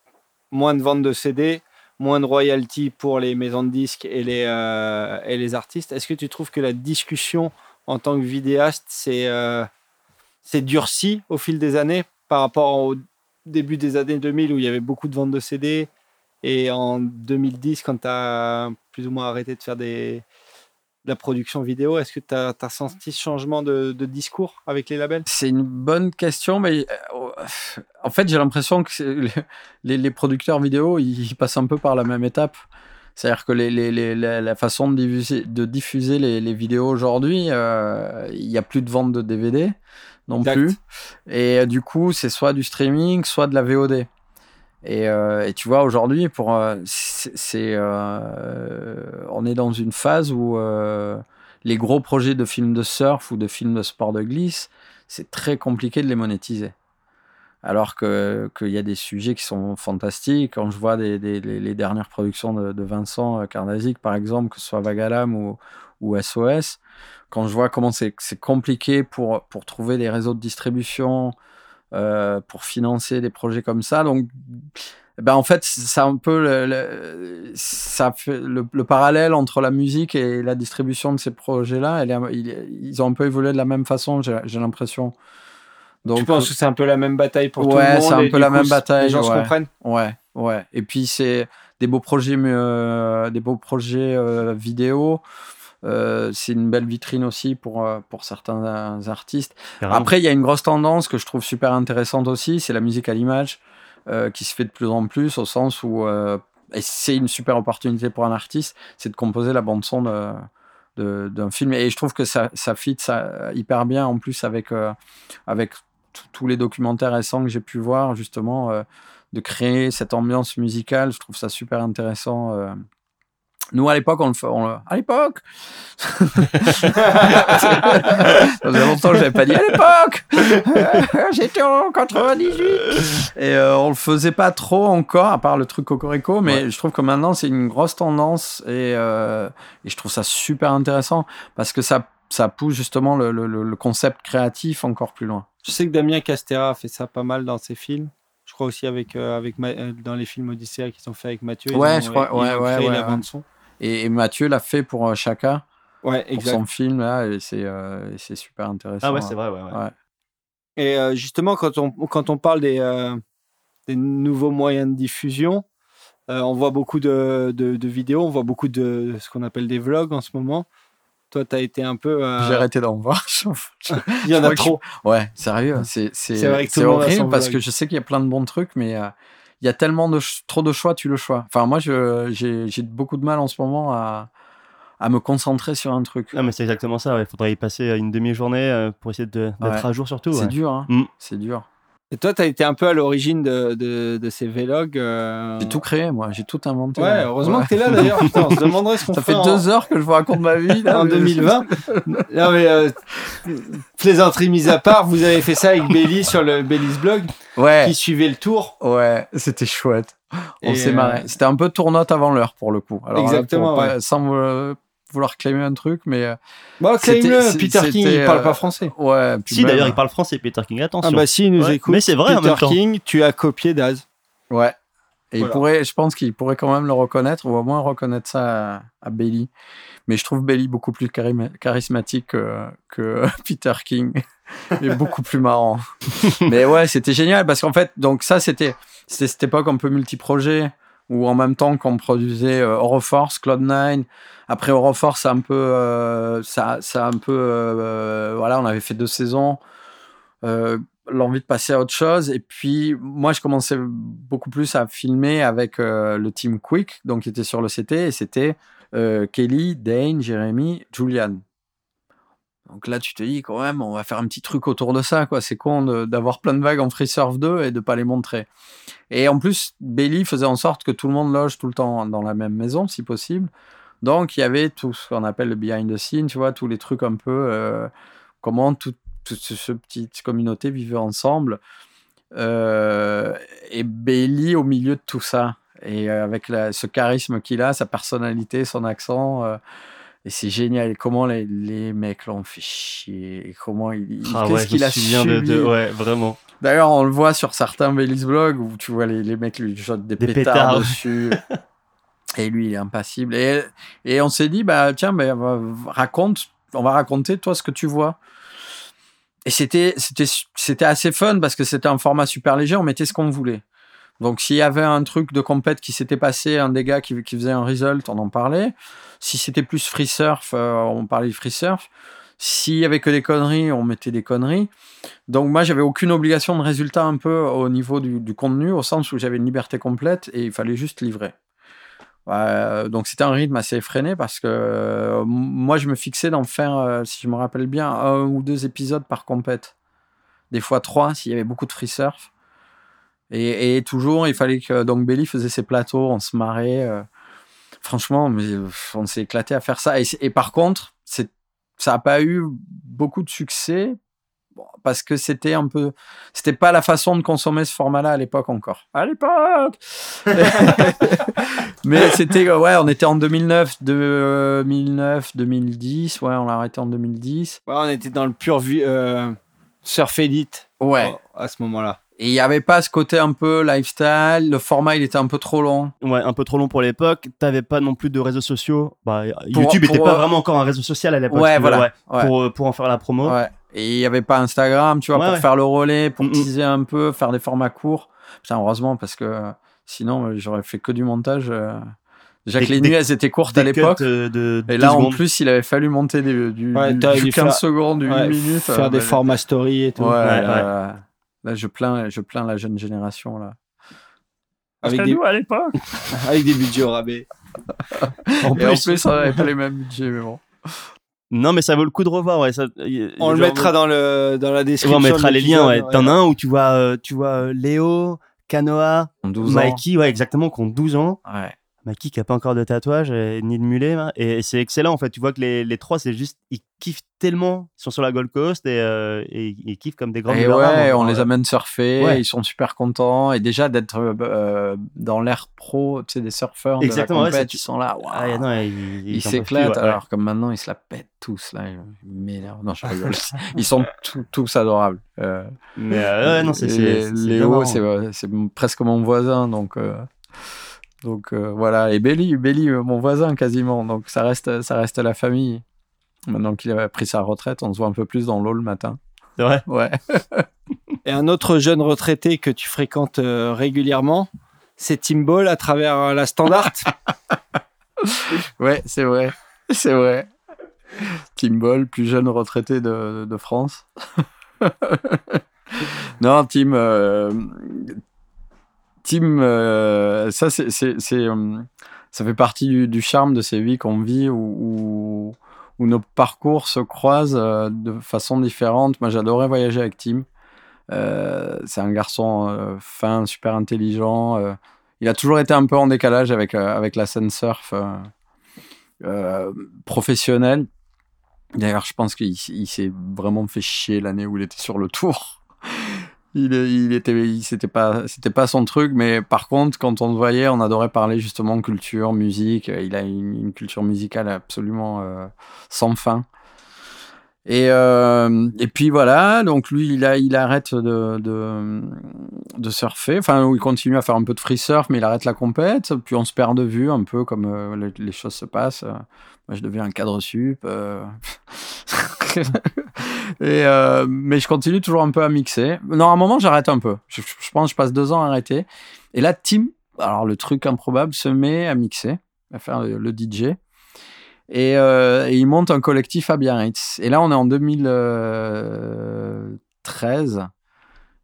moins de ventes de CD, moins de royalties pour les maisons de disques et les euh, et les artistes, est-ce que tu trouves que la discussion en tant que vidéaste c'est euh, c'est durci au fil des années par rapport au début des années 2000 où il y avait beaucoup de ventes de CD et en 2010 quand tu as plus ou moins arrêté de faire des de la production vidéo, est-ce que tu as, senti ce changement de, de discours avec les labels? C'est une bonne question, mais euh, en fait, j'ai l'impression que les, les producteurs vidéo, ils passent un peu par la même étape. C'est-à-dire que les, les- les- la, façon de diffuser, de diffuser les, vidéos aujourd'hui, euh, il n'y a plus de vente de DVD non Exact. plus. Et euh, du coup, c'est soit du streaming, soit de la VOD. Et, euh, et tu vois, aujourd'hui, euh, euh, on est dans une phase où les gros projets de films de surf ou de films de sport de glisse, c'est très compliqué de les monétiser. Alors qu'il y a des sujets qui sont fantastiques. Quand je vois les, dernières productions de, Vincent Karnazik, par exemple, que ce soit Vagalam ou, ou SOS, quand je vois comment c'est compliqué pour, pour trouver des réseaux de distribution, euh, pour financer des projets comme ça. Donc, ben en fait, c'est un peu le, le- ça fait le, le parallèle entre la musique et la distribution de ces projets-là. Ils ont un peu évolué de la même façon, j'ai l'impression. Donc, Tu penses que c'est un peu la même bataille pour tout Ouais, le monde c'est un peu la coup, même bataille, Les gens se ouais. comprennent? Ouais, ouais. Et puis c'est des beaux projets, euh, des beaux projets euh, vidéo. Euh, c'est une belle vitrine aussi pour, euh, pour certains euh, artistes. Carrément. Après, il y a une grosse tendance que je trouve super intéressante aussi, c'est la musique à l'image euh, qui se fait de plus en plus au sens où euh, c'est une super opportunité pour un artiste, c'est de composer la bande son de de- d'un film et je trouve que ça ça fit ça hyper bien en plus avec avec tous les documentaires récents que j'ai pu voir justement de créer cette ambiance musicale je trouve ça super intéressant Nous, à l'époque, on le fait. on le- À l'époque Ça faisait longtemps que je n'avais pas dit à l'époque J'étais en 98 Et euh, on le faisait pas trop encore, à part le truc Cocorico, mais je trouve que maintenant, c'est une grosse tendance et, euh, et je trouve ça super intéressant parce que ça, ça pousse justement le, le- concept créatif encore plus loin. Je sais que Damien Castera a fait ça pas mal dans ses films. Je crois aussi avec, euh, avec Ma- euh, dans les films Odyssée qu'ils ont fait avec Mathieu. ils Ouais, ont- je crois- ils ouais, ont ouais, créé ouais, la ouais. bande son. Et, et Mathieu l'a fait pour euh, Chaka, Ouais, pour exact. son film, là, et c'est euh, c'est super intéressant. Ah ouais, c'est vrai, ouais. ouais. Ouais. Et euh, justement, quand on, quand on parle des, euh, des nouveaux moyens de diffusion, euh, on voit beaucoup de, de, de vidéos, on voit beaucoup de ce qu'on appelle des vlogs en ce moment. Toi, tu as été un peu. euh, J'ai arrêté d'en voir. Il y en a que trop. Ouais, sérieux, c'est c'est C'est vrai que horrible parce vlog. que je sais qu'il y a plein de bons trucs, mais il y a tellement de trop de choix, tu le choix. Enfin, moi, j'ai beaucoup de mal en ce moment à, à me concentrer sur un truc. Non, mais c'est exactement ça. Il faudrait y passer une demi-journée euh, pour essayer de- d'être Ouais. à jour surtout. C'est ouais. dur, hein. Mm. C'est dur. Et toi, tu as été un peu à l'origine de, de, de ces vlogs. euh, J'ai tout créé, moi. J'ai tout inventé. Ouais, heureusement Ouais. que tu es là d'ailleurs. Putain, on se demanderait ce qu'on Ça ferait fait en- deux heures que je vous raconte ma vie. là, en mais- 2020. non mais euh, plaisanterie mise à part, vous avez fait ça avec Belly sur le Belly's blog Ouais. qui suivait le tour. Ouais, c'était chouette. On s'est euh, marré. C'était un peu tournote avant l'heure pour le coup. Alors, là, Exactement, pour Sans euh, vouloir claimer un truc, mais euh, Bon, C'était- claim-le, Peter King, il parle euh, pas français. ouais. puis Si, même- d'ailleurs, il parle français, Peter King. Attention. Ah bah si, il nous Ouais, écoute. mais c'est vrai en Peter même temps. King, tu as copié Daz. Ouais. Et Voilà. il pourrait, je pense qu'il pourrait quand même le reconnaître, ou au moins reconnaître ça à, à Bailey. Mais je trouve Bailey beaucoup plus charismatique que, que Peter King. Et beaucoup plus marrant. Mais ouais, c'était génial parce qu'en fait, donc ça, c'était c'était cette époque un peu multiprojet où en même temps qu'on produisait euh, Euroforce, Cloud9. Après Euroforce, ça un peu, euh, ça, ça un peu, euh, voilà, on avait fait deux saisons. Euh, l'envie de passer à autre chose. Et puis, moi, je commençais beaucoup plus à filmer avec euh, le team Quick, donc qui était sur le CT, et c'était euh, Kelly, Dane, Jérémy, Julian. Donc là, tu te dis quand même, on va faire un petit truc autour de ça, quoi. C'est con d'avoir plein de vagues en Free Surf 2 et de pas les montrer. Et en plus, Bailey faisait en sorte que tout le monde loge tout le temps dans la même maison, si possible. Donc, il y avait tout ce qu'on appelle le behind the scene, tu vois, tous les trucs un peu, euh, comment tout, toute ce, ce petite communauté vivait ensemble. Euh, et Bailey au milieu de tout ça. Et euh, avec ce charisme qu'il a, sa personnalité, son accent. Et c'est génial. Comment les, les mecs l'ont fait chier. Et comment il. Ah Qu'est-ce ouais, qu'il a souviens de, subi. de- Ouais, vraiment. D'ailleurs, on le voit sur certains Bailey's blogs où tu vois les, les mecs lui jetent des, Des pétards, pétards. dessus. et lui, il est impassible. Et, et on s'est dit, bah, tiens, bah, raconte, on va raconter, toi, ce que tu vois. Et c'était, c'était, c'était assez fun parce que c'était un format super léger, on mettait ce qu'on voulait. Donc, s'il y avait un truc de compète qui s'était passé, un gars qui, faisait un result, on en parlait. Si c'était plus free surf, euh, on parlait de free surf. S'il y avait que des conneries, on mettait des conneries. Donc moi, j'avais aucune obligation de résultat un peu au niveau du, contenu, au sens où j'avais une liberté complète et il fallait juste livrer. Euh, donc c'était un rythme assez effréné parce que euh, moi, je me fixais d'en faire, si je me rappelle bien, un ou deux épisodes par compète. Des fois trois, s'il y avait beaucoup de free surf. Et, et toujours, il fallait que donc Belly faisait ses plateaux, on se marrait. euh, franchement, mais, on s'est éclaté à faire ça. Et, par contre, c'est, ça n'a pas eu beaucoup de succès parce que c'était un peu c'était pas la façon de consommer ce format-là à l'époque encore à l'époque mais c'était euh, ouais on était en 2009 2009 2010 ouais on l'a arrêté en 2010 Ouais, on était dans le pur euh, surf edit ouais euh, à ce moment-là. Et il y avait pas ce côté un peu lifestyle le format il était un peu trop long Ouais, un peu trop long pour l'époque. T'avais pas non plus de réseaux sociaux. Bah, Pour- YouTube était pour, pas euh, vraiment encore un réseau social à l'époque. ouais voilà ouais. Pour, euh, pour en faire la promo. Ouais. Et il n'y avait pas Instagram, tu vois, Ouais, pour ouais. faire le relais, pour Mm, mm. teaser un peu, faire des formats courts. Putain, heureusement, parce que euh, sinon, euh, j'aurais fait que du montage. euh. Déjà que les nuits, elles étaient courtes à l'époque. euh, Et là, en plus, il avait fallu monter des, du, Ouais, du- t'aurais du dû 15 faire- secondes, du 1 Ouais, minute. Faire euh, des bah, formats story et tout. Ouais, Ouais, là, je plains, je plains la jeune génération, là. Avec, des, à l'époque. avec des budgets au rabais. En Et en plus, on n'avait pas les mêmes budgets, mais bon. Non, mais ça vaut le coup de revoir. Ouais, ça, On le mettra dans, le, dans la description. on mettra les liens. Ouais. T'en as un où tu vois, euh, tu vois euh, Léo, Canoa, En 12 ans. Mikey, ouais, exactement, qui ont 12 ans. Ouais. Maki qui a pas encore de tatouage et ni de mulet là. et c'est excellent en fait tu vois que les, les trois c'est juste ils kiffent tellement ils sont sur la Gold Coast et, euh, et ils kiffent comme des grands Et ouais, hein, on les amène surfer, Ouais. ils sont super contents. Et déjà d'être euh, euh, dans l'air pro, tu sais, des surfeurs Exactement, de la compète, ils sont là, ah, non, ils, s'éclatent. ouais. Alors comme maintenant, ils se la pètent tous là, ils m'énervent. Non, je rigole. ils sont tous- tous adorables. Euh, mais euh, ouais, non c'est c'est- Lé- c'est Léo, c'est euh, c'est presque mon voisin, donc euh, donc euh, voilà. Et Belly, Belly, euh, mon voisin quasiment. Donc ça reste ça reste la famille. Maintenant qu'il a pris sa retraite, on se voit un peu plus dans l'eau le matin. c'est vrai Ouais. Et un autre jeune retraité que tu fréquentes euh, régulièrement, c'est Tim Ball à travers la Standard. Ouais, c'est vrai. C'est vrai. Tim Ball, plus jeune retraité de, de France. non, Tim. Tim, euh, ça, euh, ça fait partie du, charme de ces vies qu'on vit où, nos parcours se croisent euh, de façon différente. Moi, j'adorais voyager avec Tim. C'est un garçon fin, super intelligent. il a toujours été un peu en décalage avec, avec la scène surf professionnelle. D'ailleurs, je pense qu'il s'est vraiment fait chier l'année où il était sur le tour. Il, il était, c'était pas, c'était pas son truc, mais par contre, quand on le voyait, on adorait parler justement culture, musique. Il a une, culture musicale absolument euh, sans fin. Et, euh, et puis voilà, donc lui, il, a, il arrête de, de, surfer. Enfin, il continue à faire un peu de free surf, mais il arrête la compète. Puis on se perd de vue un peu comme euh, les choses se passent. Moi, je deviens un cadre sup. euh. euh, mais je continue toujours un peu à mixer. Non, à un moment, j'arrête un peu. Je, pense que je passe deux ans à arrêter. Et là, Tim, alors le truc improbable, se met à mixer, à faire le, DJ. Et, euh, et il monte un collectif à Biarritz. Et là, on est en 2013.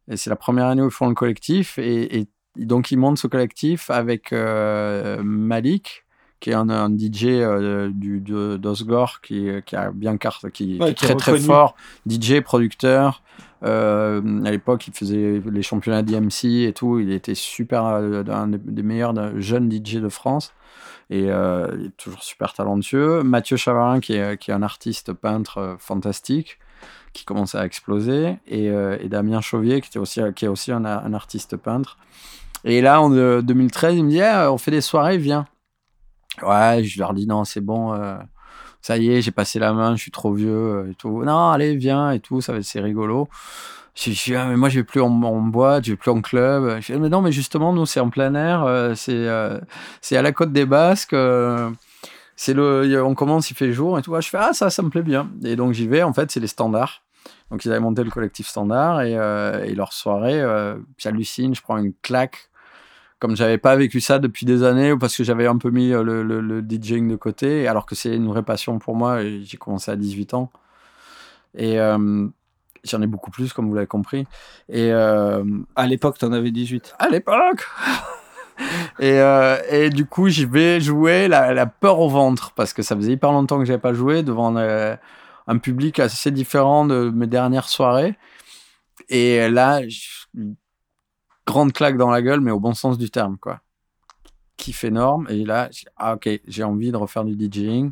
Et c'est la première année où ils font le collectif. Et, donc, ils montent ce collectif avec Malik, qui est un, un DJ euh, du, de, d'Osgore, qui, qui a bien carte, qui, Ouais, qui est très très fort. DJ, producteur. Euh, à l'époque, il faisait les championnats d'IMC et tout. Il était super, euh, un des- meilleurs de- jeunes DJ de France et euh, il est toujours super talentueux. Mathieu Chavarin, qui est, qui est un artiste peintre euh, fantastique, qui commence à exploser, et, euh, et Damien Chauvier, qui, était aussi, qui est aussi un, un artiste peintre. Et là, en euh, 2013, il me dit Ah, on fait des soirées, viens. Ouais, je leur dis non, c'est bon. euh, ça y est, j'ai passé la main, je suis trop vieux euh, et tout. Non, allez, viens et tout, ça va- c'est rigolo. Je dis, ah, mais moi, je vais plus en, boîte, je vais plus en club. Je dis, mais non, mais justement, nous, c'est en plein air, euh, c'est euh, c'est à la côte des Basques. euh, c'est le, on commence, il fait jour et tout. Ah, Je fais, ah, ça, ça me plaît bien. Et donc, j'y vais. En fait, c'est les standards. Donc, ils avaient monté le collectif standard et, euh, et leur soirée, j'hallucine, je prends une claque. Comme j'avais pas vécu ça depuis des années ou parce que j'avais un peu mis euh, le, le, le DJing de côté, alors que c'est une vraie passion pour moi. et J'ai commencé à 18 ans. Et euh, j'en ai beaucoup plus, comme vous l'avez compris. Et, euh, À l'époque, t'en avais 18. à l'époque. et, euh, et du coup, j'y vais jouer la, la peur au ventre parce que ça faisait hyper longtemps que j'avais pas joué devant euh, un public assez différent de mes dernières soirées. Et là, je- grande claque dans la gueule, mais au bon sens du terme, quoi. Kiff énorme. Et là, ah, ok, j'ai envie de refaire du DJing.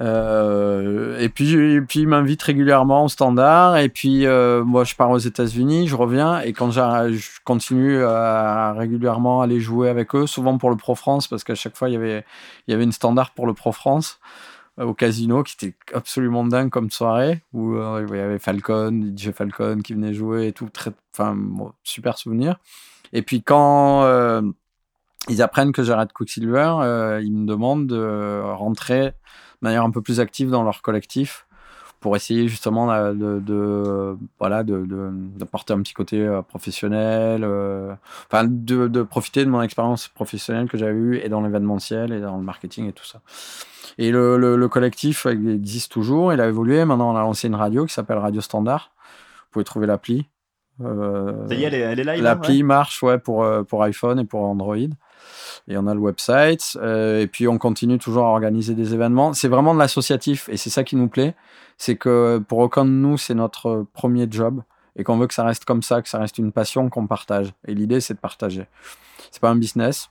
Euh, et puis, et puis m'invite régulièrement au standard. Et puis, euh, moi, je pars aux États-Unis, je reviens. Et quand je continue à régulièrement aller jouer avec eux, souvent pour le Pro France, parce qu'à chaque fois, il y avait, il y avait une standard pour le Pro France au casino qui était absolument dingue comme soirée où euh, il y avait Falcon, DJ Falcon qui venait jouer et tout, très, enfin, super souvenir. Et puis quand euh, ils apprennent que j'arrête Quicksilver, euh, ils me demandent de rentrer de manière un peu plus active dans leur collectif pour essayer justement euh, de, de voilà de, de- d'apporter un petit côté euh, professionnel euh, enfin de, de profiter de mon expérience professionnelle que j'avais eue et dans l'événementiel et dans le marketing et tout ça et le, le, le collectif existe toujours il a évolué maintenant on a lancé une radio qui s'appelle Radio Standard vous pouvez trouver l'appli Euh, Ça y est, elle est, elle est live. L'appli marche ouais, pour, pour iPhone et pour Android. Et on a le website. euh, et puis on continue toujours à organiser des événements. C'est vraiment de l'associatif et c'est ça qui nous plaît. C'est que pour aucun de nous, c'est notre premier job et qu'on veut que ça reste comme ça, que ça reste une passion qu'on partage. Et l'idée, c'est de partager. C'est pas un business.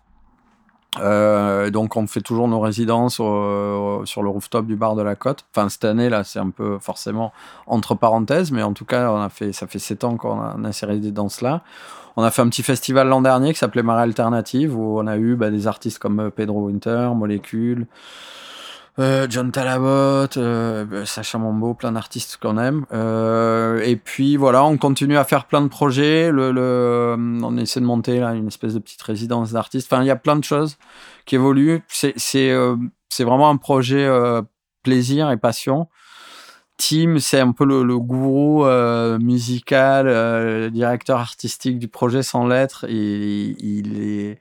Euh, donc on fait toujours nos résidences au- sur le rooftop du bar de la Côte. Enfin cette année là, c'est un peu forcément entre parenthèses, mais en tout cas, on a fait ça fait sept ans qu'on a, on a ces résidences là. On a fait un petit festival l'an dernier qui s'appelait Marée Alternative où on a eu bah, des artistes comme euh, Pedro Winter, Molécule, euh, John Talabot, euh, Sacha Mambo, plein d'artistes qu'on aime. Euh, et puis voilà, on continue à faire plein de projets. On essaie de monter là une espèce de petite résidence d'artistes. Enfin, il y a plein de choses qui évoluent. C'est c'est c'est vraiment un projet plaisir et passion. Tim, c'est un peu le, gourou musical, directeur artistique du projet sans lettres. Et il est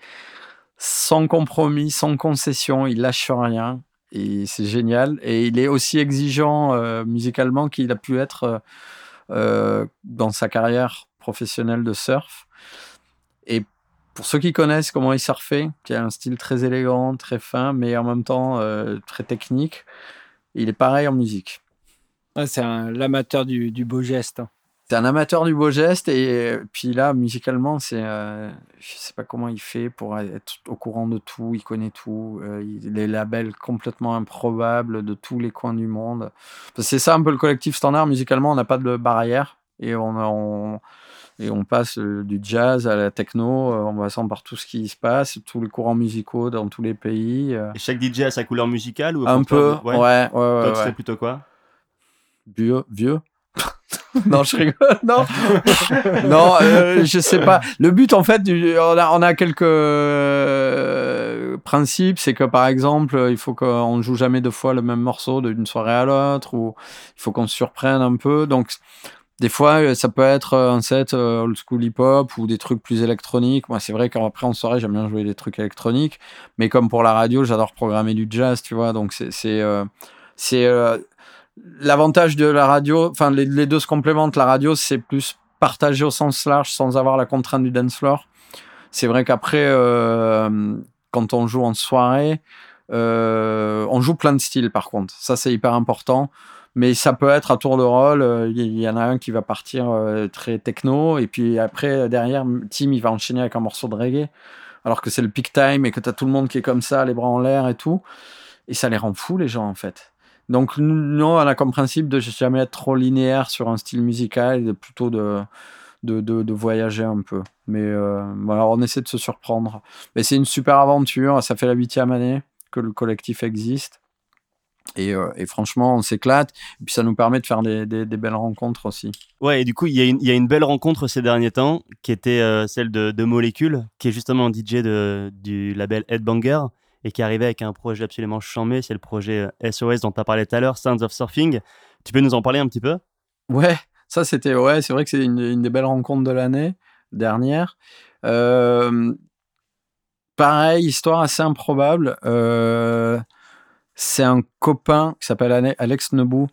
sans compromis, sans concession, il lâche rien. Et c'est génial. Et il est aussi exigeant euh, musicalement qu'il a pu être euh, euh, dans sa carrière professionnelle de surf. Et pour ceux qui connaissent comment il surfait, qui a un style très élégant, très fin, mais en même temps très technique, il est pareil en musique. C'est l'amateur du, du beau geste. hein. C'est un amateur du beau geste et puis là musicalement c'est euh, je sais pas comment il fait pour être au courant de tout il connaît tout euh, les labels complètement improbables de tous les coins du monde. C'est ça un peu le collectif standard. Musicalement on n'a pas de barrière et on, on et on passe euh, du jazz à la techno euh, en passant par tout ce qui se passe tous les courants musicaux dans tous les pays euh. Et chaque DJ a sa couleur musicale ou un peu toi, ouais. ouais, ouais, Toi, ouais. tu serais plutôt quoi? Vieux vieux non je rigole non non euh, je sais pas le but en fait on a, on a quelques euh, principes c'est que par exemple il faut qu'on joue jamais deux fois le même morceau d'une soirée à l'autre ou il faut qu'on se surprenne un peu donc des fois, euh, ça peut être un set euh, old school hip-hop ou des trucs plus électroniques. Moi, c'est vrai qu'après, en soirée, j'aime bien jouer des trucs électroniques. Mais comme pour la radio, j'adore programmer du jazz, tu vois. Donc, c'est, c'est, l'avantage de la radio. Enfin, les, deux se complémentent. La radio, c'est plus partagé au sens large sans avoir la contrainte du dance floor. C'est vrai qu'après, euh, quand on joue en soirée, euh, on joue plein de styles, par contre. Ça, c'est hyper important mais ça peut être à tour de rôle. euh, Il y, en a un qui va partir très techno, et puis après, derrière, Tim, il va enchaîner avec un morceau de reggae, alors que c'est le peak time et que tu as tout le monde qui est comme ça, les bras en l'air et tout. Et ça les rend fous, les gens, en fait. Donc, nous, on a comme principe de jamais être trop linéaire sur un style musical, plutôt de, de, de, voyager un peu. Mais euh, on essaie de se surprendre. Mais c'est une super aventure, ça fait la huitième année que le collectif existe. Et, euh, franchement, on s'éclate. Et puis ça nous permet de faire des, des, belles rencontres aussi. Ouais, et du coup, il y, y, a une belle rencontre ces derniers temps qui était euh, celle de, de Molécule, qui est justement un DJ de, du label Headbanger et qui arrivé avec un projet absolument chambé. C'est le projet SOS dont tu as parlé tout à l'heure, Sounds of Surfing. Tu peux nous en parler un petit peu? Ouais, ça c'était, ouais, c'est vrai que c'est une, des belles rencontres de l'année dernière. Euh, pareil, histoire assez improbable. Euh, c'est un copain qui s'appelle Alex Nebou,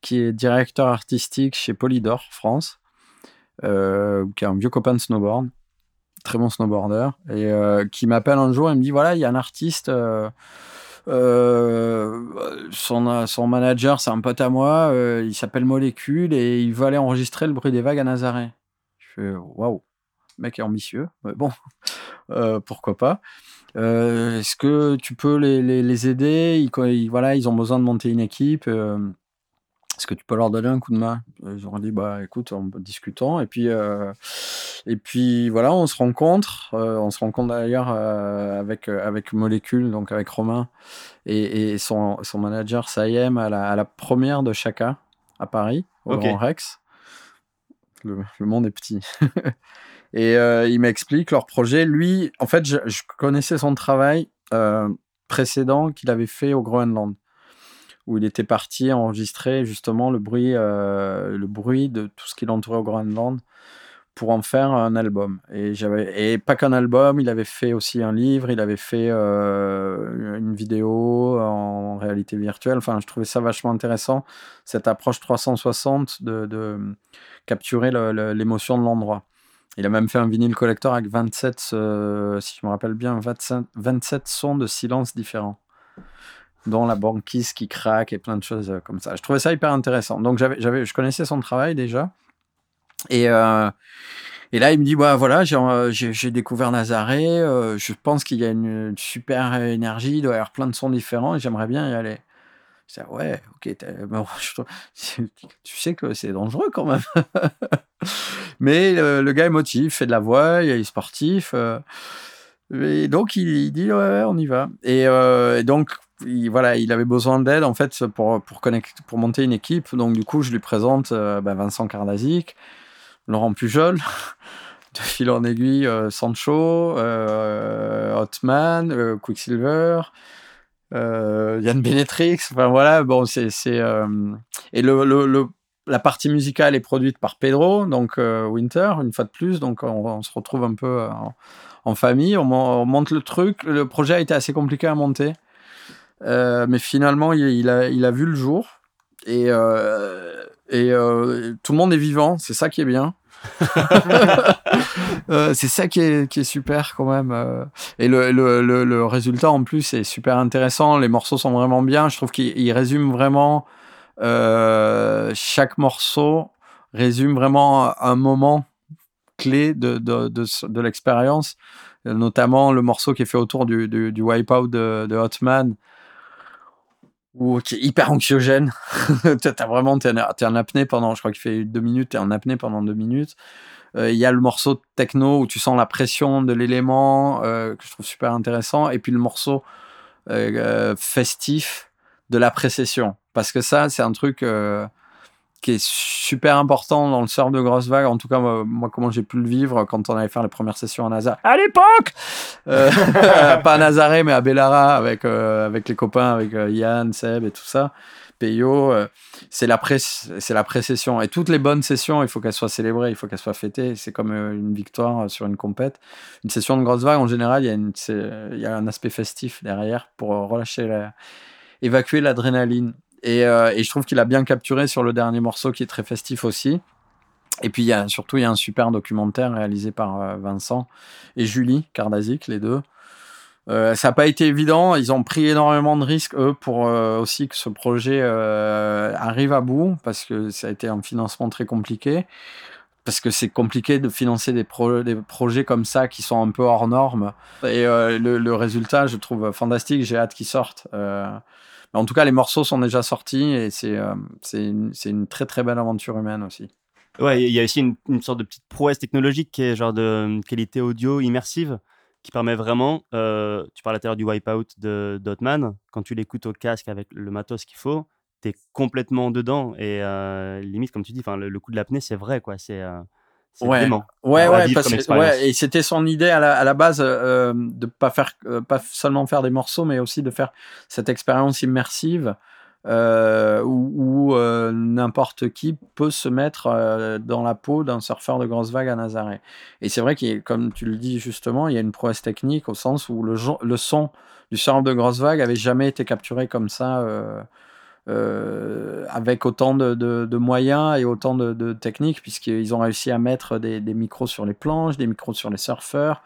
qui est directeur artistique chez Polydor France, euh, qui est un vieux copain de snowboard, très bon snowboarder, et euh, qui m'appelle un jour et me dit voilà, il y a un artiste, euh, son, son, manager, c'est un pote à moi, euh, il s'appelle Molécule et il veut aller enregistrer le bruit des vagues à Nazaré. Je fais waouh, mec est ambitieux, mais bon, euh, pourquoi pas. Euh, Est-ce que tu peux les, aider? Voilà, ils ont besoin de monter une équipe. Euh, Est-ce que tu peux leur donner un coup de main? Ils ont dit bah écoute, on discutons. Et puis euh, et puis voilà, on se rencontre. Euh, on se rencontre d'ailleurs euh, avec avec Molécule, donc avec Romain et, et son, son manager Sayem à la, à la première de Chaka à Paris au okay. Grand Rex. Le, le monde est petit. Et euh, il m'explique leur projet. Lui, en fait, je, je connaissais son travail euh, précédent qu'il avait fait au Groenland, où il était parti enregistrer justement le bruit, euh, le bruit de tout ce qui l'entourait au Groenland pour en faire un album. Et, et pas qu'un album, il avait fait aussi un livre, il avait fait euh, une vidéo en réalité virtuelle. Enfin, je trouvais ça vachement intéressant, cette approche 360 de, capturer l'émotion de l'endroit. Il a même fait un vinyle collector avec 27, euh, si je me rappelle bien, 27, 27 sons de silence différents, dont la banquise qui craque et plein de choses comme ça. Je trouvais ça hyper intéressant. Donc, j'avais, j'avais, je connaissais son travail déjà. Et, euh, Et là, il me dit, bah, voilà, j'ai, euh, j'ai, j'ai découvert Nazaré, euh, je pense qu'il y a une super énergie, il doit y avoir plein de sons différents et j'aimerais bien y aller. Je dis, ah ouais, ok, tu sais que c'est dangereux quand même. Mais le, gars est motivé, fait de la voix, il est sportif. euh, et donc, il, dit, ouais, on y va. Euh, et donc, il, voilà, il avait besoin d'aide en fait pour, pour, connecter, pour monter une équipe. Donc, du coup, je lui présente euh, ben, Vincent Kardazik, Laurent Pujol, de fil en aiguille, euh, Sancho, euh, Hotman, euh, Quicksilver, Yann Benetrix. Enfin, voilà, bon, c'est. et le, le, la partie musicale est produite par Pedro, donc Winter, une fois de plus. Donc, on, se retrouve un peu en, famille. On, on monte le truc. Le projet a été assez compliqué à monter. Euh, mais finalement, il, il a, il a vu le jour. Et, euh, et euh, tout le monde est vivant. C'est ça qui est bien. C'est ça qui est, qui est super quand même. Et le, le, le, le résultat en plus est super intéressant. Les morceaux sont vraiment bien. Je trouve qu'il il résume vraiment chaque morceau résume vraiment un moment clé de, de, de, de l'expérience, notamment le morceau qui est fait autour du, du, du Wipeout de, de Hotman, ou qui est hyper anxiogène. T'as t'as vraiment, t'es en, apnée pendant, je crois qu'il fait deux minutes, t'es en apnée pendant deux minutes. Euh, Il y a le morceau techno où tu sens la pression de l'élément, euh, que je trouve super intéressant, et puis le morceau euh, festif de la précession. Parce que ça, c'est un truc qui est super important dans le surf de grosse vague. En tout cas, moi, comment j'ai pu le vivre quand on allait faire les premières sessions à Nazaré. À l'époque Euh, Pas à Nazaré, mais à Bellara, avec, euh, avec les copains, avec euh, Yann, Seb et tout ça. Peyo, c'est la, pré- c'est la précession. Et toutes les bonnes sessions, il faut qu'elles soient célébrées, il faut qu'elles soient fêtées. C'est comme une victoire sur une compète. Une session de grosse vague, en général, il y, a y a un aspect festif derrière pour relâcher évacuer l'adrénaline. Et, euh, et je trouve qu'il a bien capturé sur le dernier morceau qui est très festif aussi. Et puis il y a, surtout, il y a un super documentaire réalisé par euh, Vincent et Julie Kardazik, les deux. Euh, ça n'a pas été évident. Ils ont pris énormément de risques, eux, pour aussi que ce projet arrive à bout, parce que ça a été un financement très compliqué. Parce que c'est compliqué de financer des, pro- des projets comme ça qui sont un peu hors normes. Et le, le résultat, je trouve fantastique. J'ai hâte qu'ils sortent. En tout cas, les morceaux sont déjà sortis et c'est euh, c'est une, très très belle aventure humaine aussi. Ouais, il y a aussi une, sorte de petite prouesse technologique qui est genre de euh, qualité audio immersive qui permet vraiment, euh, tu tout à l'heure du wipeout de Dotman, quand tu l'écoutes au casque avec le matos qu'il faut, tu es complètement dedans et limite, comme tu dis, le, le coup de l'apnée, c'est vrai, quoi. C'est Ouais. dément. Ouais, à ouais, parce que, ouais, et c'était son idée à la, à la base euh, de pas faire, euh, pas seulement faire des morceaux, mais aussi de faire cette expérience immersive euh, où, où, n'importe qui peut se mettre dans la peau d'un surfeur de grosse vague à Nazaré. Et c'est vrai a- comme tu le dis justement, il y a une prouesse technique au sens où le, son du surf de grosse vague avait jamais été capturé comme ça. Euh, euh, avec autant de, de- de moyens et autant de, de techniques, puisqu'ils ont réussi à mettre des, des micros sur les planches, des micros sur les surfeurs.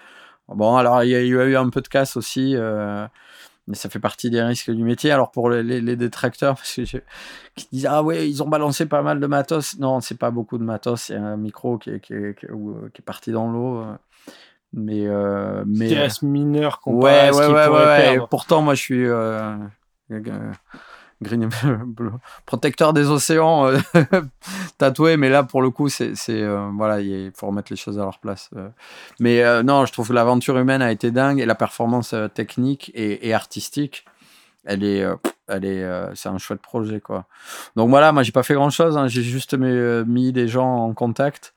Bon, alors il y a eu un peu de casse aussi, euh, mais ça fait partie des risques du métier. Alors pour les, les- les détracteurs, parce que je- qui disent ah ouais, ils ont balancé pas mal de matos. Non, c'est pas beaucoup de matos. C'est un micro qui est, qui est- qui est- ou- qui est parti dans l'eau. euh. Mais euh, mais Qui reste mineur comparé Ouais, à ce ouais, ouais, pourrait ouais, perdre. Pourtant, moi, je suis euh, euh, green- protecteur des océans euh, tatoué, mais là, pour le coup, c'est, euh, voilà, il faut remettre les choses à leur place. euh. Mais non, je trouve que l'aventure humaine a été dingue et la performance technique et, artistique, elle est, elle est, c'est un chouette projet, quoi. Donc voilà, moi, j'ai pas fait grand chose, j'ai juste mis, mis des gens en contact.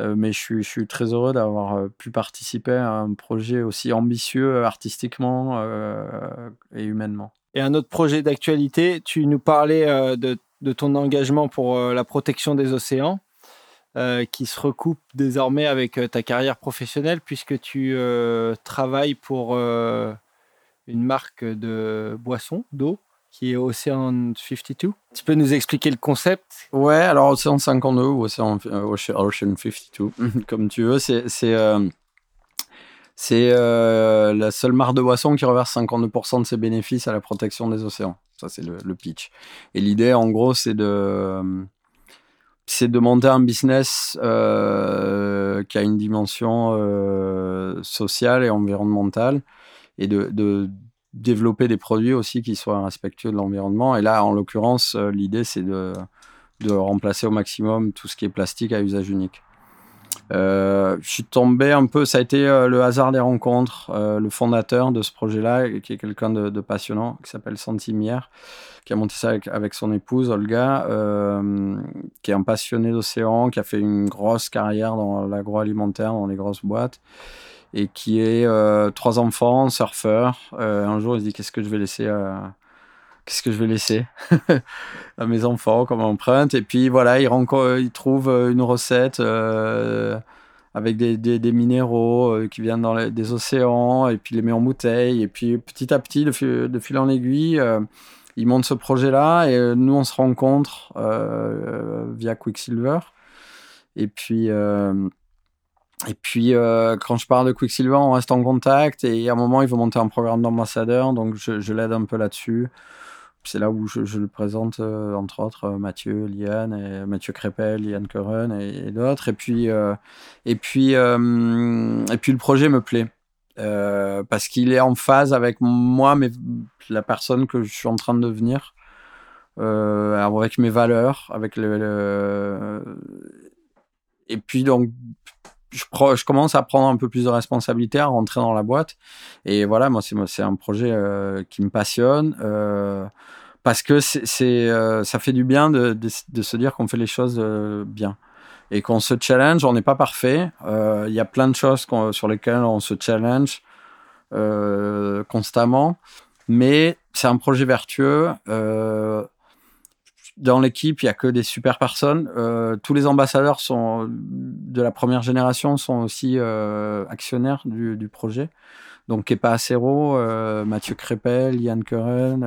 Euh, mais je suis, très heureux d'avoir euh, pu participer à un projet aussi ambitieux euh, artistiquement et humainement. Et un autre projet d'actualité, tu nous parlais de, ton engagement pour la protection des océans, qui se recoupe désormais avec ta carrière professionnelle, puisque tu travailles pour une marque de boissons, d'eau, qui est Ocean 52. Tu peux nous expliquer le concept? Ouais, alors Océan 52 ou Océan, euh, Ocean Ocean 52, comme tu veux, c'est euh, euh, la seule marque de boisson qui reverse 52% de ses bénéfices à la protection des océans. Ça, c'est le, pitch. Et l'idée, en gros, c'est de c'est de monter un business euh, qui a une dimension sociale et environnementale et de, de développer des produits aussi qui soient respectueux de l'environnement. Et là, en l'occurrence, euh, l'idée, c'est de, de remplacer au maximum tout ce qui est plastique à usage unique. Euh, je suis tombé un peu, ça a été euh, le hasard des rencontres. Le fondateur de ce projet-là, qui est quelqu'un de, passionnant, qui s'appelle Santi Mier, qui a monté ça avec, avec son épouse Olga, qui est un passionné d'océan, qui a fait une grosse carrière dans l'agroalimentaire, dans les grosses boîtes, et qui est euh, trois enfants, surfeur. Euh, un jour, il se dit qu'est-ce que je vais laisser à qu'est-ce que je vais laisser à mes enfants comme empreinte? Et puis voilà, il, trouve euh, une recette euh, avec des, minéraux euh, qui viennent dans les- des océans et puis il les met en bouteille. Et puis petit à petit, de fil, en aiguille, euh, il monte ce projet-là et euh, nous, on se rencontre euh, via Quicksilver. Et puis, euh, et puis euh, quand je parle de Quicksilver, on reste en contact et à un moment, il veut monter un programme d'ambassadeur, donc je, l'aide un peu là-dessus. C'est là où je, le présente, euh, entre autres, euh, Mathieu, Liane, et Mathieu Crépel, Liane Curren et, d'autres. Et puis, et, puis, et puis le projet me plaît. Parce qu'il est en phase avec moi, mais la personne que je suis en train de devenir, avec mes valeurs, avec le- et puis donc je, je commence à prendre un peu plus de responsabilité, à rentrer dans la boîte. Et voilà, moi, c'est c'est un projet euh, qui me passionne euh, parce que c'est, euh, ça fait du bien de, de, de se dire qu'on fait les choses euh, bien et qu'on se challenge. On n'est pas parfait. Euh, Il y a plein de choses sur lesquelles on se challenge euh, constamment, mais c'est un projet vertueux. Dans l'équipe, il y a que des super personnes. Euh, tous les ambassadeurs sont de la première génération sont aussi euh, actionnaires du, du projet. Donc Kepa Acero, euh, Mathieu Crépel, Yann Curren.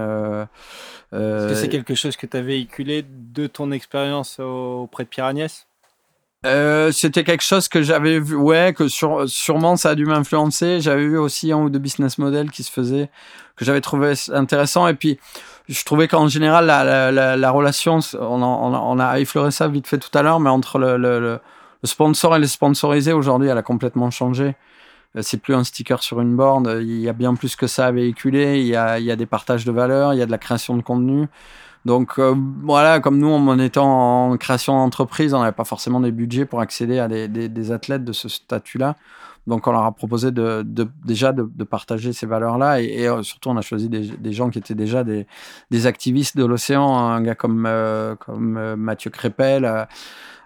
Est-ce que c'est quelque chose que tu as véhiculé de ton expérience auprès de Pierre Agnès? Euh, c'était quelque chose que j'avais vu, ouais, que sur, sûrement ça a dû m'influencer. J'avais vu aussi un ou deux business models qui se faisaient, que j'avais trouvé intéressant. Et puis, je trouvais qu'en général, la, la, la, la relation, on, en- on, a, effleuré ça vite fait tout à l'heure, mais entre le, le, le, sponsor et le sponsorisé, aujourd'hui, elle a complètement changé. Euh, C'est plus un sticker sur une borne. Il y a bien plus que ça à véhiculer. Il y a, il y a des partages de valeurs, il y a de la création de contenu. Donc euh, voilà, comme nous, en étant en création d'entreprise, on n'avait pas forcément des budgets pour accéder à des, des, des athlètes de ce statut-là. Donc on leur a proposé de, de déjà de, de partager ces valeurs-là et, et, euh, surtout on a choisi des, des gens qui étaient déjà des, des activistes de l'océan, un gars comme euh, comme euh, Mathieu Crépel. euh,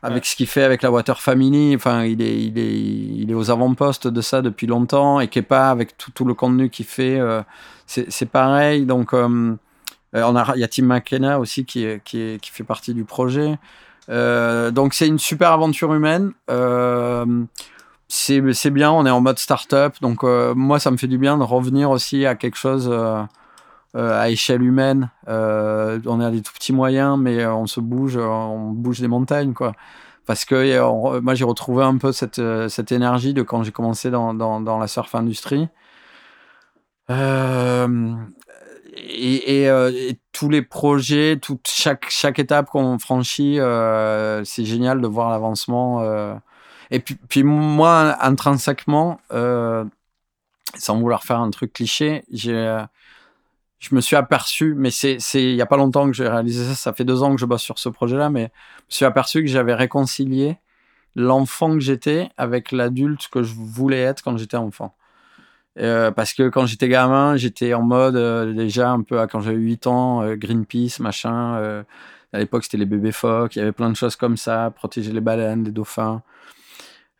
avec ce qu'il fait avec la Water Family, enfin, il est, il est, il est aux avant-postes de ça depuis longtemps et Kepa avec tout, tout le contenu qu'il fait, euh, c'est pareil. Donc, on a, il y a Tim McKenna aussi qui, qui, fait partie du projet. Donc, c'est une super aventure humaine. Euh, c'est bien, on est en mode start-up. Donc, euh, moi, ça me fait du bien de revenir aussi à quelque chose euh, euh, à échelle humaine. Euh, on a des tout petits moyens, mais euh, on se bouge, on bouge des montagnes, quoi. Parce que moi, j'ai retrouvé un peu cette, cette énergie de quand j'ai commencé dans, dans, dans la surf industrie. Et, et, et tous les projets, toute, chaque, chaque étape qu'on franchit, c'est génial de voir l'avancement. Et puis, puis moi, intrinsèquement, euh, sans vouloir faire un truc cliché, j'ai, euh, je me suis aperçu, mais c'est, il y a pas longtemps que j'ai réalisé ça, ça fait deux ans que je bosse sur ce projet-là, mais je me suis aperçu que j'avais réconcilié l'enfant que j'étais avec l'adulte que je voulais être quand j'étais enfant. Euh, parce que quand j'étais gamin, j'étais en mode déjà un peu quand j'avais 8 ans, Greenpeace, machin. à l'époque, c'était les bébés phoques, il y avait plein de choses comme ça, protéger les baleines, les dauphins.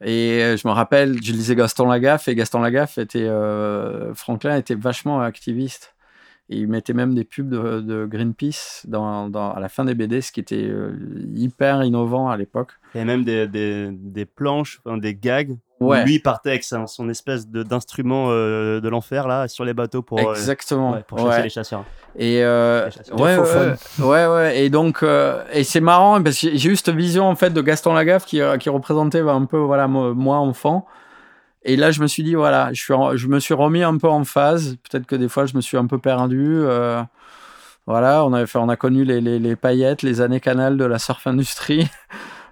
Et euh, je me rappelle, je lisais Gaston Lagaffe et Gaston Lagaffe était, euh, Franklin était vachement activiste. Et il mettait même des pubs de, Greenpeace dans, dans, à la fin des BD, ce qui était euh, hyper innovant à l'époque. Il y même des, des, des planches, enfin, des gags. Ouais. Lui partait avec son, son espèce de- d'instrument euh, de l'enfer là sur les bateaux pour, euh, Exactement. ouais, pour chasser Ouais. les chasseurs. Et euh, Les chasseurs. ouais, ouais, ouais. Et donc, euh, et c'est marrant parce que j'ai eu cette vision en fait de Gaston Lagaffe qui, qui représentait un peu voilà moi, enfant. Et là, je me suis dit voilà, je suis, je me suis remis un peu en phase. Peut-être que des fois, je me suis un peu perdu. euh, voilà, on avait fait, on a connu les, les, les paillettes, les années canal de la surf industrie.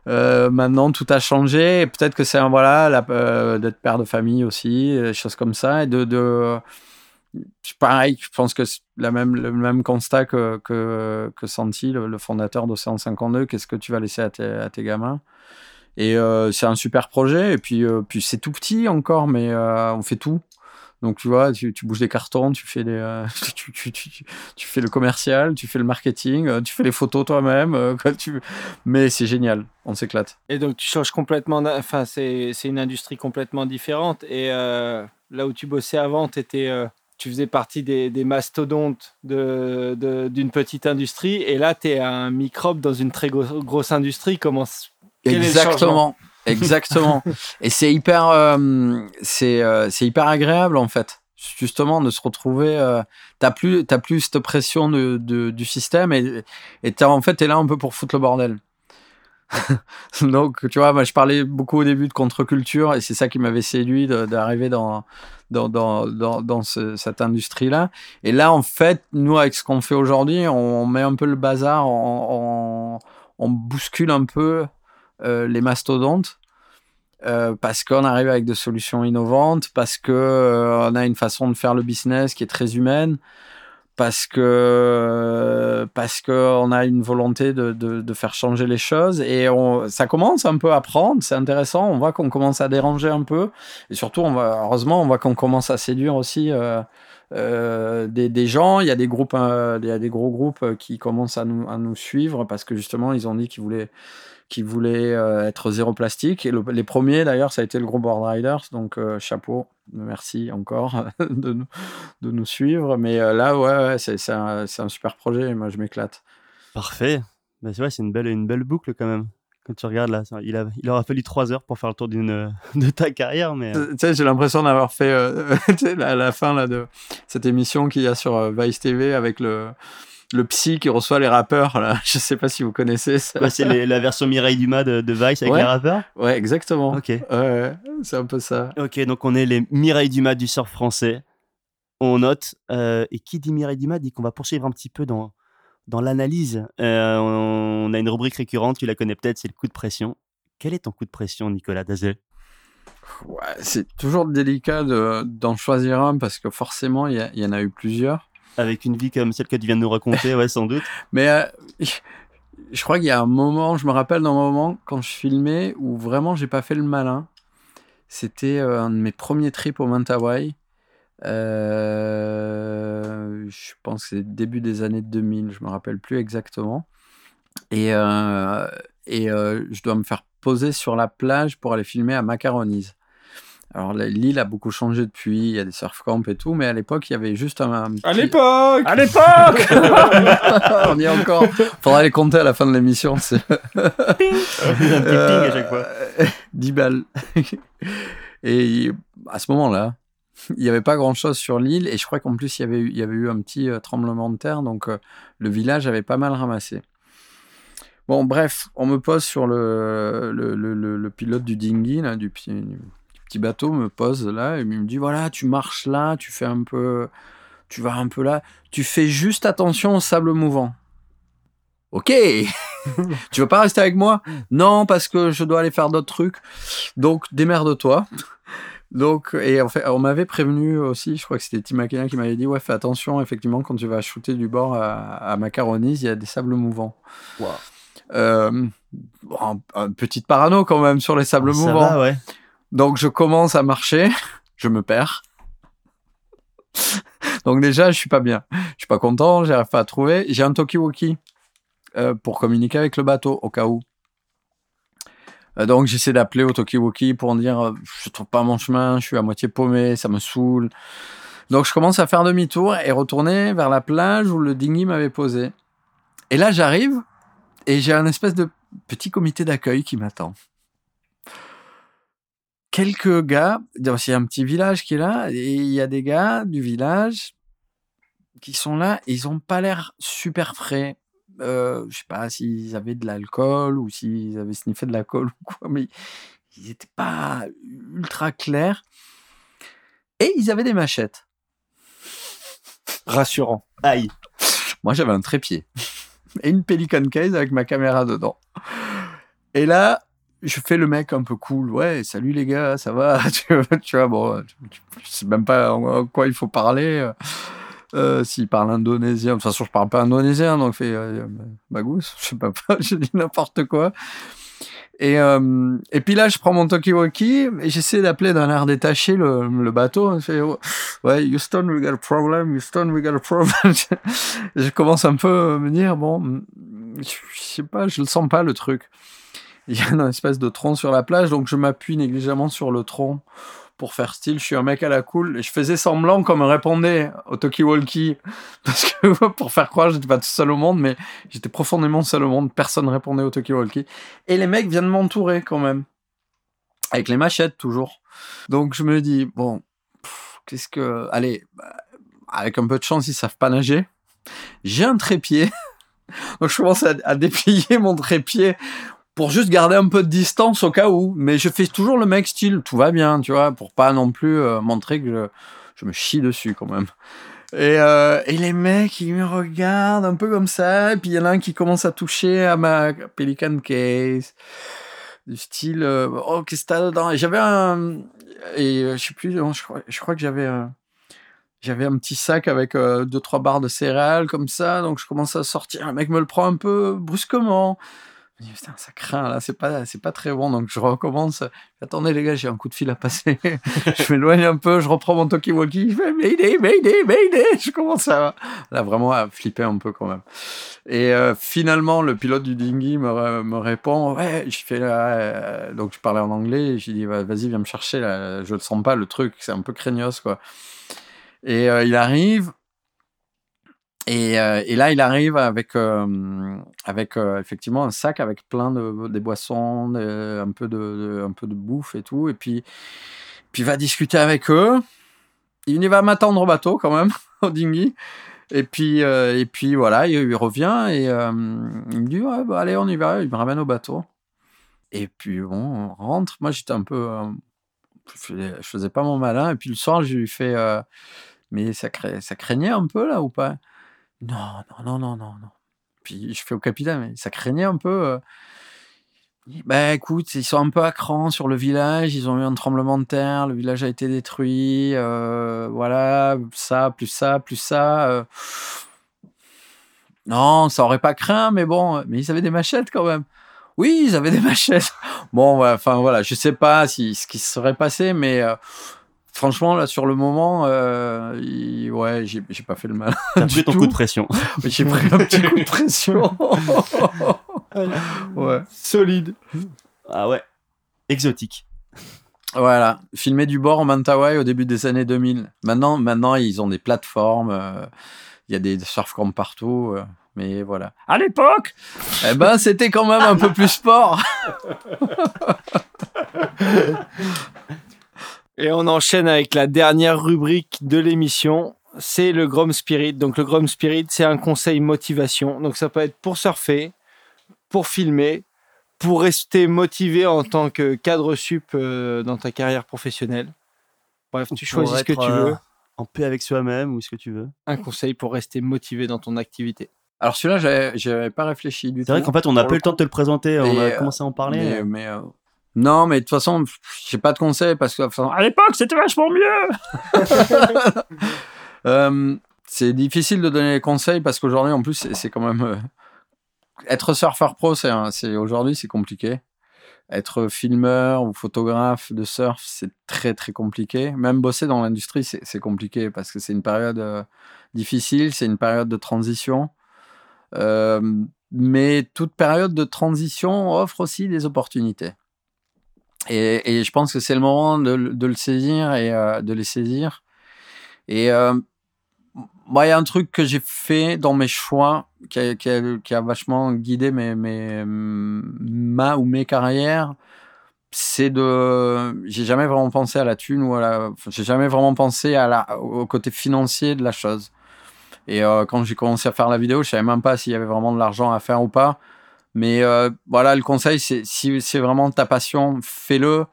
Euh, maintenant, tout a changé. Peut-être que c'est un- voilà, euh, d'être père de famille aussi, euh, des choses comme ça. Et de, pareil, je pense que c'est la même, le même constat que, que, Santi, le, fondateur d'Océan 52. Qu'est-ce que tu vas laisser à tes, gamins? Et c'est un super projet. Et puis, puis c'est tout petit encore, mais on fait tout. Donc tu vois, tu, tu bouges des cartons, tu fais, euh, tu, fais le commercial, tu fais le marketing, euh, tu fais les photos toi-même. euh, tu... Mais c'est génial, on s'éclate. Et donc tu changes complètement, enfin c'est une industrie complètement différente. Et là où tu bossais avant, étais, tu faisais partie des, des mastodontes de- de- d'une petite industrie. Et là, tu es un microbe dans une très gros- grosse industrie. Comment Exactement. Exactement. Et c'est hyper, euh, c'est, euh, c'est hyper agréable en fait. Justement, de se retrouver. Euh, t'as plus, t'as plus cette pression de, de- du système et, et t'as, en fait, t'es là un peu pour foutre le bordel. Donc, tu vois, moi, je parlais beaucoup au début de contre-culture et c'est ça qui m'avait séduit d'arriver dans, dans, dans, dans, dans ce- cette industrie-là. Et là, en fait, nous, avec ce qu'on fait aujourd'hui, on met un peu le bazar, on, on, on bouscule un peu les mastodontes euh, parce qu'on arrive avec des solutions innovantes, parce que euh, on a une façon de faire le business qui est très humaine, parce que parce que a une volonté de, de, faire changer les choses et ça commence un peu à prendre, c'est intéressant. On voit qu'on commence à déranger un peu et surtout, on va, heureusement, on voit qu'on commence à séduire aussi. Euh, euh, des, des gens, il y a des groupes, euh, il y a des gros groupes euh, qui commencent à nous, à nous suivre parce que justement ils ont dit qu'ils voulaient qui voulaient euh, être zéro plastique. Et le- les premiers, d'ailleurs, ça a été le groupe Board Riders. Donc, euh, chapeau, merci encore de, nous, de nous suivre. Mais euh, là, ouais, ouais, c'est c'est un, super projet. Moi, je m'éclate. Parfait. Bah, c'est vrai, c'est une belle, une belle boucle quand même. Quand tu regardes là, il, a, il aura fallu trois heures pour faire le tour d'une, de ta carrière, mais Tu sais, j'ai l'impression d'avoir fait euh, sais, la, fin là, de cette émission qu'il y a sur Vice TV avec le, le psy qui reçoit les rappeurs. Là. Je sais pas si vous connaissez ça. c'est les- la version Mireille Dumas de, de Vice avec Ouais. les rappeurs. Ouais, exactement. Ok. Ouais, c'est un peu ça. Ok, donc on est les Mireille Dumas du surf français. On note. euh, et qui dit Mireille Dumas dit qu'on va poursuivre un petit peu dans, dans l'analyse. Euh, on a une rubrique récurrente, tu la connais peut-être, c'est le coup de pression. Quel est ton coup de pression, Nicolas Dazel Ouais, c'est toujours délicat de- d'en choisir un parce que forcément, il y, a- il y en a eu plusieurs. Avec une vie comme celle que tu viens de nous raconter, ouais, sans doute. Mais euh, je crois qu'il y a un moment, je me rappelle d'un moment quand je filmais où vraiment j'ai pas fait le malin. C'était euh, un de mes premiers trips au Mentawai. Euh, je pense que c'est début des années 2000, je me rappelle plus exactement. Et, et je dois me faire poser sur la plage pour aller filmer à Macaronis. Alors l'île a beaucoup changé depuis, il y a des surf camps et tout, mais à l'époque il y avait juste un, un À petit- l'époque à l'époque On y est encore. Faudra les compter à la fin de l'émission. C'est un petit ping à chaque fois. euh, 10 balles. Et à ce moment-là, il n'y avait pas grand-chose sur l'île. Et je crois qu'en plus, il y avait eu, il y avait eu un petit euh, tremblement de terre. Donc euh, le village avait pas mal ramassé. Bon, bref, on me pose sur le, le, le, le- le pilote du dinghy, là, du, petit- du petit bateau, me pose là. Et il me dit voilà, tu marches là, tu fais un peu. Tu vas un peu là. Tu fais juste attention au sable mouvant. Ok. tu veux pas rester avec moi? Non, parce que je dois aller faire d'autres trucs. Donc démerde-toi. Donc et en fait, on m'avait prévenu aussi. Je crois que c'était Tim McKenna qui m'avait dit ouais, fais attention. Effectivement, quand tu vas shooter du bord à, à Macaronis, il y a des sables mouvants. Wow. Euh, bon, petite parano quand même sur les sables Ça mouvants. va, ouais. Donc je commence à marcher, je me perds. Donc déjà, je suis pas bien. Je suis pas content, j'arrive pas à trouver. J'ai un talkie-walkie euh, pour communiquer avec le bateau au cas où. Euh, donc j'essaie d'appeler au talkie-walkie pour dire euh, je trouve pas mon chemin, je suis à moitié paumé, ça me saoule. Donc je commence à faire demi-tour et retourner vers la plage où le dinghy m'avait posé. Et là j'arrive et j'ai un espèce de petit comité d'accueil qui m'attend quelques gars, il y a un petit village qui est là, et il y a des gars du village qui sont là, et ils ont pas l'air super frais. Euh, je sais pas s'ils avaient de l'alcool ou s'ils avaient sniffé de l'alcool ou quoi, mais ils étaient pas ultra clairs. Et ils avaient des machettes. Rassurant. Aïe. Moi, j'avais un trépied et une Pelican case avec ma caméra dedans. Et là, je fais le mec un peu cool. Ouais, salut les gars, ça va? Tu, vois- bon, je sais même pas en quoi il faut parler. Euh, S'il parle indonésien, de toute façon, je parle pas indonésien, donc fait euh, bagous, je sais pas, je dis n'importe quoi. Et, euh, et puis là, je prends mon talkie-walkie et j'essaie d'appeler d'un air détaché le, le bateau. Je fais, ouais, Houston, we got a problem. Houston, we got a problem. je commence un peu à me dire, bon, je sais pas, je le sens pas le truc. Il y a une espèce de tronc sur la plage, donc je m'appuie négligemment sur le tronc pour faire style. Je suis un mec à la cool. Et je faisais semblant qu'on me répondait au talkie-walkie parce que pour faire croire, j'étais pas tout seul au monde, mais j'étais profondément seul au monde. Personne répondait au talkie-walkie. Et les mecs viennent m'entourer quand même. Avec les machettes, toujours. Donc je me dis, bon, qu'est-ce que. Allez, bah, avec un peu de chance, ils savent pas nager. J'ai un trépied. Donc je commence à, à déplier mon trépied pour juste garder un peu de distance au cas où. Mais je fais toujours le mec style, tout va bien, tu vois, pour pas non plus euh, montrer que je, je me chie dessus quand même. Et, euh, et les mecs, ils me regardent un peu comme ça. Et puis il y en a un qui commence à toucher à ma Pelican Case. Du style, euh, oh, qu'est-ce que t'as dedans? Et j'avais un. Et euh, je sais plus, je crois, je crois que j'avais un. J'avais un petit sac avec euh, deux, trois barres de céréales comme ça. Donc je commence à sortir. Le mec me le prend un peu brusquement. Je me dis, putain, ça craint là, c'est pas, pas très bon. Donc je recommence. Attendez les gars, j'ai un coup de fil à passer. je m'éloigne un peu, je reprends mon talkie-walkie. Je fais Mayday, Mayday, Mayday. Je commence à, là, vraiment à flipper un peu quand même. Et euh, finalement, le pilote du dinghy me, répond Ouais, je fais là. euh, Donc je parlais en anglais. J'ai dit Va- Vas-y, viens me chercher là. Je le sens pas, le truc. C'est un peu craignos quoi. Et euh, il arrive. Et, euh, et là, il arrive avec, euh, avec euh, effectivement un sac avec plein de des boissons, un, peu de, un peu de bouffe et tout. Et puis, puis il va discuter avec eux. Il va m'attendre au bateau quand même, au dinghy. Et puis, et puis voilà, il, il revient et il me dit ouais, bah, Allez, on y va. Il me ramène au bateau. Et puis bon, on rentre. Moi, j'étais un peu. je, faisais, pas mon malin. Et puis le soir, je lui fais Mais ça craignait un peu là ou pas? Non, non, non, non, non, non. Puis je fais au capitaine Mais ça craignait un peu. Bah écoute, ils sont un peu à cran sur le village. Ils ont eu un tremblement de terre. Le village a été détruit. euh, voilà, ça, plus ça, plus ça. euh. Non, ça aurait pas craint, mais bon, mais ils avaient des machettes quand même. Oui, ils avaient des machettes. Bon, enfin voilà, je sais pas si ce qui se serait passé, mais franchement là sur le moment, euh, il- ouais, j'ai j'ai pas fait le mal. T'as pris ton tout. coup de pression. j'ai pris un petit coup de pression. ouais. Solide. Ah ouais. Exotique. Voilà, filmé du bord en Mentawai au début des années 2000. Maintenant, maintenant ils ont des plateformes, euh, il y a des surfcamps partout, euh, mais voilà. À l'époque, eh ben c'était quand même un peu plus sport. Et on enchaîne avec la dernière rubrique de l'émission. C'est le Grom Spirit. Donc, le Grom Spirit, c'est un conseil motivation. Donc, ça peut être pour surfer, pour filmer, pour rester motivé en tant que cadre sup euh, dans ta carrière professionnelle. Bref, tu choisis ce que tu euh, veux. En paix avec soi-même ou ce que tu veux. Un conseil pour rester motivé dans ton activité. Alors celui-là, j'avais- pas réfléchi du tout. C'est vrai qu'en fait, on n'a pas eu le temps de te le présenter. On a euh, commencé à en parler. Mais, mais, euh, non, mais de toute façon, j'ai pas de conseil parce que à l'époque, c'était vachement mieux. Euh, c'est difficile de donner des conseils parce qu'aujourd'hui, en plus, c'est quand même euh, être surfeur pro, c'est aujourd'hui, c'est compliqué. Être filmeur ou photographe de surf, c'est très très compliqué. Même bosser dans l'industrie, c'est compliqué parce que c'est une période euh, difficile, c'est une période de transition. Mais toute période de transition offre aussi des opportunités. Et, je pense que c'est le moment de, le- saisir et euh, de les saisir. Et euh, moi, il y a un truc que j'ai fait dans mes choix qui a, vachement guidé mes, mes, ma ou mes carrières. C'est de. J'ai jamais vraiment pensé à la thune ou à la. J'ai jamais vraiment pensé au côté financier de la chose. Et euh, quand j'ai commencé à faire la vidéo, je savais même pas s'il y avait vraiment de l'argent à faire ou pas. Mais euh, voilà, le conseil, c'est si c'est vraiment ta passion, fais-le.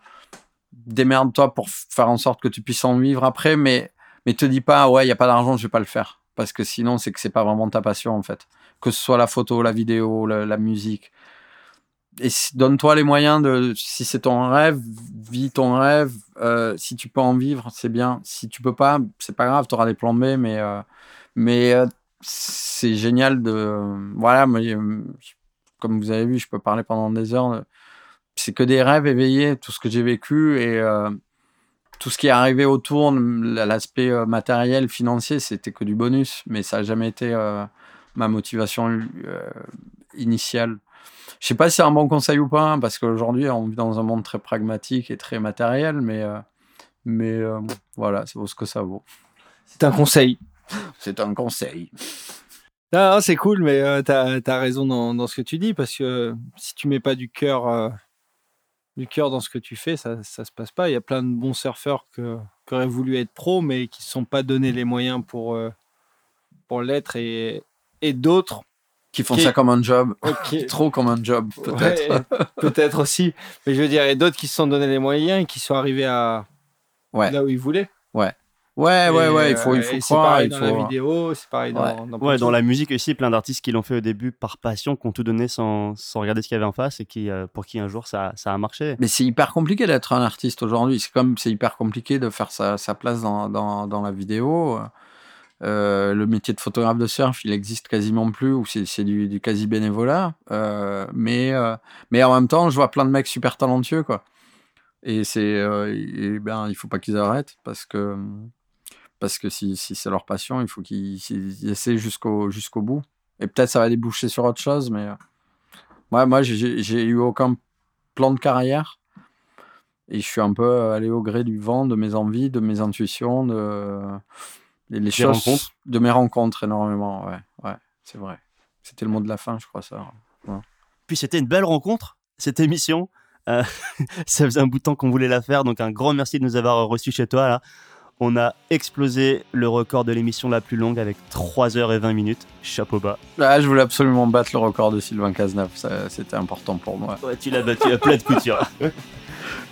Démerde-toi pour faire en sorte que tu puisses en vivre après, mais mais te dis pas ouais, il y a pas d'argent, je vais pas le faire parce que sinon c'est que c'est pas vraiment ta passion en fait. Que ce soit la photo, la vidéo, la, musique. et donne-toi les moyens de, si c'est ton rêve, vis ton rêve. Euh, si tu peux en vivre, c'est bien. Si tu peux pas, c'est pas grave, tu auras des plans B, mais, euh, mais c'est génial de. Voilà, euh, comme vous avez vu, je peux parler pendant des heures. de- C'est que des rêves éveillés, tout ce que j'ai vécu et euh, tout ce qui est arrivé autour, l'aspect euh, matériel, financier, c'était que du bonus, mais ça n'a jamais été euh, ma motivation euh, initiale. Je sais pas si c'est un bon conseil ou pas, hein, parce qu'aujourd'hui, on vit dans un monde très pragmatique et très matériel, mais, euh, euh, voilà, ça vaut ce que ça vaut. C'est un conseil. C'est un conseil. Non, non, c'est cool, mais euh, t'as as raison dans, dans ce que tu dis parce que euh, si tu mets pas du cœur, euh, du cœur dans ce que tu fais, ça, ça se passe pas. Il y a plein de bons surfeurs que, qui auraient voulu être pro, mais qui ne se sont pas donné les moyens pour, euh, pour l'être et, et d'autres. Qui font Qui- ça comme un job. Trop comme un job, peut-être. Ouais, peut-être aussi. Mais je veux dire, et d'autres qui se sont donné les moyens et qui sont arrivés à Ouais. là où ils voulaient. Ouais, ouais, Et, ouais, il faut, il euh, faut et c'est croire. pareil Il dans faut... la vidéo, c'est pareil dans, Ouais. dans Ouais, dans la musique aussi, plein d'artistes qui l'ont fait au début par passion, qui ont tout donné sans, sans regarder ce qu'il y avait en face et qui, euh, pour qui un jour ça, ça a marché. Mais c'est hyper compliqué d'être un artiste aujourd'hui. C'est comme c'est hyper compliqué de faire sa, sa place dans, dans, dans la vidéo. Euh, le métier de photographe de surf, il existe quasiment plus, ou c'est du, du quasi bénévolat. Euh, mais, euh, mais en même temps, je vois plein de mecs super talentueux, quoi. Et c'est, euh, ben, il faut pas qu'ils arrêtent parce que parce que si, si c'est leur passion, il faut qu'ils ils essaient jusqu'au jusqu'au bout. Et peut-être ça va déboucher sur autre chose, mais euh, ouais, moi, j'ai- eu aucun plan de carrière. Et je suis un peu euh, allé au gré du vent, de mes envies, de mes intuitions, de les choses, rencontres. de mes rencontres énormément. Ouais, ouais, c'est vrai. C'était le mot de la fin, je crois ça. Puis c'était une belle rencontre, cette émission. Euh, ça faisait un bout de temps qu'on voulait la faire, donc un grand merci de nous avoir reçus chez toi. Là. On a explosé le record de l'émission la plus longue avec 3h20 minutes. Chapeau bas. Là, je voulais absolument battre le record de Sylvain Cazeneuve. C'était important pour moi. Ouais, tu l'as battu à plat de couture?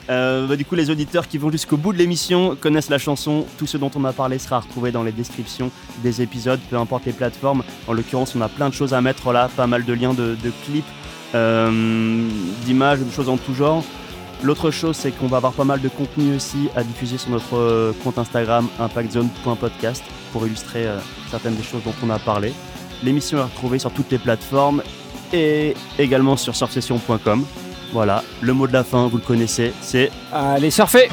Euh, bah, du coup, les auditeurs qui vont jusqu'au bout de l'émission connaissent la chanson. Tout ce dont on a parlé sera retrouvé dans les descriptions des épisodes, peu importe les plateformes. En l'occurrence, on a plein de choses à mettre là, pas mal de liens de, de clips, euh, d'images, de choses en tout genre. L'autre chose, c'est qu'on va avoir pas mal de contenu aussi à diffuser sur notre euh, compte Instagram impactzone.podcast pour illustrer euh, certaines des choses dont on a parlé. L'émission est retrouvée sur toutes les plateformes et également sur surfsession.com. Voilà, le mot de la fin, vous le connaissez, c'est Allez surfer